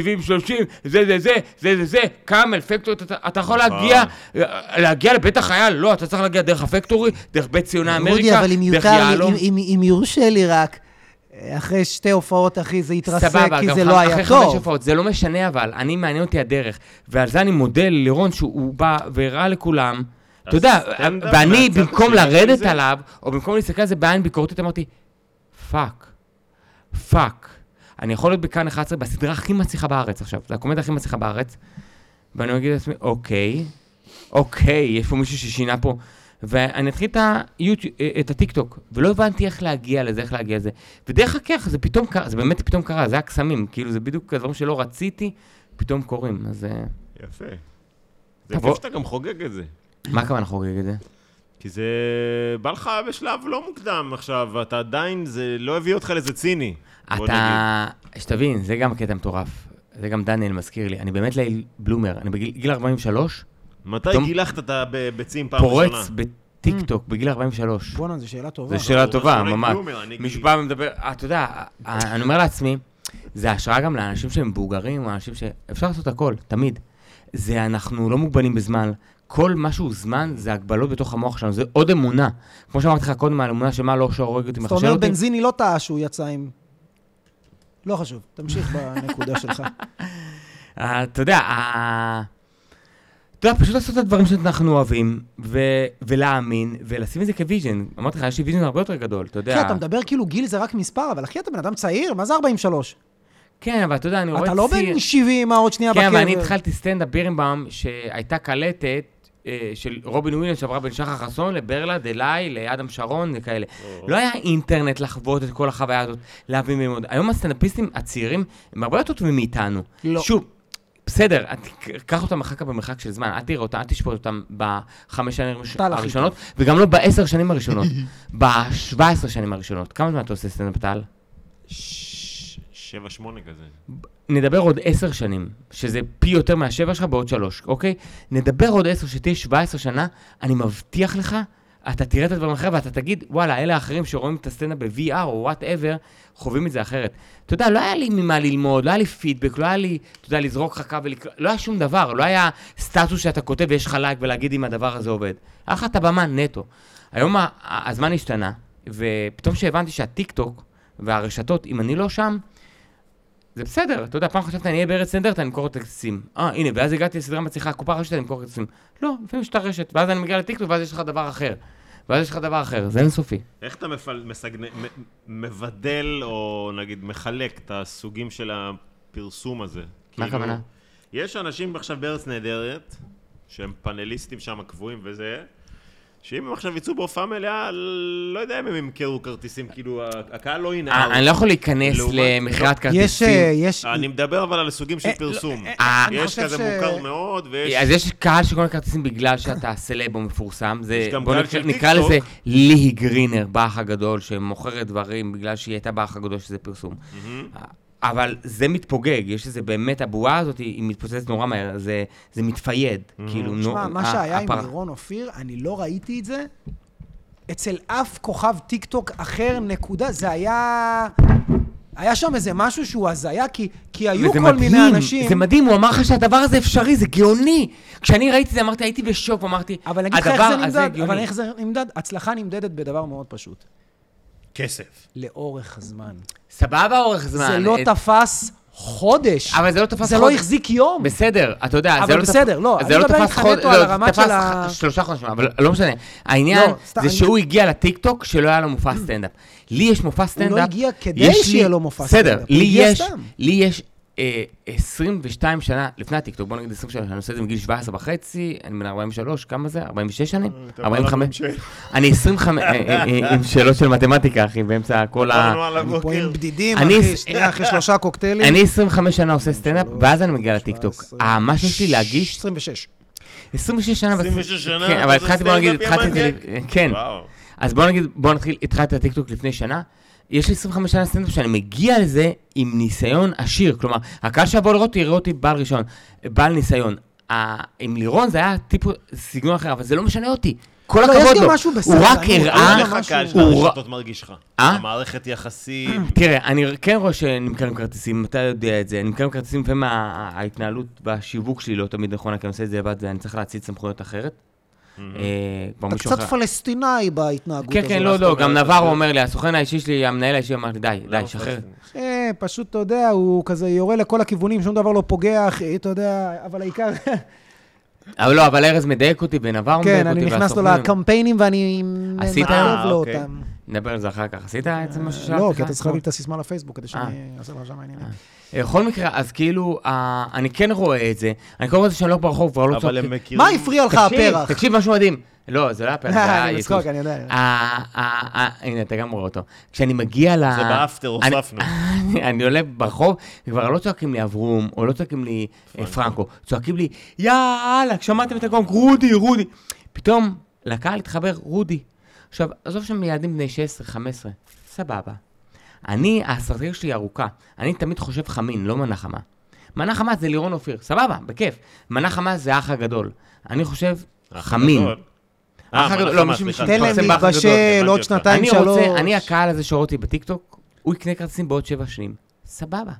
זה זה זה, זה זה זה, כמה אפקטוריות, אתה, אתה יכול נכון. להגיע, להגיע לבית החייל, לא, אתה צריך להגיע דרך הפקטורי, דרך בית ציוני אמריקה, אבל דרך יהלום. אם- אם יורשה לי רק, אחרי שתי הופעות, אחי, זה התרסק, סבבה, כי זה לא היה אחרי חמש טוב. הופעות, זה לא משנה אבל, אני מעניין אותי הדרך. ועל זה אני מודה ללירון שהוא הוא בא והראה לכולם. אתה יודע, ואני במקום לרדת זה- עליו, או במקום להסתכל על זה בעין ביקורתית, אמרתי, fuck, fuck. אני יכול להיות בכאן 11 בסדרה הכי מצליחה בארץ עכשיו, זה הקומדיה הכי מצליחה בארץ, ואני אגיד לעצמי, אוקיי, אוקיי, יש פה מישהו ששינה פה. ואני אתחיל את, היוטיוב, את הטיקטוק, ולא הבנתי איך להגיע לזה, איך להגיע לזה. ודרך הכרך זה פתאום קרה, זה באמת פתאום קרה, זה היה קסמים, כאילו זה בדיוק הדברים שלא רציתי, פתאום קורים, אז אה, יפה. זה כיף שאתה גם חוגג את זה. מה הכוונה חוגג את זה? כי זה בא לך בשלב לא מוקדם עכשיו, ואתה עדיין, זה לא הביא אותך לאיזה ציני. אתה, שתבין, זה גם קטע מטורף. זה גם דניאל מזכיר לי, אני באמת ליל בלומר, אני בגיל גיל 43, מתי גילחת את הביצים פעם ראשונה? פורץ בטיקטוק בגיל 43. בואנה, זו שאלה טובה. זו שאלה טובה, ממש. מישהו ומדבר, אה, אתה יודע, אני אומר לעצמי, זה השראה גם לאנשים שהם מבוגרים, או אנשים ש... אפשר לעשות הכל, תמיד. זה, אנחנו לא מוגבלים בזמן. כל מה שהוא זמן, זה הגבלות בתוך המוח שלנו, זה עוד אמונה. כמו שאמרתי לך קודם, על אמונה שמה לא שהורג אותי, זאת מחשל אומרת, אותי. בנזיני לא טעה שהוא יצא עם... לא חשוב, תמשיך בנקודה שלך. אה, אתה יודע, אתה יודע, פשוט לעשות את הדברים שאנחנו אוהבים, ו- ולהאמין, ולשים את זה כ vision. אמרתי לך, יש לי vision הרבה יותר גדול, אתה יודע. אחי, אתה מדבר כאילו גיל זה רק מספר, אבל אחי, אתה בן אדם צעיר, מה זה 43? כן, אבל אתה יודע, אני רואה אתה לא בן 70, מה עוד שנייה כן, בקבר. אבל אני התחלתי סטנדאפ בירנבאום, שהייתה קלטת אה, של רובין וויליאמס שעברה בין שחר חסון לברלד, אליי, לאדם שרון וכאלה. לא היה אינטרנט לחוות את כל החוויה הזאת, להבין וללמוד. היום הסטנדאפיסטים הצעירים הם הרבה יותר טובים מאיתנו. לא. שוב, בסדר, את- קח אותם אחר כך במרחק של זמן, אל תראה אותם, אל תשפוט אותם בחמש שנים הראשונות, וגם לא בעשר שנים הראשונות, בשבע עשרה שנים הראשונות. כמה זמן אתה עושה סטנדאפ טל? שבע, שמונה כזה. נדבר עוד עשר שנים, שזה פי יותר מהשבע שלך בעוד שלוש, אוקיי? נדבר עוד עשר, שתהיה 17 שנה, אני מבטיח לך, אתה תראה את הדברים אחרת ואתה תגיד, וואלה, אלה האחרים שרואים את הסצנה ב-VR או whatever, חווים את זה אחרת. אתה יודע, לא היה לי ממה ללמוד, לא היה לי פידבק, לא היה לי, אתה יודע, לזרוק חכה ולקרוא, לא היה שום דבר, לא היה סטטוס שאתה כותב ויש לך לייק ולהגיד אם הדבר הזה עובד. היה לך את הבמה נטו. היום הזמן השתנה, ופתאום שהבנתי שהטיקטוק והרשתות, אם אני לא שם, זה בסדר, אתה יודע, פעם חשבתי, אני אהיה בארץ נהדרת, אני אמכור כרטיסים. אה, הנה, ואז הגעתי לסדרה מצליחה, הקופה הראשית, אני אמכור כרטיסים. לא, לפעמים יש את הרשת, ואז אני מגיע לטיקטוק, ואז יש לך דבר אחר. ואז יש לך דבר אחר, זה אינסופי. איך אתה מפל... מסגנ... מבדל, או נגיד מחלק את הסוגים של הפרסום הזה? מה כאילו, הכוונה? יש אנשים עכשיו בארץ נהדרת, שהם פאנליסטים שם קבועים וזה, שאם הם עכשיו יצאו בהופעה מלאה, לא יודע אם הם ימכרו כרטיסים, כאילו, הקהל לא ינער. אה, אני לא יכול להיכנס למכירת יש, כרטיסים. אה, יש... אני מדבר אבל על סוגים של אה, פרסום. לא, אני יש כזה מוכר מאוד, ויש... אז יש קהל שקונה כרטיסים בגלל שאתה סלב או מפורסם, זה, יש גם בוא קהל נקרא, של נקרא טיקטוק. לזה ליהי גרינר, באח הגדול, שמוכרת דברים בגלל שהיא הייתה באח הגדול שזה פרסום. אבל זה מתפוגג, יש איזה באמת, הבועה הזאת היא מתפוצצת נורא מהר, זה, זה מתפייד, כאילו, נו, תשמע, מה ה- שהיה עם הפר- לירון אופיר, אני לא ראיתי את זה אצל אף כוכב טיקטוק אחר, נקודה. זה היה... היה שם איזה משהו שהוא הזיה, כי, כי היו כל מיני אנשים... זה מדהים, הוא אמר לך שהדבר הזה אפשרי, זה גאוני. כשאני ראיתי את זה, אמרתי, הייתי בשוק, אמרתי, אבל אני אגיד לך הדבר זה הזה נמדד, אבל גאוני. איך זה נמדד? הצלחה נמדדת בדבר מאוד פשוט. כסף. לאורך הזמן. סבבה אורך זמן. זה לא את- תפס חודש. אבל זה לא תפס זה לא חודש. החזיק יום. בסדר, אתה יודע, זה לא בסדר, תפס, לא, זה אני לא מדבר תפס איתך חוד- נטו על לא, הרמת תפס של ה- שלושה חודשים, אבל לא משנה. העניין לא, זה אני- שהוא הגיע לטיקטוק שלא היה לו מופע סטנדאפ. לי יש מופע סטנדאפ. הגיע כדי יש לי- שיהיה לו מופע בסדר, סטנדאפ, הוא לי יש. לי יש אה, 22 שנה לפני הטיקטוק, בוא נגיד 22 שנה, אני עושה את זה מגיל 17 וחצי, אני בן 43, כמה זה? 46 שנים? אה, אתה 45? בא לנו עם אני 25, אה, אה, אה, עם שאלות של מתמטיקה, אחי, באמצע כל ה... אני פה הבוקר. עם בדידים, אחי, שנייה אחרי שלושה קוקטיילים. אני 25 שנה עושה סטנדאפ, ואז אני מגיע לטיקטוק. 17, אה, מה שיש לי להגיש 26. 26 שנה. 26 שנה, כן, אבל התחלתי, בוא נגיד, התחלתי כן. אז בוא נגיד, בוא נתחיל, התחלתי את הטיקטוק לפני שנה. יש לי 25 שנה סטנדאפ שאני מגיע לזה עם ניסיון עשיר. כלומר, הקהל שיבוא לראות אותי, יראה אותי בעל ראשון, בעל ניסיון. עם לירון זה היה טיפו, סגנון אחר, אבל זה לא משנה אותי. כל לא, יש הכבוד גם לו. הוא רק הראה... איך משהו- הקהל של הרשתות מרגיש לך? אה? המערכת יחסים. תראה, אני כן רואה שנמכרים כרטיסים, אתה יודע את זה, נמכרים כרטיסים, לפעמים ההתנהלות והשיווק שלי לא תמיד נכונה, כי אני עושה את זה לבד ואני צריך להציץ סמכויות אחרת. אה, אתה קצת פלסטינאי בהתנהגות כן, הזאת. כן, מה לא, לא? גם איך נבר זה? אומר לי, הסוכן האישי שלי, המנהל האישי אמר לי, די, די, למה שחרר. אה, פשוט, אתה יודע, הוא כזה יורה לכל הכיוונים, שום דבר לא פוגע, אחי, אתה יודע, אבל העיקר... אבל לא, אבל ארז מדייק אותי ונבר מדייק כן, אותי. אני נכנס לו לקמפיינים ואני עשית? אה, לו אוקיי. אותם. נדבר על זה אחר כך. עשית את זה מה ששאלתי לא, לך? כי אתה צריך להביא את הסיסמה לפייסבוק, כדי שאני אעשה לך שם העניינים. בכל מקרה, אז כאילו, אה, אני כן רואה את זה. אני כל הזמן שאני לא ברחוב, כבר לא אבל הם צועק. מכירים... מה הפריע לך תקשיב, הפרח? תקשיב, משהו מדהים. לא, זה לא הפרח, זה היה אני. מצחוק, אני יודע. אה, אה, אה, הנה, אתה גם רואה אותו. כשאני מגיע ל... זה באפטר, אני- הוספנו. אני- אני עולה ברחוב, וכבר לא צועקים לי אברום, או לא צועקים לי אה, פרנקו, צועקים לי, יאללה, שמעתם את הגונג, רודי, רודי. פתאום לקהל התחבר רודי. עכשיו, עזוב שם ילדים בני 16, 15, סבבה. אני, האסטרטגיה שלי היא ארוכה. אני תמיד חושב חמין, לא מנה חמה. מנה חמה זה לירון אופיר, סבבה, בכיף. מנה חמה זה האח הגדול. אני חושב חמין. האח אה, הגדול, מנה לא, מישהו. תן להם להתבשל עוד. שנתיים, אני שלוש. רוצה, אני הקהל הזה שרואה אותי בטיקטוק, הוא יקנה כרטיסים בעוד שבע שנים. סבבה.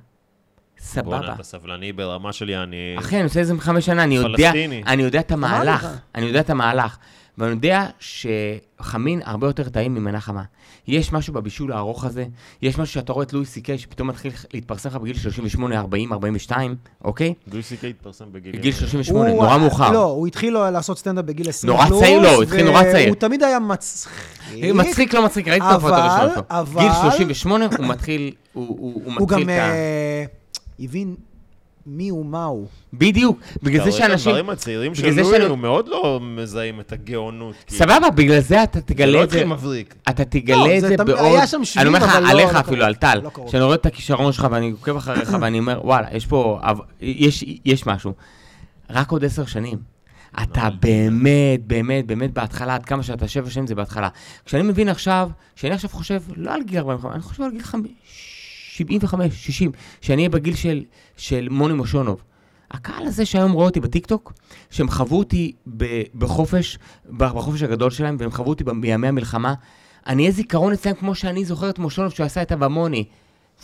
סבבה. בואנה, אתה סבלני ברמה שלי, אני... אחי, אני עושה את זה חמש שנה, אני יודע, פלסטיני. אני יודע את המהלך, לך. אני יודע את המהלך, ואני יודע שחמין הרבה יותר טעים ממנה חמה. יש משהו בבישול הארוך הזה, יש משהו שאתה רואה את לואי סי קיי שפתאום מתחיל להתפרסם לך בגיל 38, 40, 42, אוקיי? לואי סי קיי התפרסם בגיל... בגיל 38, הוא- נורא מאוחר. לא, הוא התחיל לו לעשות סטנדאפ בגיל 20 נורא פלוס, צעיר, לא, הוא התחיל נורא צעיר. והוא תמיד היה מצחיק. מצחיק, לא מצחיק, ראיתי את ההופעות אבל- הראשונות שלו. אבל- גיל 38, הוא מתחיל, הוא- הוא הוא הוא גם מתחיל את ה... אה, הבין מי הוא מה הוא. בדיוק, בגלל זה אתה רואה את שאנשים... הדברים הצעירים של בגלל זה לואי, שאני- הוא מאוד לא מזהים את הגאונות. כאילו. סבבה, בגלל זה אתה זה תגלה לא את זה, התחיל מבריק. אתה לא, תגלה את זה זה בעוד... היה שם שביב, אני אומר לך, אבל לא- עליך לא אפילו. על טל, לא קרוב. שאני רואה את הכישרון שלך ואני עוקב אחריך ואני אומר, וואלה, יש פה... אב- יש- יש משהו. רק עוד עשר שנים. אתה באמת, באמת, באמת בהתחלה, עד כמה שאתה שבע שנים זה בהתחלה. כשאני מבין עכשיו, שאני עכשיו חושב, לא על גיל 45, אני חושב על גיל חמ- 75, 60, שאני אהיה בגיל של, של מוני מושונוב. הקהל הזה שהיום רואה אותי בטיקטוק, שהם חוו אותי בחופש, בחופש הגדול שלהם, והם חוו אותי בימי המלחמה, אני אהיה זיכרון אצלם כמו שאני זוכר את מושונוב שהוא עשה את הבמוני.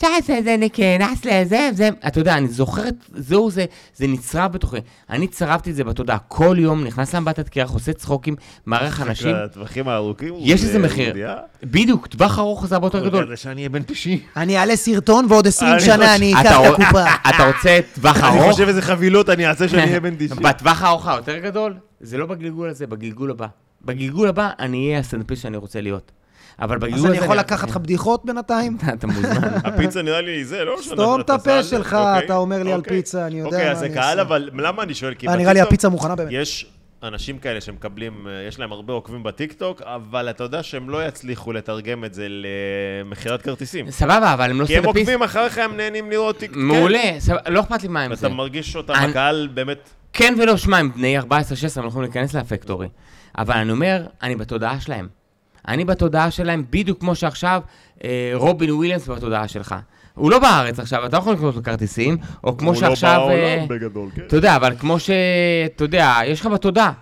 שעשה זה נכנס לזה, זה, אתה יודע, אני זוכר את, זהו זה, זה נצרב בתוכי. אני צרבתי את זה בתודעה. כל יום נכנס לאמבטת קרח, עושה צחוקים, מארח אנשים. הטווחים הארוכים. יש לזה הוא מחיר. בדיוק, טווח ארוך זה הרבה יותר גדול. כזה שאני אהיה בן 90. אני אעלה סרטון ועוד 20 אני שנה אני אתה אקח את הקופה. אתה רוצה טווח אני ארוך? חושב איזה חבילות אני אעשה שאני אהיה בן 90. בטווח הארוך היותר גדול, זה לא בגלגול הזה, בגלגול הבא. בגלגול הבא אני אהיה הסטנדאפיסט שאני רוצה להיות. אבל אז בגלגול אני הזה... יכול לקחת לך בדיחות בינתיים? אתה מוזמן. הפיצה נראה לי זה, לא משנה. סתום את הפה שלך, אוקיי, אתה אומר לי על אוקיי. פיצה, אני יודע אוקיי, מה אז זה אני קהל. אבל למה אני שואל? כי אה, נראה לי הפיצה מוכנה באמת. יש אנשים כאלה שמקבלים, אה, יש להם הרבה עוקבים בטיקטוק, אבל אתה יודע שהם לא יצליחו לתרגם את זה למכירת כרטיסים. סבבה, אבל הם לא כי הם סטנדאפיסט. עוקבים אחריך, הם נהנים לראות טיקטוק. מעולה, לא אכפת לי מה עם זה. אתה מרגיש אותם, אני- הקהל באמת... כן ולא, שמע, הם בני 14-16, הם לא יכולים להיכנס לאפקטורי. אבל אני אומר, אני בתודעה שלהם. אני בתודעה שלהם בדיוק כמו שעכשיו אה, רובין וויליאמס בתודעה שלך. הוא לא בארץ עכשיו, אתה לא יכול לקנות לו כרטיסים, או כמו הוא לא שעכשיו... אה, בעולם בגדול, כן. אתה יודע, אבל כמו ש... אתה יודע, יש לך בתודעה.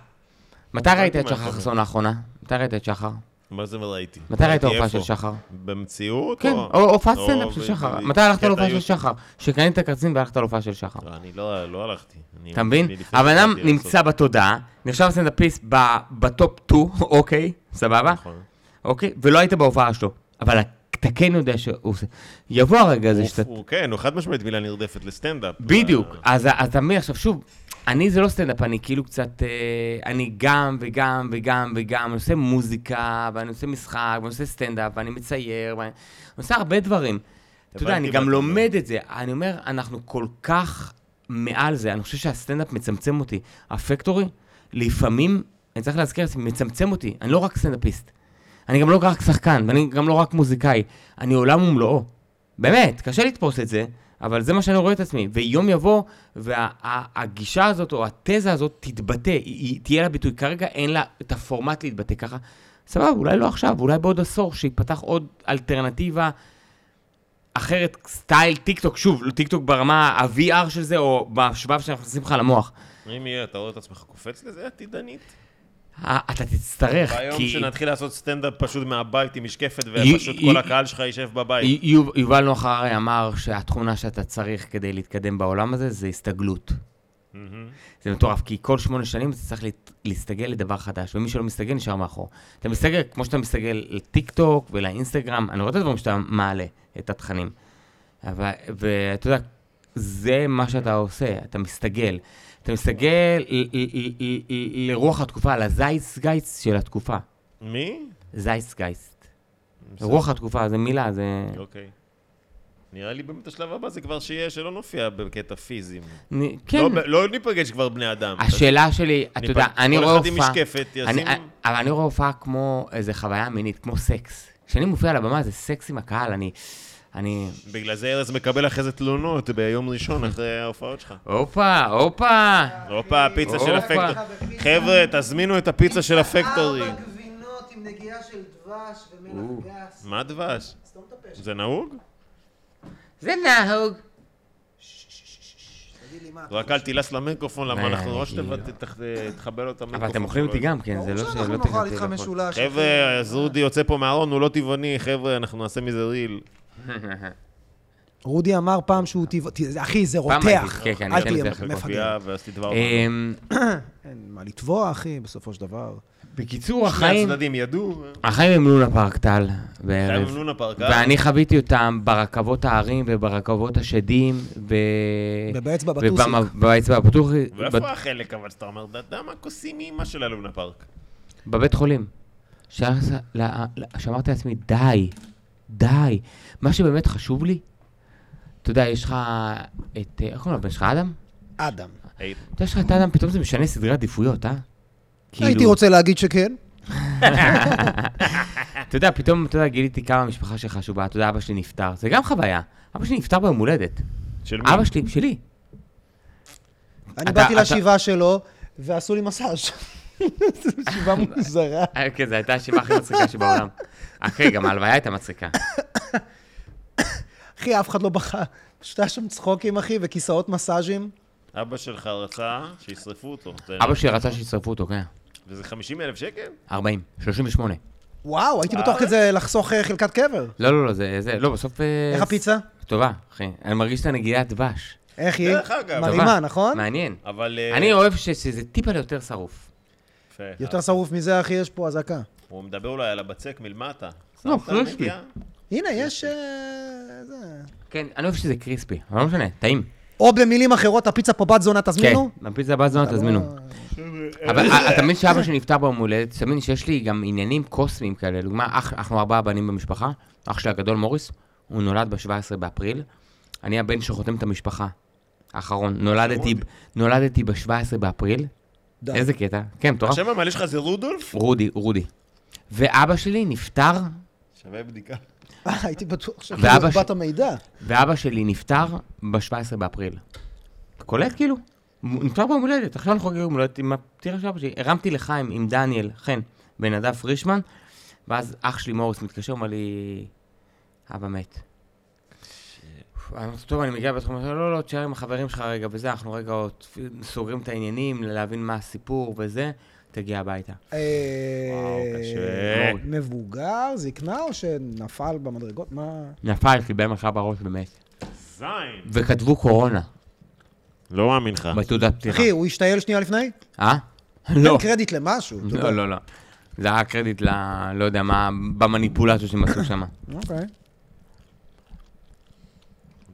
מתי ראית את שחר חסון לאחרונה? מתי ראית את שחר? מה זה ראיתי? מתי ראית הופעה של? שחר? במציאות? כן, או הופעת סטנדאפ של שחר. מתי הלכת להופעה של? שחר? שקנית את הכרטיסים והלכת להופעה של שחר. לא, אני לא לא הלכתי. אתה מבין? הבן אדם נמצא. בתודעה, נחשב סטנדאפיסט ב- ב top 2, אוקיי, סבבה? אוקיי? ולא היית בהופעה שלו. אבל אתה כן יודע שהוא עושה. יבוא הרגע הזה שאתה... הוא כן, הוא חד משמעית מילה נרדפת לסטנדאפ. בדיוק. אז אתה מבין, עכשיו שוב, אני זה לא סטנדאפ, אני כאילו קצת... אה, אני גם וגם וגם וגם, אני עושה מוזיקה, ואני עושה משחק, ואני עושה סטנדאפ, ואני מצייר, ואני אני עושה הרבה דברים. אתה יודע, אני גם. לומד את זה. אני אומר, אנחנו כל כך מעל זה, אני חושב שהסטנדאפ מצמצם אותי. הפקטורי, לפעמים, אני צריך להזכיר לעצמי, מצמצם אותי. אני לא רק סטנדאפיסט. אני גם לא רק שחקן, ואני גם לא רק מוזיקאי. אני עולם ומלואו. באמת, קשה לתפוס את זה, אבל זה מה שאני רואה את עצמי. ויום יבוא, והגישה הזאת, או התזה הזאת, תתבטא, היא, היא תהיה לה ביטוי. כרגע אין לה את הפורמט להתבטא ככה. סבבה, אולי לא עכשיו, אולי בעוד עשור, שיפתח עוד אלטרנטיבה אחרת, סטייל טיק טוק, שוב, טיק טוק ברמה ה-VR של זה, או בשבב שאנחנו נכנסים לך למוח. אם יהיה, אתה רואה את עצמך קופץ לזה עתידנית? אה, אתה תצטרך, ביום כי שנתחיל לעשות סטנדאפ פשוט מהבית עם משקפת, ופשוט כל הקהל שלך יישב בבית. יובל נוח הררי אמר שהתכונה שאתה צריך כדי להתקדם בעולם הזה זה הסתגלות. זה מטורף, כי כל שמונה שנים אתה צריך להסתגל לדבר חדש, ומי שלא מסתגל נשאר מאחור. אתה מסתגל, כמו שאתה מסתגל לטיק טוק ולאינסטגרם, אני רואה את הדברים שאתה מעלה, את התכנים. ואתה יודע, זה מה שאתה עושה, אתה מסתגל. אתה מסתגל לרוח התקופה, לזייסגייסט של התקופה. מי? זייסגייסט. רוח התקופה, זה מילה, זה... אוקיי. נראה לי באמת השלב הבא זה כבר שיהיה, שלא נופיע בקטע פיזי. כן. לא, לא ניפגש כבר בני אדם. השאלה שלי, אתה יודע, אני כל רואה אחד עם הופעה... משקפת, ישים... אבל אני רואה הופעה כמו איזה חוויה מינית, כמו סקס. כשאני מופיע על הבמה זה סקס עם הקהל, אני... אני... בגלל זה ארז מקבל אחרי זה תלונות ביום ראשון אחרי ההופעות שלך. הופה, הופה! הופה, הפיצה של. הפקטורי. חבר'ה, תזמינו את הפיצה של הפקטורי. ארבע גבינות עם נגיעה של דבש ומלח גס. מה דבש? זה נהוג? זה נהוג. רק אל תילס למיקרופון, למה אה, אנחנו כאילו. שתחבר לו את המיקרופון. אבל אתם אוכלים. איתי גם, כן, זה לא ברור ש... שאנחנו לא נאכל תכננתי איתך לאכול. משולש. חבר'ה, אז רודי יוצא פה מהארון, הוא לא טבעוני, חבר'ה, אנחנו נעשה מזה ריל. רודי אמר פעם שהוא טבעוני, אחי, זה פעם הייתי, רותח. כן, כן, אל תהיה מפגר. אמ, אין מה לתבוע, אחי, בסופו של דבר. בקיצור, שני החיים... הצדדים ידעו. החיים הם לונה פארק טל בערב. עם לונה פארק, אה? ואני חוויתי אותם ברכבות ההרים וברכבות השדים, ב... ובאצבע בטוסיק. ובאצבע הפתוח, ואיפה החלק אבל שאתה אומר, אתה יודע מה כוסים אימא של הלונה פארק? בבית חולים. שאמרתי לעצמי, די, די. מה שבאמת חשוב לי, אתה יודע, יש לך את, אה, איך קוראים לבן שלך, אדם? אדם. אתה יודע, יש לך את אדם, פתאום זה משנה סדרי עדיפויות, אה? הייתי כאילו, רוצה להגיד שכן. אתה יודע, פתאום, אתה יודע, גיליתי כמה המשפחה שלך חשובה, אתה יודע, אבא שלי נפטר, זה גם חוויה. אבא שלי נפטר ביום הולדת. של מי? אבא שלי, שלי. אני באתי לשבעה שלו, ועשו לי מסאז'. זו שבעה מוזרה. אה, כן, זו הייתה השבעה הכי מצחיקה שבעולם. אחי, גם ההלוויה הייתה מצחיקה. אחי, אף אחד לא בכה. פשוט היה שם צחוקים, אחי, וכיסאות מסאז'ים. אבא שלך רצה שישרפו אותו. אבא שלי רצה שישרפו אותו, כן. וזה 50 אלף שקל? 40, 38. וואו, הייתי בטוח כזה לחסוך אה, חלקת קבר. לא, לא, לא, זה, זה, לא, בסוף... אה, איך הפיצה? טובה, אחי. אני מרגיש את הנגיעת דבש. איך היא? דרך אגב. מרימה. נכון? מעניין. אבל... אה, אני אוהב שזה טיפה יותר שרוף. יפה. יותר שרוף מזה, אחי, יש פה אזעקה. הוא מדבר אולי על הבצק מלמטה. לא, קריספי. נגיעה? הנה, יש... אה. כן, אני אוהב שזה crispy, אבל לא משנה, טעים. או במילים אחרות, הפיצה פה בת זונה, כן, תזמינו. בפיצה הבת זונה תזמינו. אבל אה, אתה מבין שאבא שלי נפטר ביום הולדת, תבין שיש לי גם עניינים קוסמיים כאלה. לדוגמה, אנחנו ארבעה בנים במשפחה, אח שלי הגדול מוריס, הוא נולד ב-17 באפריל. אני הבן שחותם את המשפחה. האחרון. נולדתי, נולדתי ב-17 באפריל. די. איזה קטע. כן, מטורף. עכשיו המעלה שלך זה רודולף? רודי, רודי. ואבא שלי נפטר, שווה בדיקה. אה, הייתי בטוח ואבא שכאילו ש- באת המידע. ואבא שלי נפטר ב-17 באפריל. אתה קולט כאילו? נפטר ביום הולדת, עכשיו אנחנו חוגגים יום הולדת עם הפטירה של אבא שלי. הרמתי לחיים עם דניאל, חן, בנדב פרישמן, ואז אח שלי מוריס מתקשר, אומר לי, אבא מת. אמרתי, טוב, אני מגיע לבית חולים, לא, לא, תשאר עם החברים שלך רגע וזה, אנחנו רגע עוד סוגרים את העניינים, להבין מה הסיפור וזה, תגיע הביתה. אה, וואו, קשה. מבוגר, זקנה, או שנפל במדרגות? מה? נפל, קיבל מכה בראש ומת. זין. וכתבו קורונה לא מאמין לך. בתעודת פטירה. אחי, הוא השתעל שנייה לפני? אה? לא. תן קרדיט למשהו. לא, לא, לא. זה היה קרדיט ל... לא יודע מה, במניפולציות שהם עשו שם. אוקיי.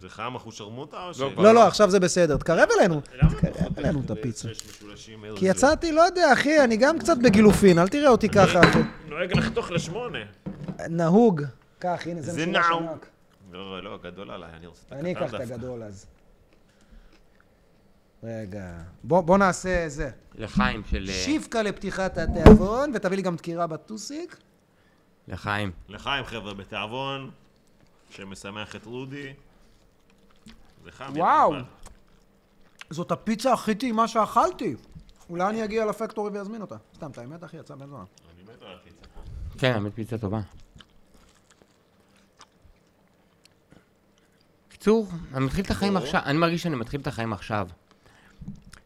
זה חם אחושרמוטה או ש... כבר לא, לא, עכשיו זה בסדר. תקרב אלינו. תקרב אלינו את הפיצה. כי יצאתי, לא יודע, אחי, אני גם קצת בגילופין, אל תראה אותי ככה. נוהג לחתוך לשמונה. נהוג. קח, הנה, זה משולש נעו. ענק. לא, לא, גדול עליי, אני רוצה את אני אקח את. הגדול אז. רגע. בוא בוא נעשה זה. לחיים של... אה, שיפקה לפתיחת התיאבון, ותביא לי גם דקירה בטוסיק. לחיים. לחיים, חבר'ה, בתיאבון, שמשמח את רודי. זה חם. וואו. זאת הפיצה הכי טעימה שאכלתי. אולי אני אגיע לפקטורי ואזמין אותה. סתם, את האמת, אחי, יצא בן זמן. אני מת על הפיצה. כן, האמת פיצה טובה. קיצור, אני מתחיל את החיים עכשיו, אני מרגיש שאני מתחיל את החיים עכשיו.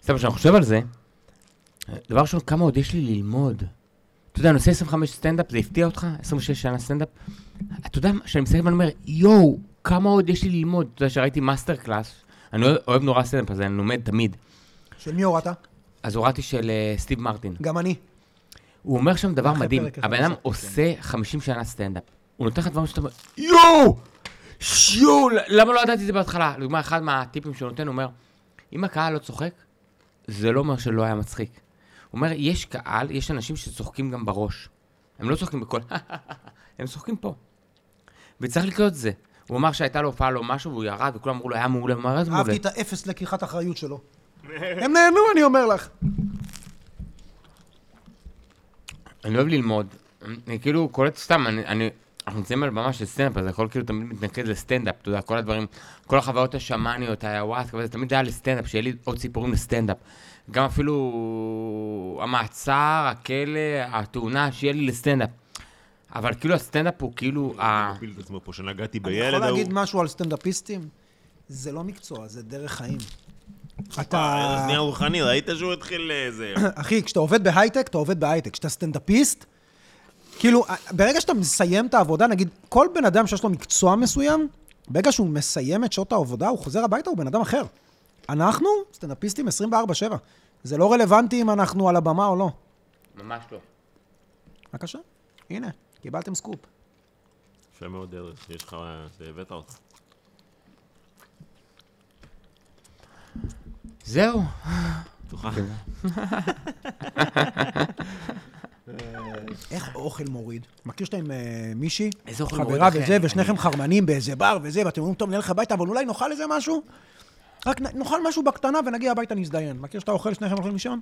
סתם, כשאני חושב על זה, דבר ראשון, כמה עוד יש לי ללמוד. אתה יודע, אני עושה 25 סטנדאפ, זה הפתיע אותך? 26 שנה סטנדאפ? אתה יודע, כשאני מסתכל ואני אומר, יואו, כמה עוד יש לי ללמוד. אתה יודע, שראיתי master class, אני אוהב- נורא סטנדאפ, אז אני לומד תמיד. של מי הורדת? אז הורדתי של אה, סטיב מרטין. גם אני. הוא אומר שם דבר מדהים, הבן אדם עשיתי, עושה 50 שנה סטנדאפ. הוא נותן לך דברים שאתה אומר, יואו! יואו! למה לא ידעתי את זה בהתחלה? לדוגמה, אחד מהטיפים שהוא נותן, הוא אומר, אם הקהל לא צוחק, זה לא אומר שלא היה מצחיק. הוא אומר, יש קהל, יש אנשים שצוחקים גם בראש. הם לא צוחקים בקול, הם צוחקים פה. וצריך לקלוט את זה. הוא אמר שהייתה לו הופעה לו משהו, והוא ירד, וכולם אמרו לו, היה מעולה, אמר, איזה מעולה. אהבתי את האפס לקיחת אחריות שלו. הם נהנו, אני אומר לך. אני אוהב ללמוד. אני כאילו קולט סתם, אני, אני, אנחנו נמצאים על במה של סטנדאפ, אז יכול כאילו תמיד מתנקז לסטנדאפ, אתה יודע, כל הדברים, כל החוויות השמאניות, האיוואסקה וזה, תמיד היה לסטנדאפ, שיהיה לי עוד סיפורים לסטנדאפ. גם אפילו המעצר, הכלא, התאונה, שיהיה לי לסטנדאפ. אבל כאילו הסטנדאפ הוא כאילו. מפיל את עצמו פה שנגעתי אני בילד יכול ההוא. להגיד משהו על סטנדאפיסטים? זה לא מקצוע, זה דרך חיים. אה, אתה... אז נהיה רוחני, ראית שהוא התחיל איזה... אחי, כשאתה עובד בהייטק, אתה עובד בהייטק. כשאתה סטנדאפיסט, כאילו, ברגע שאתה מסיים את העבודה, נגיד, כל בן אדם שיש לו מקצוע מסוים, ברגע שהוא מסיים את שעות העבודה, הוא חוזר הביתה, הוא בן אדם אחר. אנחנו סטנדאפיסטים 24/7. זה לא רלוונטי אם אנחנו על הבמה או לא. ממש לא. בבקשה, הנה, קיבלתם סקופ. יפה מאוד, ארז, יש לך... הבאת אותה. זהו. תוכל. איך אוכל מוריד? מכיר שאתה עם אה, מישהי, איזה אוכל מוריד, חברה? וזה, ושניכם חרמנים באיזה בר וזה, ואתם אומרים, טוב, נלך הביתה, אבל אולי נאכל איזה משהו? רק נאכל משהו בקטנה ונגיע הביתה נזדיין. מכיר שאתה אוכל, שניכם הולכים לישון?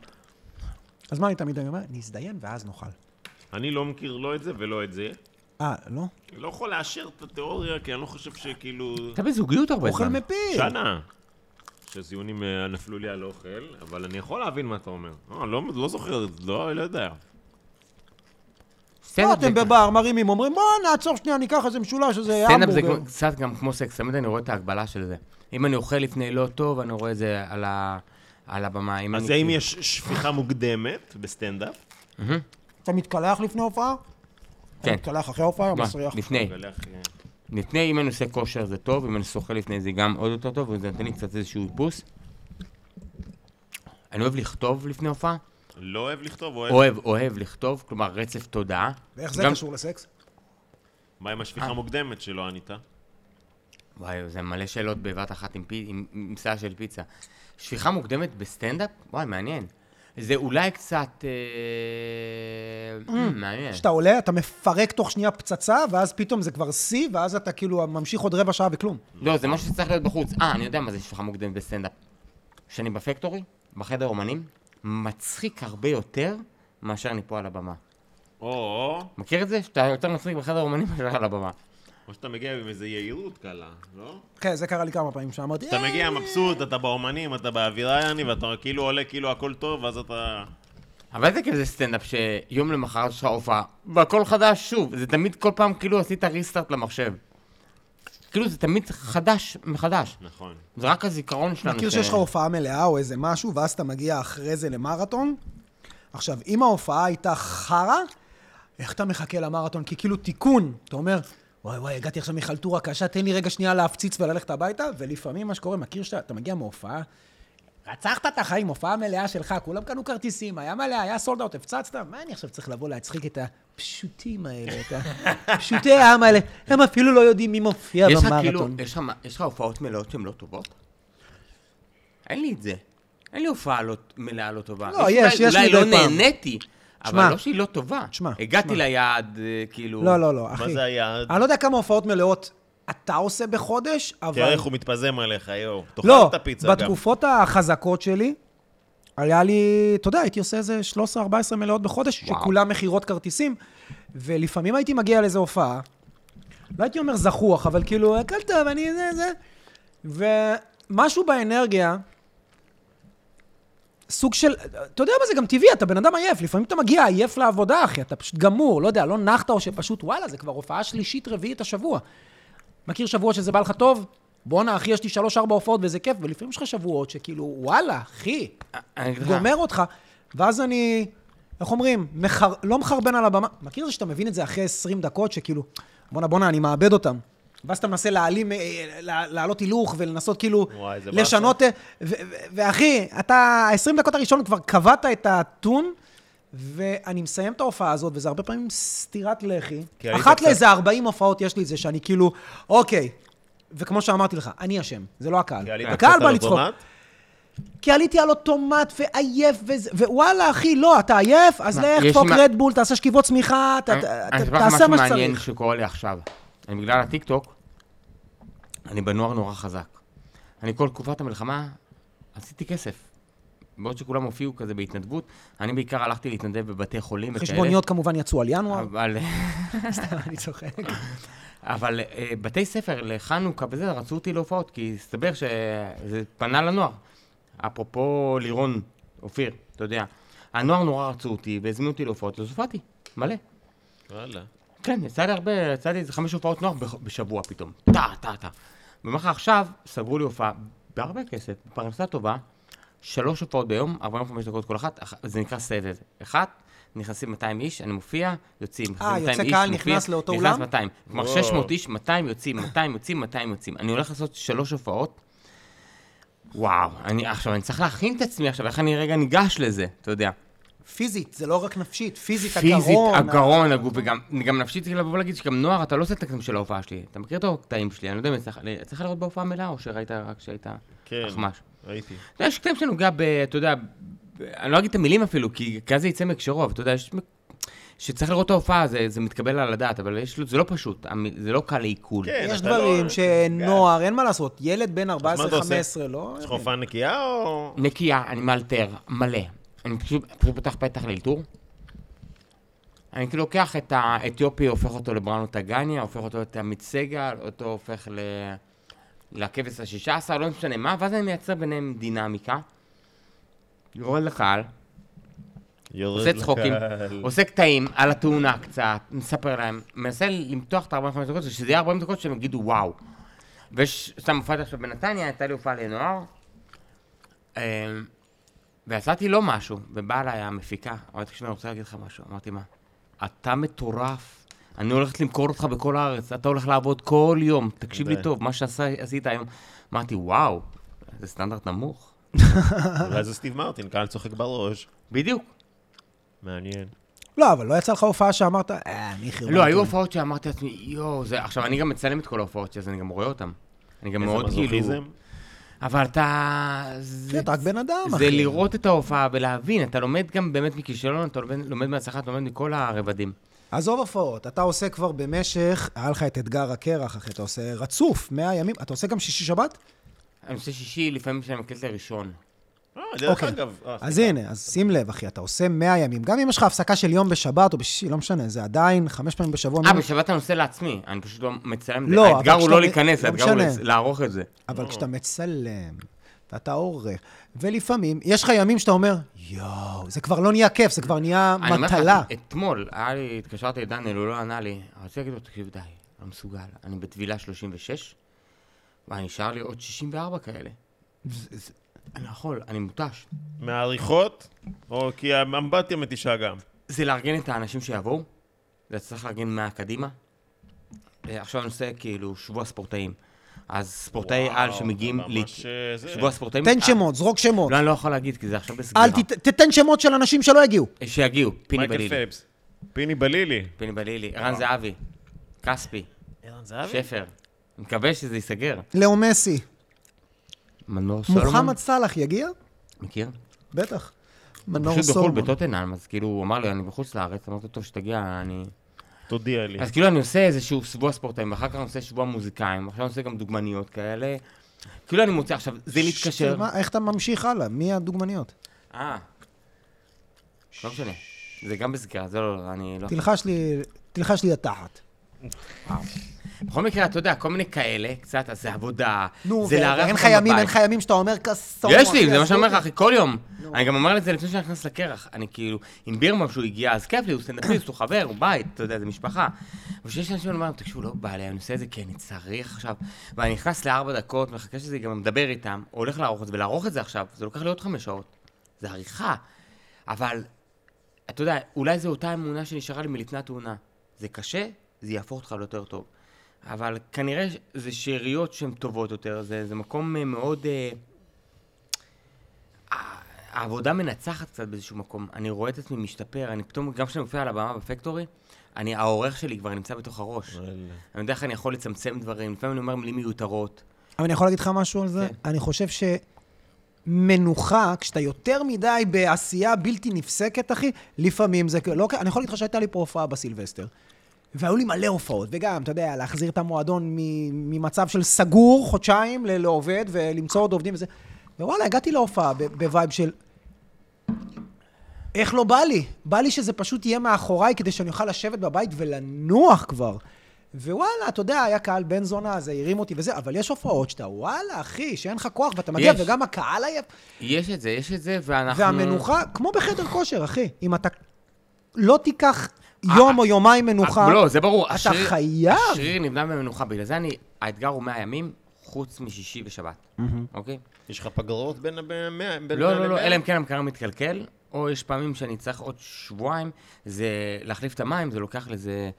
אז מה אני תמיד אומר? נזדיין ואז נאכל. אני לא מכיר לא את זה ולא את זה. אה, לא? אני לא יכול לאשר את התיאוריה, כי אני לא חושב שכאילו... אתה בזוגיות הרבה אוכל זמן. מפיל. שנה. שזיונים אה, נפלו לי על אוכל, אבל אני יכול להבין מה אתה אומר. לא, לא, לא זוכר, לא, לא יודע. לא, סטנדאפ אתם זה- בבר, מרימים, אומרים, בוא נעצור שנייה, ניקח איזה משולש, איזה סטנדאפ זה המבורגר. קצת גם כמו סקס, תמיד אני רואה את ההגבלה של זה. אם אני אוכל לפני לא טוב, אני רואה את זה על ה- על הבמה. אז האם כאילו- יש שפיכה מוקדמת בסטנדאפ? אתה מתקלח לפני הופעה? אתה כן. מתקלח אחרי ההופעה או? מסריח? לפני. אה, לפני, אם אני עושה כושר זה טוב, אם אני שוחה לפני זה גם עוד יותר טוב, וזה נותן לי קצת איזשהו איפוס. אני אוהב לכתוב לפני הופעה. לא אוהב לכתוב, אוהב. אוהב, אוהב לכתוב, כלומר רצף תודעה. ואיך זה קשור לסקס? מה עם השפיכה מוקדמת שלא ענית? וואי, זה מלא שאלות בבת אחת עם, פי, עם, עם ביס של פיצה. שפיכה מוקדמת בסטנדאפ? וואי, מעניין. זה אולי קצת... אה... מעניין. כשאתה עולה, אתה מפרק תוך שנייה פצצה, ואז פתאום זה כבר שיא, ואז אתה כאילו ממשיך עוד רבע שעה וכלום. לא, זה משהו שצריך להיות בחוץ. אה, אני יודע מה זה שפיכה מוקדמת בסטנדאפ. כשאני בפקטורי, בחדר אמנים, מצחיק הרבה יותר מאשר אני פה על הבמה. או, מכיר את זה? שאתה יותר מצחיק בחדר אומנים מאשר על הבמה. או שאתה מגיע עם איזו יהירות קלה, לא? כן, זה קרה לי כמה פעמים שאמרתי, אתה "אה, מגיע מבסוט, אתה באומנים, אתה באווירה יעני, ואתה כאילו עולה כאילו הכל טוב, ואז אתה... אבל זה כזה סטנדאפ שיום למחרת יש לך הופעה, והכל חדש שוב. זה תמיד כל פעם כאילו עשית ריסטארט למחשב. כאילו זה תמיד חדש מחדש. נכון. זה רק הזיכרון שלנו. מכיר שיש לך הופעה מלאה או איזה משהו, ואז אתה מגיע אחרי זה למרתון? עכשיו, אם ההופעה הייתה חרא, איך אתה מחכה למרתון? כי כאילו תיקון, אתה אומר, וואי וואי, הגעתי עכשיו מחלטורה קשה, תן לי רגע שנייה להפציץ וללכת הביתה, ולפעמים מה שקורה, מכיר שאתה אתה מגיע מהופעה, רצחת את החיים, הופעה מלאה שלך, כולם קנו כרטיסים, היה מלא, היה סולד אאוט, הפצצת, מה אני עכשיו צריך לבוא להצחיק את הפשוטים האלה, את הפשוטי העם האלה? הם אפילו לא יודעים מי מופיע לך כאילו, במרתון. יש לך הופעות מלאות שהן לא טובות? אין לי את זה. אין לי הופעה לא- מלאה לא טובה. לא, יש, אולי- יש אולי מדי לא פעם. נהניתי, שמע. אבל לא שהיא לא טובה. שמע, הגעתי שמע. ליעד, אה, כאילו... לא, לא, לא, מה אחי. זה היעד? אני לא יודע כמה הופעות מלאות אתה עושה בחודש, אבל... תראה איך הוא מתפזם עליך, יואו. תאכל לא, את הפיצה גם. בתקופות החזקות שלי, היה לי, אתה יודע, הייתי עושה איזה 13-14 מלאות בחודש, וואו. שכולם מכירות כרטיסים, ולפעמים הייתי מגיע לאיזו הופעה, לא הייתי אומר זחוח, אבל כאילו, הכל טוב, אני זה, זה, ומשהו באנרגיה, סוג של, אתה יודע מה זה גם טבעי, אתה בן אדם עייף, לפעמים אתה מגיע עייף לעבודה, אחי, אתה פשוט גמור, לא יודע, לא נחת, או שפשוט, וואלה, זה כבר הופעה שלישית, רביעית השבוע. מכיר שבועות שזה בא לך טוב? בואנה, אחי, יש לי שלוש-ארבע הופעות וזה כיף, ולפעמים יש לך שבועות שכאילו, וואלה, אחי, גומר אותך, ואז אני, איך אומרים, מחר, לא מחרבן על הבמה. מכיר זה שאתה מבין את זה אחרי 20 דקות, שכאילו, בואנה, בואנה, אני מאבד אותם. ואז אתה מנסה להעלים, אה, לה- להעלות הילוך ולנסות כאילו וואי. לשנות, אה, ואחי, אתה, ה-20 דקות הראשון כבר קבעת את הטון, ואני מסיים את ההופעה הזאת, וזה הרבה פעמים סטירת לחי. אחת קצת- לאיזה 40 הופעות יש לי את זה, שאני כאילו, אוקיי, וכמו שאמרתי לך, אני אשם, זה לא הקהל. כי עלית הקהל בא לצחוק. כי עליתי על אוטומט ועייף, וזה- ווואלה, אחי, לא, אתה עייף, אז מה, לך, תפוק מה- רדבול, תעשה שכיבות צמיחה, ת- אני- ת- אני ת- אספר לך תעשה משהו מה מעניין שצריך. שקורה לי עכשיו. אני בגלל הטיקטוק, אני בנוער נורא חזק. אני כל תקופת המלחמה עשיתי כסף. בעוד שכולם הופיעו כזה בהתנדבות, אני בעיקר הלכתי להתנדב בבתי חולים וכאלה. חשבוניות כמובן יצאו על ינואר, אבל, סתם, אני צוחק. אבל אה, בתי ספר לחנוכה וזה, רצו אותי להופעות, כי הסתבר שזה פנה לנוער. אפרופו לירון, אופיר, אתה יודע. הנוער נורא רצו אותי והזמינו אותי להופעות, אז הופעתי, מלא. וואלה. כן, יצא לי הרבה, יצא לי איזה חמש הופעות נוער בשבוע פתאום. טה, טה, טה. ואומר לך עכשיו, סגרו לי הופעה בהרבה כסף, בפרנסה טובה, שלוש הופעות ביום, 45 דקות כל אחת, אח- זה נקרא סבב. אחת, נכנסים 200 איש, אני מופיע, יוצאים. אה, 200 יוצא איש, קהל, מופיע, נכנס לאותו נכנס אולם? 200. כלומר, וואו. 600 איש, 200 יוצאים, 200 יוצאים, 200 יוצאים. אני הולך לעשות שלוש הופעות. וואו, אני עכשיו, אני צריך להכין את עצמי עכשיו, איך אני רגע ניגש לזה, אתה יודע. פיזית, זה לא רק נפשית, פיזית, פיזית, הגרון. הגרון, הגוף, וגם גם נפשית, צריך לבוא ולהגיד שגם נוער, אתה לא עושה את הקטעים של ההופעה שלי. אתה מכיר את הקטעים שלי, אני לא יודע אם צריך- צריך לראות בהופעה מלאה, או שראית רק כשהיית כן, אחמש. ראיתי. אתה יודע, יש קטעים שנוגע ב... אתה יודע, ב- אני לא אגיד את המילים אפילו, כי אז זה יצא מהקשרו, אבל אתה יודע, יש... שצריך לראות את ההופעה, זה, זה מתקבל על הדעת, אבל יש, זה לא פשוט, זה לא קל לעיכול. כן, יש לא- דברים שנוער, אין מה לעשות, ילד בן מה אתה עושה? 14-15, לא... יש לך הופעה נקייה או... נקייה, אני מאלתר, מלא. אני פשוט, פשוט פותח פתח לאלתור. אני כאילו לוקח את האתיופי, הופך אותו לבראנו טגניה, הופך אותו לעמית סגל, אותו הופך ל... לכבש השישה עשר, לא משנה מה, ואז אני מייצר ביניהם דינמיקה. יורד לקהל, יורד עושה צחוקים, לקהל. עושה קטעים על התאונה קצת, מספר להם, מנסה למתוח את ה-45 דקות, שזה יהיה 40 דקות שהם יגידו וואו. ויש, סתם הופעתי עכשיו בנתניה, הייתה לי הופעה לנוער, אמ, ויצאתי לא משהו, ובאה אליי המפיקה, אמרתי, תקשיב, אני רוצה להגיד לך משהו. אמרתי, מה? אתה מטורף. אני הולכת למכור אותך בכל הארץ, אתה הולך לעבוד כל יום, תקשיב לי. טוב, מה שעשית היום. אמרתי, וואו, זה סטנדרט נמוך. אולי זה סטיב מרטין, קהל צוחק בראש. בדיוק. מעניין. לא, אבל לא יצא לך הופעה שאמרת, אה, אני חרבנתי. לא, היו הופעות שאמרתי לעצמי, יואו, זה... עכשיו, אני גם מצלם את כל ההופעות שלי, אז אני גם רואה אותן. אני גם איזה מאוד כאילו... מזוכיזם. אבל אתה... זה, כן, אתה רק בן אדם, זה אחי. לראות את ההופעה ולהבין, אתה לומד גם באמת מכישלון, אתה לומד, לומד מהצלחה, אתה לומד מכל הרבדים. עזוב הופעות, אתה עושה כבר במשך, היה לך את אתגר הקרח, אחי, אתה עושה רצוף, 100 ימים, אתה עושה גם שישי-שבת? אני עושה שישי, לפעמים כשאני מקליט לראשון. אה, דרך אוקיי. אגב. אה, אז. הנה, אז שים לב, אחי, אתה עושה 100 ימים. גם אם יש לך הפסקה של יום בשבת או בשישי, לא משנה, זה עדיין חמש פעמים בשבוע. אה, בשבת אני עושה לעצמי, אני פשוט לא מצלם. לא, אבל האתגר הוא לא להיכנס, לא האתגר הוא לערוך את זה. אבל כשאתה מצלם, ואתה עורך, ולפעמים, יש לך ימים שאתה אומר, יואו, זה כבר לא נהיה כיף, זה כבר נהיה אני אומר לך, מטלה. אתמול, היה לי, התקשרתי לדניאל, הוא לא ענה לי. רציתי להגיד לו, תקשיב, די, לא מסוגל. אני בטבילה 36, ונשאר לי עוד 64 כאלה. אני לא יכול, אני מותש. מהעריכות, או כי האמבטיה מתישה גם. זה לארגן את האנשים שיבואו, זה צריך לארגן מהקדימה. אה, עכשיו אני עושה כאילו שבוע ספורטאים. אז ספורטאי על שמגיעים... ל- ממש, אה. שבוע הספורטאים... תן שמות, זרוק שמות. לא, אני לא יכול להגיד, כי זה עכשיו בסגירה. אל ת... תתן שמות של אנשים שלא הגיעו. שיגיעו, פיני מייקל בלילי. פלפס. פיני בלילי. פיני בלילי, ערן זהבי, כספי, ערן זהבי? שפר. מקווה שזה ייסגר. לאו מסי. מנור סולומון. מוחמד סאלח יגיע? מכיר? בטח. מנור פשוט בחו"ל, סולומון. בטוטנאם, אז כאילו, הוא אמר לי, אני בחוץ לארץ, אמרתי, טוב, שתגיע, אני... תודיע לי. אז כאילו אני עושה איזשהו שבוע ספורטאים, ואחר כך אני עושה שבוע מוזיקאים, עכשיו אני עושה גם דוגמניות כאלה. כאילו אני מוצא, עכשיו, זה להתקשר. מה, איך אתה ממשיך הלאה? מי הדוגמניות? אה. לא משנה. זה גם בסגירה, זה לא, אני לא... תלחש לי, תלחש לי לתחת. בכל מקרה, אתה יודע, כל מיני כאלה, קצת, אז זה עבודה, נו, זה לארח ואין לך אותם ימים, בבית. אין לך ימים שאתה אומר כסור. יש לי, זה מה שאני אומר לך, אחי, כל יום. אני גם אומר את זה לפני שאני נכנס לקרח. אני כאילו, עם בירמן שהוא הגיע, אז כיף לי, הוא סטנדאפיסט, הוא חבר, הוא בית, אתה יודע, זה משפחה. אבל כשיש אנשים שאומרים, תקשיבו, לא בא לי, אני עושה את זה כי אני צריך עכשיו. ואני נכנס לארבע דקות, מחכה שזה גם מדבר איתם, הולך לערוך את זה, ולערוך את זה עכשיו, זה לוקח לי עוד חמש שעות. זה עריכה. אבל, אתה יודע, אולי זו אותה אמונה שנשארה לי מלפני התאונה. זה קשה, זה יהפוך אותך ליותר טוב. אבל כנראה ש- זה שאריות שהן טובות יותר, זה, זה מקום אה, מאוד... אה, העבודה מנצחת קצת באיזשהו מקום. אני רואה את עצמי משתפר, אני פתאום, גם כשאני מופיע על הבמה בפקטורי, אני, העורך שלי כבר נמצא בתוך הראש. אני יודע איך אני יכול לצמצם דברים, לפעמים אני אומר מילים מיותרות. אבל אני יכול להגיד לך משהו על זה? כן. אני חושב שמנוחה, כשאתה יותר מדי בעשייה בלתי נפסקת, אחי, לפעמים זה לא... אני יכול להגיד לך שהייתה לי פה הופעה בסילבסטר. והיו לי מלא הופעות, וגם, אתה יודע, להחזיר את המועדון ממצב של סגור חודשיים לעובד, ולמצוא עוד עובדים וזה. ווואלה, הגעתי להופעה ב vibe של... איך לא בא לי? בא לי שזה פשוט יהיה מאחוריי כדי שאני אוכל לשבת בבית ולנוח כבר. ווואלה, אתה יודע, היה קהל בן זונה, זה הרים אותי וזה, אבל יש הופעות שאתה, וואלה, אחי, שאין לך כוח, ואתה מגיע, יש. וגם הקהל עייף. יש את זה, יש את זה, ואנחנו... והמנוחה, כמו בחדר כושר, אחי. אם אתה לא תיקח יום או יומיים מנוחה, לא, זה ברור. אתה השריר- חייב. השריר נבנה במנוחה, בגלל זה אני... האתגר הוא 100 ימים, חוץ משישי ושבת, אוקיי? יש לך פגרות בין המאה? בין לא, לא, לא? אלא אם כן המקרר מתקלקל, או יש פעמים שאני צריך עוד שבועיים, זה להחליף את המים, זה לוקח לזה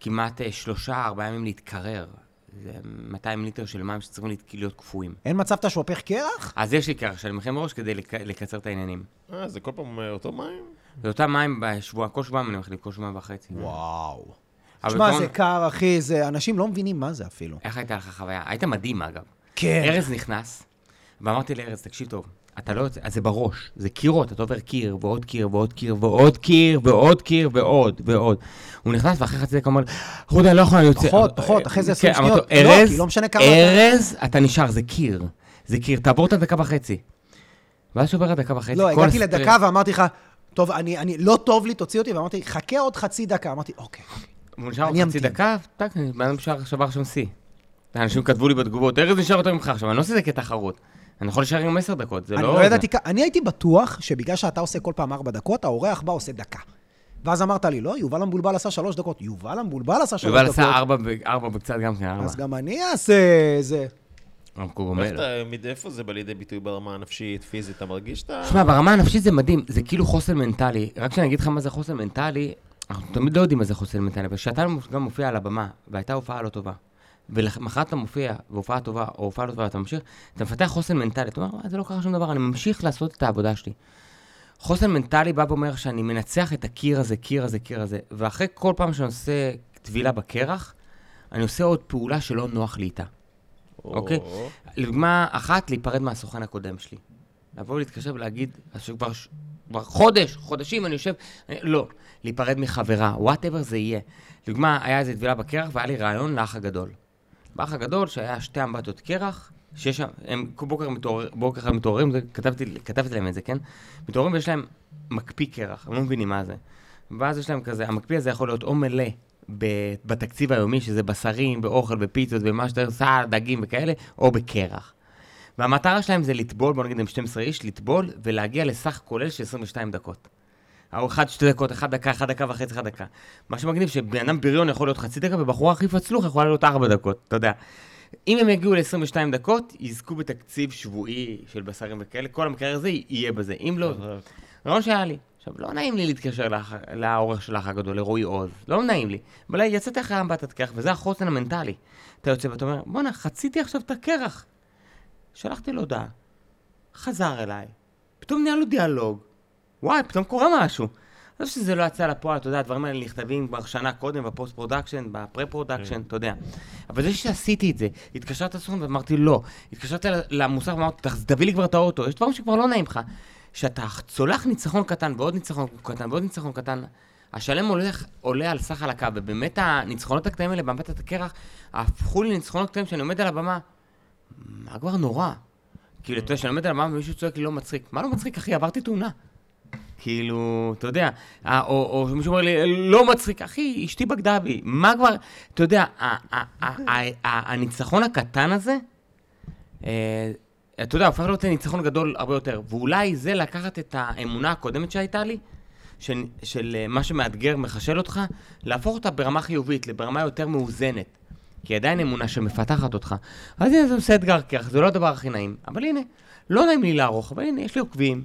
כמעט אה, שלושה, ארבעה ימים להתקרר. זה 200 ליטר של מים שצריכים להיות קפואים. אין מצב שאתה שופך קרח? אז יש לי קרח שאני מכין מראש כדי לק- לקצר את העניינים. אה, זה כל פעם אה, אותו מים? זה אותם מים בשבוע, כל שבועיים אני מחליף, כל שבועיים וחצי. וואו. אבל שמע, כמו- זה קר, אחי, זה... אנשים לא מבינים מה זה אפילו. איך הייתה לך חוויה? היית מדהים, אגב. כן. ארז נכנס, ואמרתי לארז, תקשיב טוב, אתה לא יוצא, אז זה בראש, זה קירות, אתה עובר קיר, ועוד קיר, ועוד קיר, ועוד קיר, ועוד קיר, ועוד, ועוד. הוא נכנס, ואחרי חצי דקה הוא אומר, חודה, לא יכול, אני יוצא. פחות, פחות, אחרי זה 20 כן, אמרתי לו, שניות. לא, ארז, לא ארז, אתה נשאר, זה קיר. זה קיר, תעבור את הדקה וחצי. ואז שעובר הדקה וחצי, לא, הגעתי לדקה ואמרתי לך, טוב, אני, אני, לא טוב לי, תוציא אותי, ואמרתי, חכה עוד חצי דקה. אמרתי, אוקיי. הוא נשאר עוד חצי. דקה, טאק, בן אדם נשאר, שבר שם שיא. אנשים כתבו לי בתגובות, ארז נשאר יותר ממך עכשיו, אני לא עושה את זה כתחרות. אני יכול להישאר עם עשר דקות, זה אני לא... לא. ידעתי, כ- אני הייתי בטוח שבגלל שאתה עושה כל פעם ארבע דקות, האורח בא עושה דקה. ואז אמרת לי, לא, יובל המבולבל עשה שלוש דקות. יובל המבולבל עשה שלוש יובל דקות. עשה ארבע בקצת גם כן, ארבע. אז גם אני אעשה זה. איך המקוגומל. אתה, מד- איפה זה בא לידי ביטוי ברמה הנפשית, פיזית? אתה מרגיש את ה... שמע, ברמה הנפשית זה מדהים, זה כאילו חוסן מנטלי. רק שאני אגיד לך מה זה חוסן מנטלי, אנחנו תמיד לא יודעים מה זה חוסן מנטלי, אבל כשאתה גם מופיע על הבמה, והייתה הופעה לא טובה, ולמחרת אתה מופיע, והופעה טובה, או הופעה לא טובה, ואתה ממשיך, אתה מפתח חוסן מנטלי, אתה אומר, "וואי, זה לא קרה שום דבר, אני ממשיך לעשות את העבודה שלי. חוסן מנטלי בא ואומר שאני מנצח את הקיר הזה, קיר הזה, קיר הזה, ואחרי כל פעם שאני עושה טבילה בקרח, אני עושה עוד פעולה שלא נוח לי איתה. אוקיי? או, לדוגמה אחת, להיפרד מהסוכן הקודם שלי. לבוא ולהתקשר ולהגיד, שכבר כבר חודש, חודשים אני יושב, אני, לא, להיפרד מחברה, whatever זה יהיה. לדוגמה, היה איזה טבילה בקרח והיה לי רעיון לאח הגדול. באח הגדול, שהיה שתי אמבטיות קרח, שיש שם, הם בוקר, מתעורר, בוקר אחד מתעוררים, זה, כתבתי, כתבתי להם את זה, כן? מתעוררים ויש להם מקפיא קרח, הם לא מבינים מה זה. ואז יש להם כזה, המקפיא הזה יכול להיות או מלא בתקציב היומי, שזה בשרים, באוכל, בפיצות, במה שאתה סל, דגים וכאלה, או בקרח. והמטרה שלהם זה לטבול, בוא נגיד הם 12 איש, לטבול ולהגיע לסך כולל של 22 דקות. או אחד, שתי דקות, אחד דקה, אחד דקה וחצי, אחד דקה. מה שמגניב, שבן אדם בריון יכול להיות חצי דקה, ובחורה הכי פצלוח יכולה להיות ארבע דקות, אתה יודע. אם הם יגיעו ל-22 דקות, יזכו בתקציב שבועי של בשרים וכאלה, כל המקרה הזה יהיה בזה. אם לא, רעיון שהיה לי. עכשיו, לא נעים לי להתקשר לאח- לעורך של האח הגדול, לרועי עוז, לא נעים לי. אבל יצאתי אחרי אמבטת קרח, וזה החוסן המנטלי. אתה יוצא ואתה אומר, בואנה, חציתי עכשיו את הקרח. שלחתי לו הודעה, חזר אליי, פתאום נהיה לנו דיאלוג, וואי, פתאום קורה משהו. לא שזה לא יצא לפועל, אתה יודע, הדברים האלה נכתבים כבר שנה קודם, ב post production, ב pre-production, אתה יודע. אבל זה שעשיתי את זה, התקשרת לסוכן ואמרתי לא, התקשרת למוסך ואמרתי, "תח- תביא לי כבר את האוטו, יש דברים שכבר לא נעים לך. שאתה צולח ניצחון קטן ועוד ניצחון קטן ועוד ניצחון קטן, השלם הולך, עולה על סך הלקה, ובאמת הניצחונות הקטנים האלה באמבטת הקרח הפכו לניצחונות קטנים שאני עומד על הבמה, מה כבר נורא? כאילו, אתה יודע, שאני עומד על הבמה ומישהו צועק לי לא מצחיק. מה לא מצחיק, אחי? עברתי תאונה. כאילו, אתה יודע, או, מישהו אומר לי, לא מצחיק, אחי, אשתי בגדה בי. מה כבר, אתה יודע, הניצחון הקטן הזה, אה, אתה יודע, הופך להיות ניצחון גדול הרבה יותר. ואולי זה לקחת את האמונה הקודמת שהייתה לי, של, של אה, מה שמאתגר, מחשל אותך, להפוך אותה ברמה חיובית, לברמה יותר מאוזנת. כי עדיין אמונה שמפתחת אותך. אז הנה, זה עושה אתגר כרך, זה לא הדבר הכי נעים. אבל הנה, לא נעים לי לערוך, אבל הנה, יש לי עוקבים,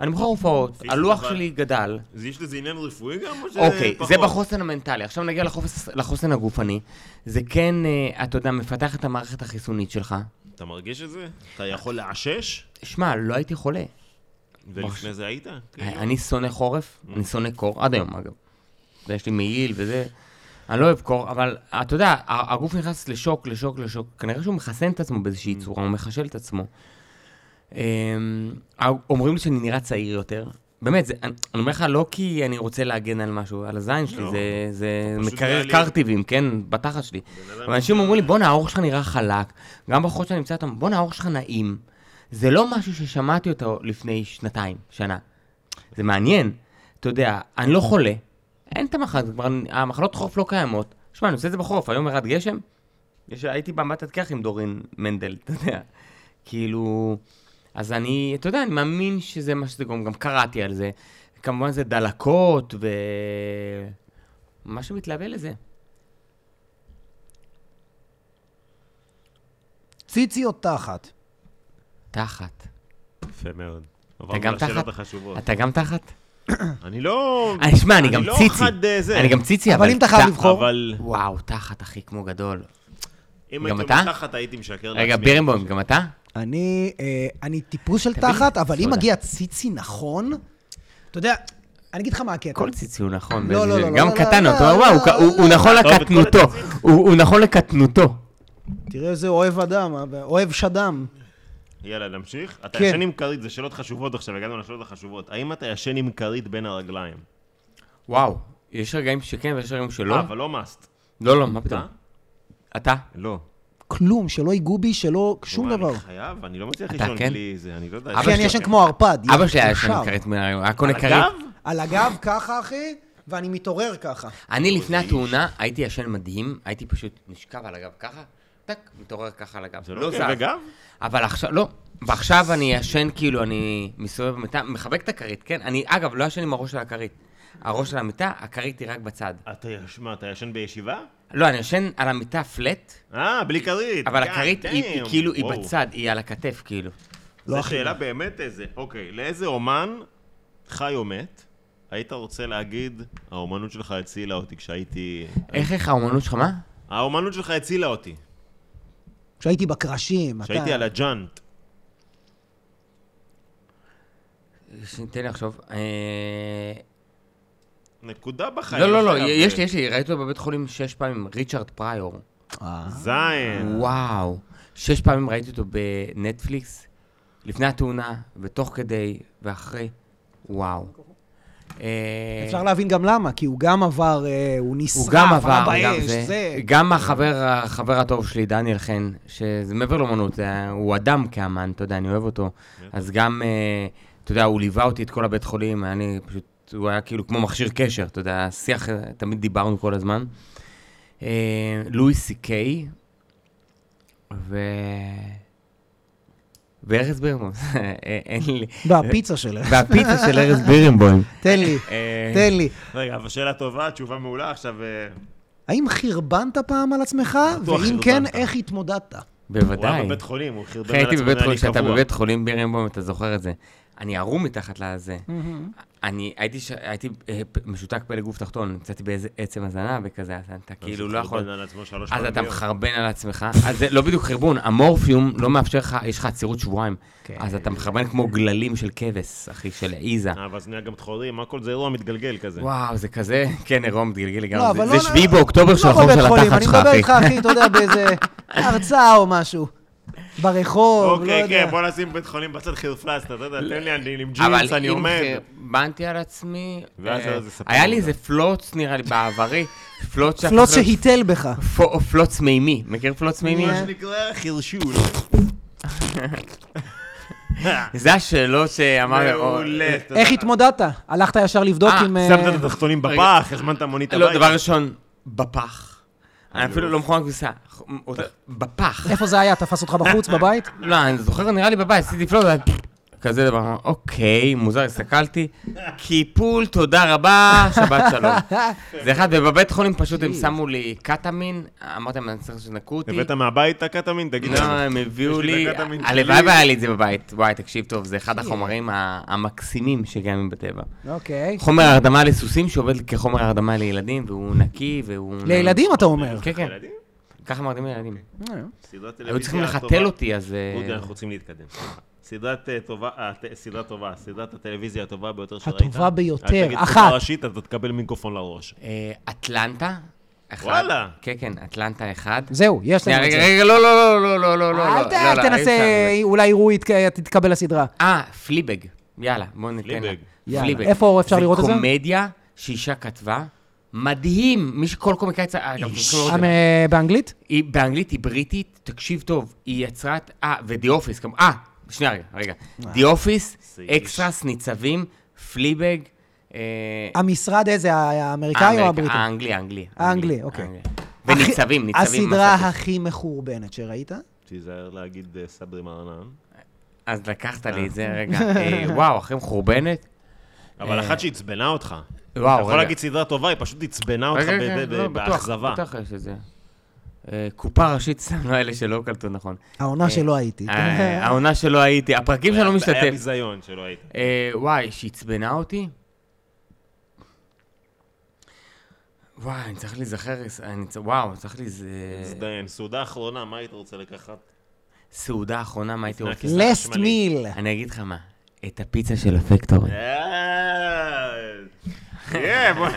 אני מוכר הופעות, הלוח שלי גדל. יש לזה עניין רפואי גם, או אוקיי, שפחות? זה בחוסן המנטלי. עכשיו נגיע לחופס, לחוסן הגופני. זה כן, אה, אתה יודע, מפתח את המערכת החיסונית שלך. אתה מרגיש את זה? אתה יכול לאשש? שמע, לא הייתי חולה. ולפני זה היית? כאילו? אני שונא חורף, אני שונא קור, עד היום אגב. יש לי מעיל וזה, אני לא אוהב קור, אבל אתה יודע, הגוף נכנס לשוק, לשוק, לשוק, כנראה שהוא מחסן את עצמו באיזושהי צורה, הוא מחשל את עצמו. אמ, אומרים לי שאני נראה צעיר יותר. באמת, זה, אני אני אומר לך לא כי אני רוצה להגן על משהו, על הזין שלי, לא. זה, זה פשוט מקרר היה לי- קרטיבים, כן, בתחת שלי. אבל אנשים אומרים לי, בואנה, האור שלך נראה חלק. גם בחורות שאני נמצא איתם, בואנה, האור שלך נעים. זה לא משהו ששמעתי אותו לפני שנתיים, שנה. זה מעניין. אתה יודע, אני לא חולה, אין את המחלות, כבר המחלות חורף לא קיימות. שמע, אני עושה את זה בחורף, היום ירד גשם, יש, הייתי באמבטת קרח עם דורין מנדל, אתה יודע. כאילו... אז אני, אתה יודע, אני מאמין שזה מה שזה גורם, גם קראתי על זה. כמובן זה דלקות ו... מה שמתלווה לזה. ציצי או תחת? תחת. יפה מאוד. אתה גם תחת? אתה גם תחת? אני לא... אה, שמע, אני גם לא ציצי. חד אה, זה. אני גם ציצי, אבל... אבל אם אתה חייב לבחור- וואו, תחת, אחי, כמו גדול. אם גם הייתי אתה? אומר תחת, הייתי משקר לעצמי. רגע, בירנבוים, גם אתה? אני, אה, אני טיפוס של תבין? תחת, אבל אם. מגיע ציצי נכון, אתה יודע, אני אגיד לך מה הקטע. כל ציצי הוא נכון. לא, לא, לא, גם לא, קטן, לא, אתה אומר, לא, וואו, לא, הוא- לא. נכון לקטנותו. הוא נכון לקטנותו. תראה איזה אוהב אדם, אה, אוהב שדם. יאללה, נמשיך. אתה כן. ישן עם כרית, זה שאלות חשובות עכשיו, הגענו לשאלות החשובות. האם אתה ישן עם כרית בין הרגליים? וואו, יש רגעים שכן ויש רגעים שלא. אה, אבל לא מאסט. לא, לא, מה פתאום? אתה? לא. כלום, שלא ייגעו בי, שלא, שום דבר. אני חייב, אני לא מצליח לישון כן? בלי זה, אני לא יודע. אחי, אני ישן כמו ערפד. אבא שלי היה ישן כרית מהיום, היה קונה על כרית. הגב? על הגב ככה, אחי, ואני מתעורר ככה. אני לפני. התאונה הייתי ישן מדהים, הייתי פשוט נשכב על הגב ככה, טק, מתעורר ככה על הגב. זה לא כאבי זז. גב? אבל עכשיו, לא. ועכשיו אני ישן כאילו, אני מסתובב במיטה, מחבק את הכרית, כן? אני, אגב, לא ישן עם הראש של הכרית. הראש של המיטה, הכרית היא רק בצד. אתה מה, אתה ישן בישיבה? לא, אני ישן על המיטה פלט, אה, בלי כרית. אבל God הכרית היא, היא. כאילו, היא וואו. בצד, היא על הכתף, כאילו. לא זו הכי שאלה. באמת איזה, אוקיי, לאיזה אומן, חי או מת, היית רוצה להגיד, האומנות שלך הצילה אותי כשהייתי... איך, איך האומנות שלך, מה? האומנות שלך הצילה אותי, כשהייתי בקרשים, אתה... כשהייתי על הג'אנט. תן לי לחשוב. אה, נקודה בחיים. לא, לא, לא, יש לי, יש לי, ראיתי אותו בבית חולים שש פעמים, ריצ'רד פריור. אה. זין. וואו. שש פעמים ראיתי אותו בנטפליקס, לפני התאונה, ותוך כדי, ואחרי. וואו. אה, אפשר להבין גם למה, כי הוא גם עבר, אה, הוא נשרף, הוא גם עבר, גם באש, זה. זה. גם החבר, החבר הטוב שלי, דניאל חן, שזה מעבר לאמנות, זה- הוא אדם כאמן, אתה יודע, אני אוהב אותו. אז גם, אתה יודע, הוא ליווה אותי את כל הבית חולים, היה לי פשוט, הוא היה כאילו כמו מכשיר קשר, אתה יודע, שיח, אה, תמיד דיברנו כל הזמן. אה, לואי סי קיי, ו... וארז בירנבוים, אה, אין לי... והפיצה שלך. והפיצה של ארז בירנבוים. תן לי, אה, תן לי. רגע, אבל שאלה טובה, תשובה מעולה, עכשיו... האם חרבנת פעם על עצמך? ואם כן. איך התמודדת? הוא היה בוודאי. בבית חולים, הוא חרבן על עצמו, בבית נראה חולים, לי כשאתה קבוע. בבית חולים בירנבוים, אתה זוכר את זה. אני ערום מתחת לזה. אני הייתי, ש... הייתי אה, משותק פלא גוף תחתון, נמצאתי באיזה עצם הזנה וכזה, אז אתה כאילו לא יכול... אז אתה. מחרבן על עצמך, אז זה לא בדיוק חרבון, המורפיום לא מאפשר לך, יש לך עצירות שבועיים. כן. אז אתה מחרבן כמו גללים של כבש, אחי, של עיזה. אה, אבל זה נהיה גם תחורים, הכל זה אירוע מתגלגל כזה. וואו, זה כזה, כן, אירוע מתגלגל לא, לגמרי. אבל זה- לא- זה שביעי באוקטובר של לא החור של התחת אני שלך, מדבר אחי. איתך, אחי, אתה יודע, באיזה הרצאה או משהו. ברחוב, לא אוקיי, יודע. כן, בוא נשים בית חולים בצד חרפלסטר, אתה יודע, תן לי, אני עם אבל ג'ינס, אני אם עומד. חרבנתי על עצמי, אה, היה לי. איזה פלוץ, נראה לי, בעברי, פלוץ פלוץ שהיטל בך. פו- פלוץ מימי. מכיר פלוץ מימי? מה שנקרא חרשול. זה השאלות שאמרתי, מעולה. תודה. איך התמודדת? הלכת ישר לבדוק אה, אם... אה, שמת את התחתונים בפח, הזמנת מונית לא, הביתה. דבר ראשון, בפח. אני. אפילו לא מכוון כביסה. בפח. איפה זה היה? תפס אותך בחוץ, בבית? לא, אני זוכר, נראה לי בבית, עשיתי פלוט, כזה דבר, אוקיי, מוזר, הסתכלתי, קיפול, תודה רבה, שבת שלום. זה אחד, ובבית חולים פשוט הם שמו לי קטמין, אמרתי להם, אני צריך שנקו אותי. הבאת מהבית את הקטמין? תגיד לא, לנו. הם הביאו לי הלוואי. והיה לי את זה בבית. וואי, תקשיב טוב, זה אחד החומרים המקסימים שקיימים בטבע. אוקיי. חומר הרדמה לסוסים שעובד כחומר הרדמה לילדים, והוא נקי, והוא... לילדים אתה אומר. כן, כן? ככה מרדימים לילדים. סדרת היו צריכים לחתל. אותי, אז... אה, אנחנו רוצים להתקדם. סדרת אה, טובה, אה, סדרה טובה, סדרת הטלוויזיה הטובה ביותר שראית. הטובה ביותר, אל תגיד אחת. סדרה ראשית, אתה תקבל מיקרופון לראש. אה, אטלנטה. אחד. וואלה. כן, כן, אטלנטה אחד. זהו, יש לנו את זה. רגע, לא, לא, לא, לא, לא, לא, אל לא, לא, לא, תנסה. אולי יראו, תתקבל לסדרה. אה, Fleabag. יאללה, בוא ניתן לה. Fleabag. איפה אפשר לראות את זה? זה קומדיה שאישה כתבה. מדהים, מי שכל קומיקאי צריך... אה, באנגלית? היא באנגלית, היא בריטית, תקשיב טוב, היא יצרה את... אה, ו The Office, כמובן. אה, שנייה רגע, רגע. The Office. Extras, ניצבים, Fleabag. אה, המשרד איזה, האמריקאי או הבריטי? האנגלי, האנגלי. האנגלי, אוקיי. וניצבים, ניצבים. הסדרה הכי מחורבנת שראית? תיזהר להגיד אה, סברי מרנן. אז לקחת לי את זה, רגע. אה, וואו, אחרי מחורבנת. אבל אחת שעצבנה אותך. אתה וואו, יכול רגע. להגיד סדרה טובה, היא פשוט עצבנה אותך רגע, ב- רגע, ב- לא, בטוח, באכזבה. בטוח יש את זה. אה, קופה ראשית, סתם לא אלה שלא קלטו נכון. העונה שלא הייתי. אה, העונה שלא הייתי, הפרקים שלא היה משתתף. ביזיון שלא היית. אה, וואי, שעצבנה אותי? וואי, אני צריך להיזכר, וואו, אני צריך להיז... מזדיין. סעודה אחרונה, מה היית רוצה לקחת? סעודה אחרונה, מה הייתי רוצה? לסט. meal. אני אגיד לך מה, את הפיצה של הפקטורי. כן, בוא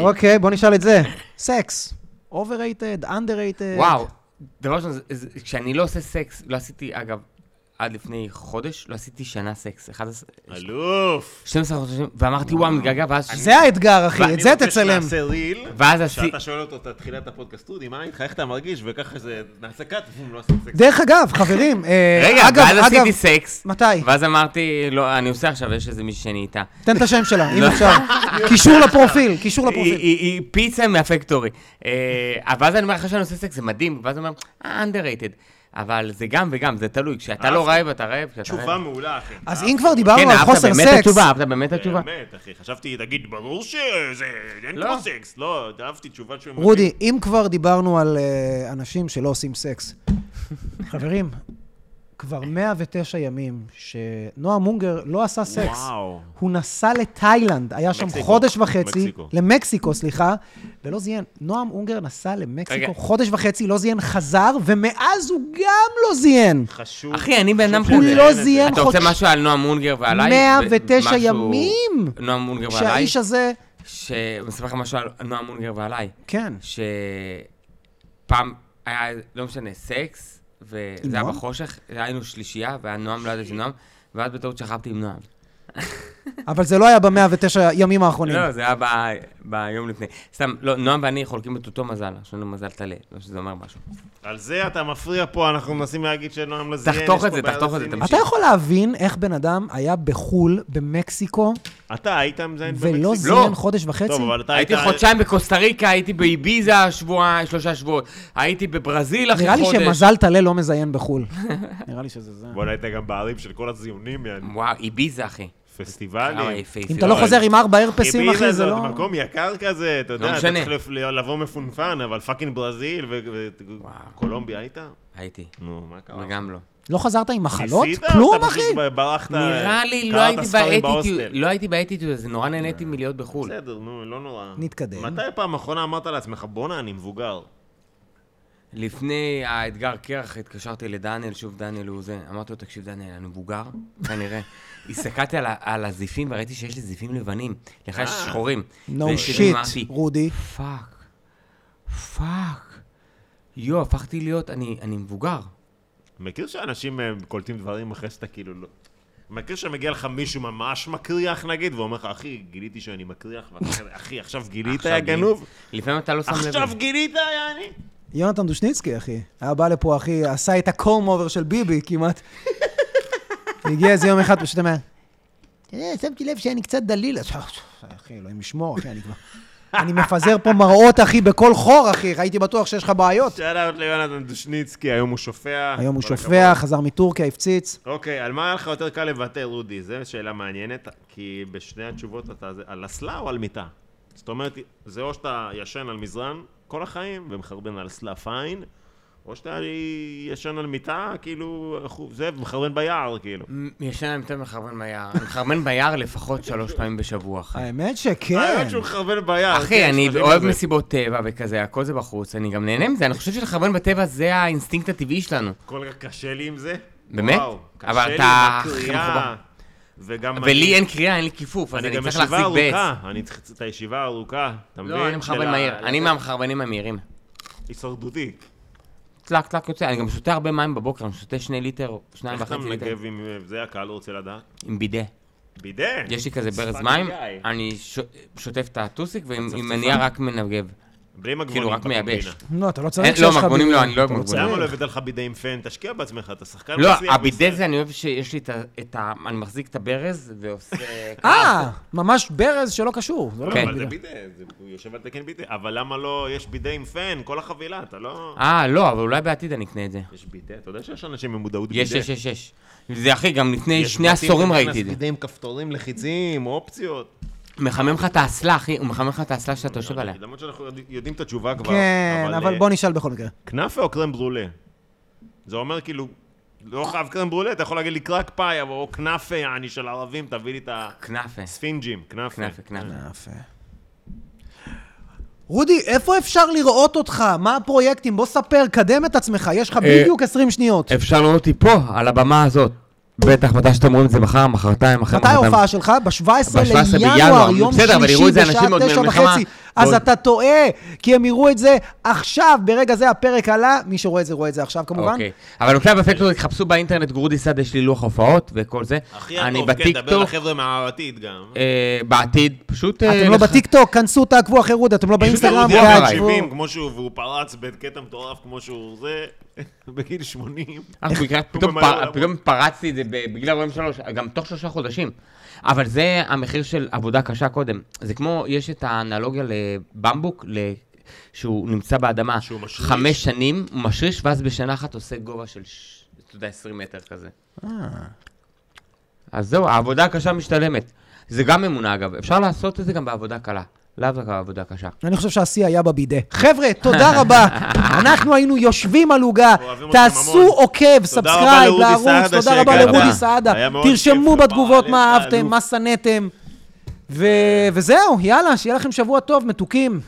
אוקיי, בוא נשאל את זה. סקס. overrated, underrated. וואו, דבר ראשון, כשאני לא עושה סקס, לא עשיתי, אגב, עד לפני חודש, לא עשיתי שנה סקס. 11, אלוף. 12 חודשים, ואמרתי, וואו, מתגעגע, ואז... זה האתגר, אחי, את זה תצלם. רוצה שנעשה reel. שאתה שואל אותו את תחילת הפודקאסט, אודי, מה איתך, איך אתה מרגיש, וככה זה, נעשה cut, לא עושים סקס. דרך אגב, חברים, אה, רגע, ואז עשיתי סקס. מתי? ואז אמרתי, לא, אני עושה עכשיו, יש איזה מישהי שאני איתה. תן את השם שלה, אם לא. אפשר. קישור לפרופיל, קישור לפרופיל. היא פיצה מהפקטורי. אה, ואז אני אומר, אחרי שאני עושה סקס, זה מדהים, ואז אני אומר, אה, underrated. אבל זה גם וגם, זה תלוי. כשאתה לא רעב, אתה רעב. תשובה מעולה, אחי. אז אם כבר דיברנו כן, על אהבת חוסר באמת את סקס, התשובה, אהבת באמת את התשובה. באמת, אחי, חשבתי, תגיד, ברור שזה, אין לא. כמו סקס. לא, אהבתי תשובה שהוא... רודי, אם כבר דיברנו על אה, אנשים שלא עושים סקס, חברים, כבר 109 ימים שנועה מונגר לא עשה סקס. וואו. הוא נסע לתאילנד, היה שם מקסיקו. חודש וחצי, מקסיקו. למקסיקו, סליחה, ולא זיין. נועם אונגר נסע למקסיקו רגע. חודש וחצי, לא זיין, חזר, ומאז הוא גם לא זיין. חשוב. אחי, אני בן אדם כזה. הוא לא. זיין אתה רוצה חודש- משהו על נועם מונגר ועליי? 109 משהו- ימים! נועם מונגר ועליי? שהאיש הזה, שאני אספר לך משהו על נועם מונגר ועליי. כן. שפעם היה, לא משנה, סקס, וזה היה? בחושך, היינו שלישייה, והיה נועם, לא ידעתי נועם, ואז בטעות שכבתי עם נועם. אבל זה לא היה ב-109 ימים האחרונים. לא, זה היה ב- ביום לפני. סתם, לא, נועם ואני חולקים את אותו מזל, יש לנו מזל טלה, לא שזה אומר משהו. על זה אתה מפריע פה, אנחנו מנסים להגיד שנועם לא זיין. תחתוך את זה, תחתוך את זה. אתה יכול להבין איך בן אדם היה בחו"ל, במקסיקו, אתה היית מזיין ולא במקסיקו? זיין לא. חודש וחצי? טוב, אבל אתה היית... הייתי חודשיים בקוסטה ריקה, הייתי באיביזה שבועיים, שלושה שבועות. הייתי בברזיל אחרי נראה לי חודש. שמזל טלה לא מזיין בחו"ל. נראה לי שזה זה. בוא'נה, היית גם בערים של כל הזיונים, יעני. וואו, איביזה, אחי. פסטיבלים. יפהפה. אם אתה לא חוזר עם ארבע הרפסים, אחי, זה לא... זה מקום יקר כזה, אתה יודע, אתה. צריך לבוא מפונפן, אבל fucking ברזיל ו- ו- וואו. קולומביה היית? הייתי, נו, מה קרה? וגם לא. לא חזרת עם מחלות? ניסית? כלום, אתה אחי? פשוט ברחת, נראה לי, לא הייתי באטיטיוד. לא הייתי באטיטיוד הזה, נורא נהניתי מלהיות בחו"ל. בסדר, נו, לא נורא. נתקדם. מתי פעם אחרונה אמרת לעצמך, בואנה, אני מבוגר? לפני האתגר קרח התקשרתי לדניאל, שוב דניאל הוא זה, אמרתי לו, תקשיב דניאל, אני מבוגר, כנראה. הסתכלתי על, הזיפים וראיתי שיש לי זיפים לבנים, לך יש אה. שחורים. Shit, אמרתי, רודי. Fuck, fuck. יואו, הפכתי להיות, אני, אני מבוגר. מכיר שאנשים אה, קולטים דברים אחרי שאתה כאילו לא... מכיר שמגיע לך מישהו ממש מקריח נגיד, ואומר לך, אחי, גיליתי שאני מקריח, ואתה כזה, אחי, עכשיו גילית, יא גיליתי." גנוב? לפעמים אתה לא שם לב. עכשיו לזה. גילית, יעני? יונתן דושניצקי, אחי. היה בא לפה, אחי, עשה את ה comb over של ביבי כמעט. הגיע איזה יום אחד, פשוט אומר, אתה יודע, שמתי לב שאני קצת דליל. אז, אחי, אלוהים ישמור, אחי, אני כבר... אני מפזר פה מראות, אחי, בכל חור, אחי. הייתי בטוח שיש לך בעיות. שאלה ליונתן דושניצקי, היום הוא שופע. היום הוא שופע. חזר מטורקיה, הפציץ. אוקיי, על מה היה לך יותר קל לוותר, רודי? זו שאלה מעניינת, כי בשני התשובות אתה... על אסלה או על מיטה? זאת אומרת, זה או שאתה ישן על מזרן כל החיים ומחרבן על אסלה פיין, או שאתה ישן על מיטה, כאילו, זה, ומחרבן ביער, כאילו. ישן אני יותר מחרבן ביער. אני מחרבן ביער לפחות שלוש פעמים בשבוע, אחי. האמת שכן. האמת שהוא מחרבן ביער. אחי, כן, אני אוהב. מסיבות טבע וכזה, הכל זה בחוץ, אני גם נהנה מזה, אני חושב שלחרבן בטבע זה האינסטינקט הטבעי שלנו. כל כך קשה לי עם זה. באמת? וואו, אבל קשה אתה לי עם הקריאה. וגם ולי אין קריאה, אין לי כיפוף, אז אני אני גם צריך ישיבה להחזיק בעץ. ארוכה, אני צריך את הישיבה הארוכה, אתה מבין? לא, אני מחרבן מהיר, אני מהמחרבנים המהירים. הישרדותי. טלק טלק יוצא, אני גם שותה הרבה מים בבוקר, אני שותה שני ליטר, שניים איך אתה וחצי ליטר, מנגב עם זה, הקהל רוצה לדעת? עם בידה. בידה. יש לי כזה ברז מים. אני ש- שוטף את הטוסיק, ועם מניעה רק מנגב. בלי מגבונים. כאילו, רק מייבש. לא, אתה לא צריך שיש לא, לך מגבונים ביבי. לא, אני לא אוהב מגבונים. למה. לא הבאת לך בידה עם פן? תשקיע בעצמך, אתה שחקן לא, מצליח הבידה בישראל. זה, אני אוהב שיש לי את ה-. אני מחזיק את הברז ועושה... אה, ממש ברז שלא קשור. זה לא לא, כן. אבל זה בידה, זה- הוא יושב על תקן בידה. אבל למה לא, יש בידה עם פן, כל החבילה, אתה לא... אה, לא, אבל אולי בעתיד אני אקנה את זה. יש בידה, אתה יודע שיש אנשים עם מודעות בידה. יש, יש, יש, יש. זה אחי, גם לפני יש שני עשורים ראיתי את זה. בידה עם כפתורים לחיצים, אופציות. מחמם לך את האסלה, אחי, הוא מחמם לך את האסלה שאתה יושב עליה. למרות שאנחנו יודע- יודעים את התשובה כבר. כן, אבל אה, בוא נשאל בכל מקרה. כנאפה או קרם ברולה? זה אומר כאילו, לא חייב קרם ברולה, אתה יכול להגיד לי קרק פאי, או כנאפה, יעני של ערבים, תביא לי את כנאפה, הספינג'ים, כנאפה. כנאפה, כנאפה. רודי, איפה אפשר לראות אותך? מה הפרויקטים? בוא ספר, קדם את עצמך, יש לך בדיוק 20 שניות. אפשר לראות אותי פה, על הבמה הזאת. בטח, מתי שאתם רואים את זה מחר, מחרתיים, אחרי מתי מחרתיים. ההופעה שלך? ב-17 ב-17 לינואר. יום שלישי בשעה עוד תשע. וחצי. אז ועוד- אתה טועה, כי הם יראו את זה עכשיו, ברגע זה הפרק עלה, מי שרואה את זה רואה את זה עכשיו כמובן. אוקיי. אבל נופלא בפקטורי, חפשו באינטרנט גרודי סעד, יש לי לוח הופעות וכל זה. הכי הטוב, כן, דבר לחבר'ה מהעתיד גם. אה, בעתיד, פשוט... אה, אתם לא לח- בטיקטוק, כנסו, תעקבו אחרי רודי, אתם לא באינסטגרם, אחריי. תעקבו. 70, כמו שהוא, והוא פרץ בקטע מטורף כמו שהוא זה, בגיל 80. אה, פתאום פרצתי את זה בגיל 43, גם תוך שלושה חודשים. אבל זה המחיר של עבודה קשה קודם. זה כמו, יש את האנלוגיה לבמבוק, ל- שהוא נמצא באדמה. חמש שנים, הוא משריש, ואז בשנה אחת עושה גובה של, אתה יודע, 20 מטר כזה. אה. אז זהו, העבודה הקשה משתלמת. זה גם אמונה, אגב. אפשר לעשות את זה גם בעבודה קלה. לאו דווקא בעבודה קשה. אני חושב שהשיא היה בבידה. חבר'ה, תודה רבה. אנחנו היינו יושבים על עוגה. תעשו. עוקב, subscribe לערוץ, תודה רבה. לרודי סעדה. תרשמו. בתגובות מה אהבתם. מה שנאתם. ו- וזהו, יאללה, שיהיה לכם שבוע טוב, מתוקים.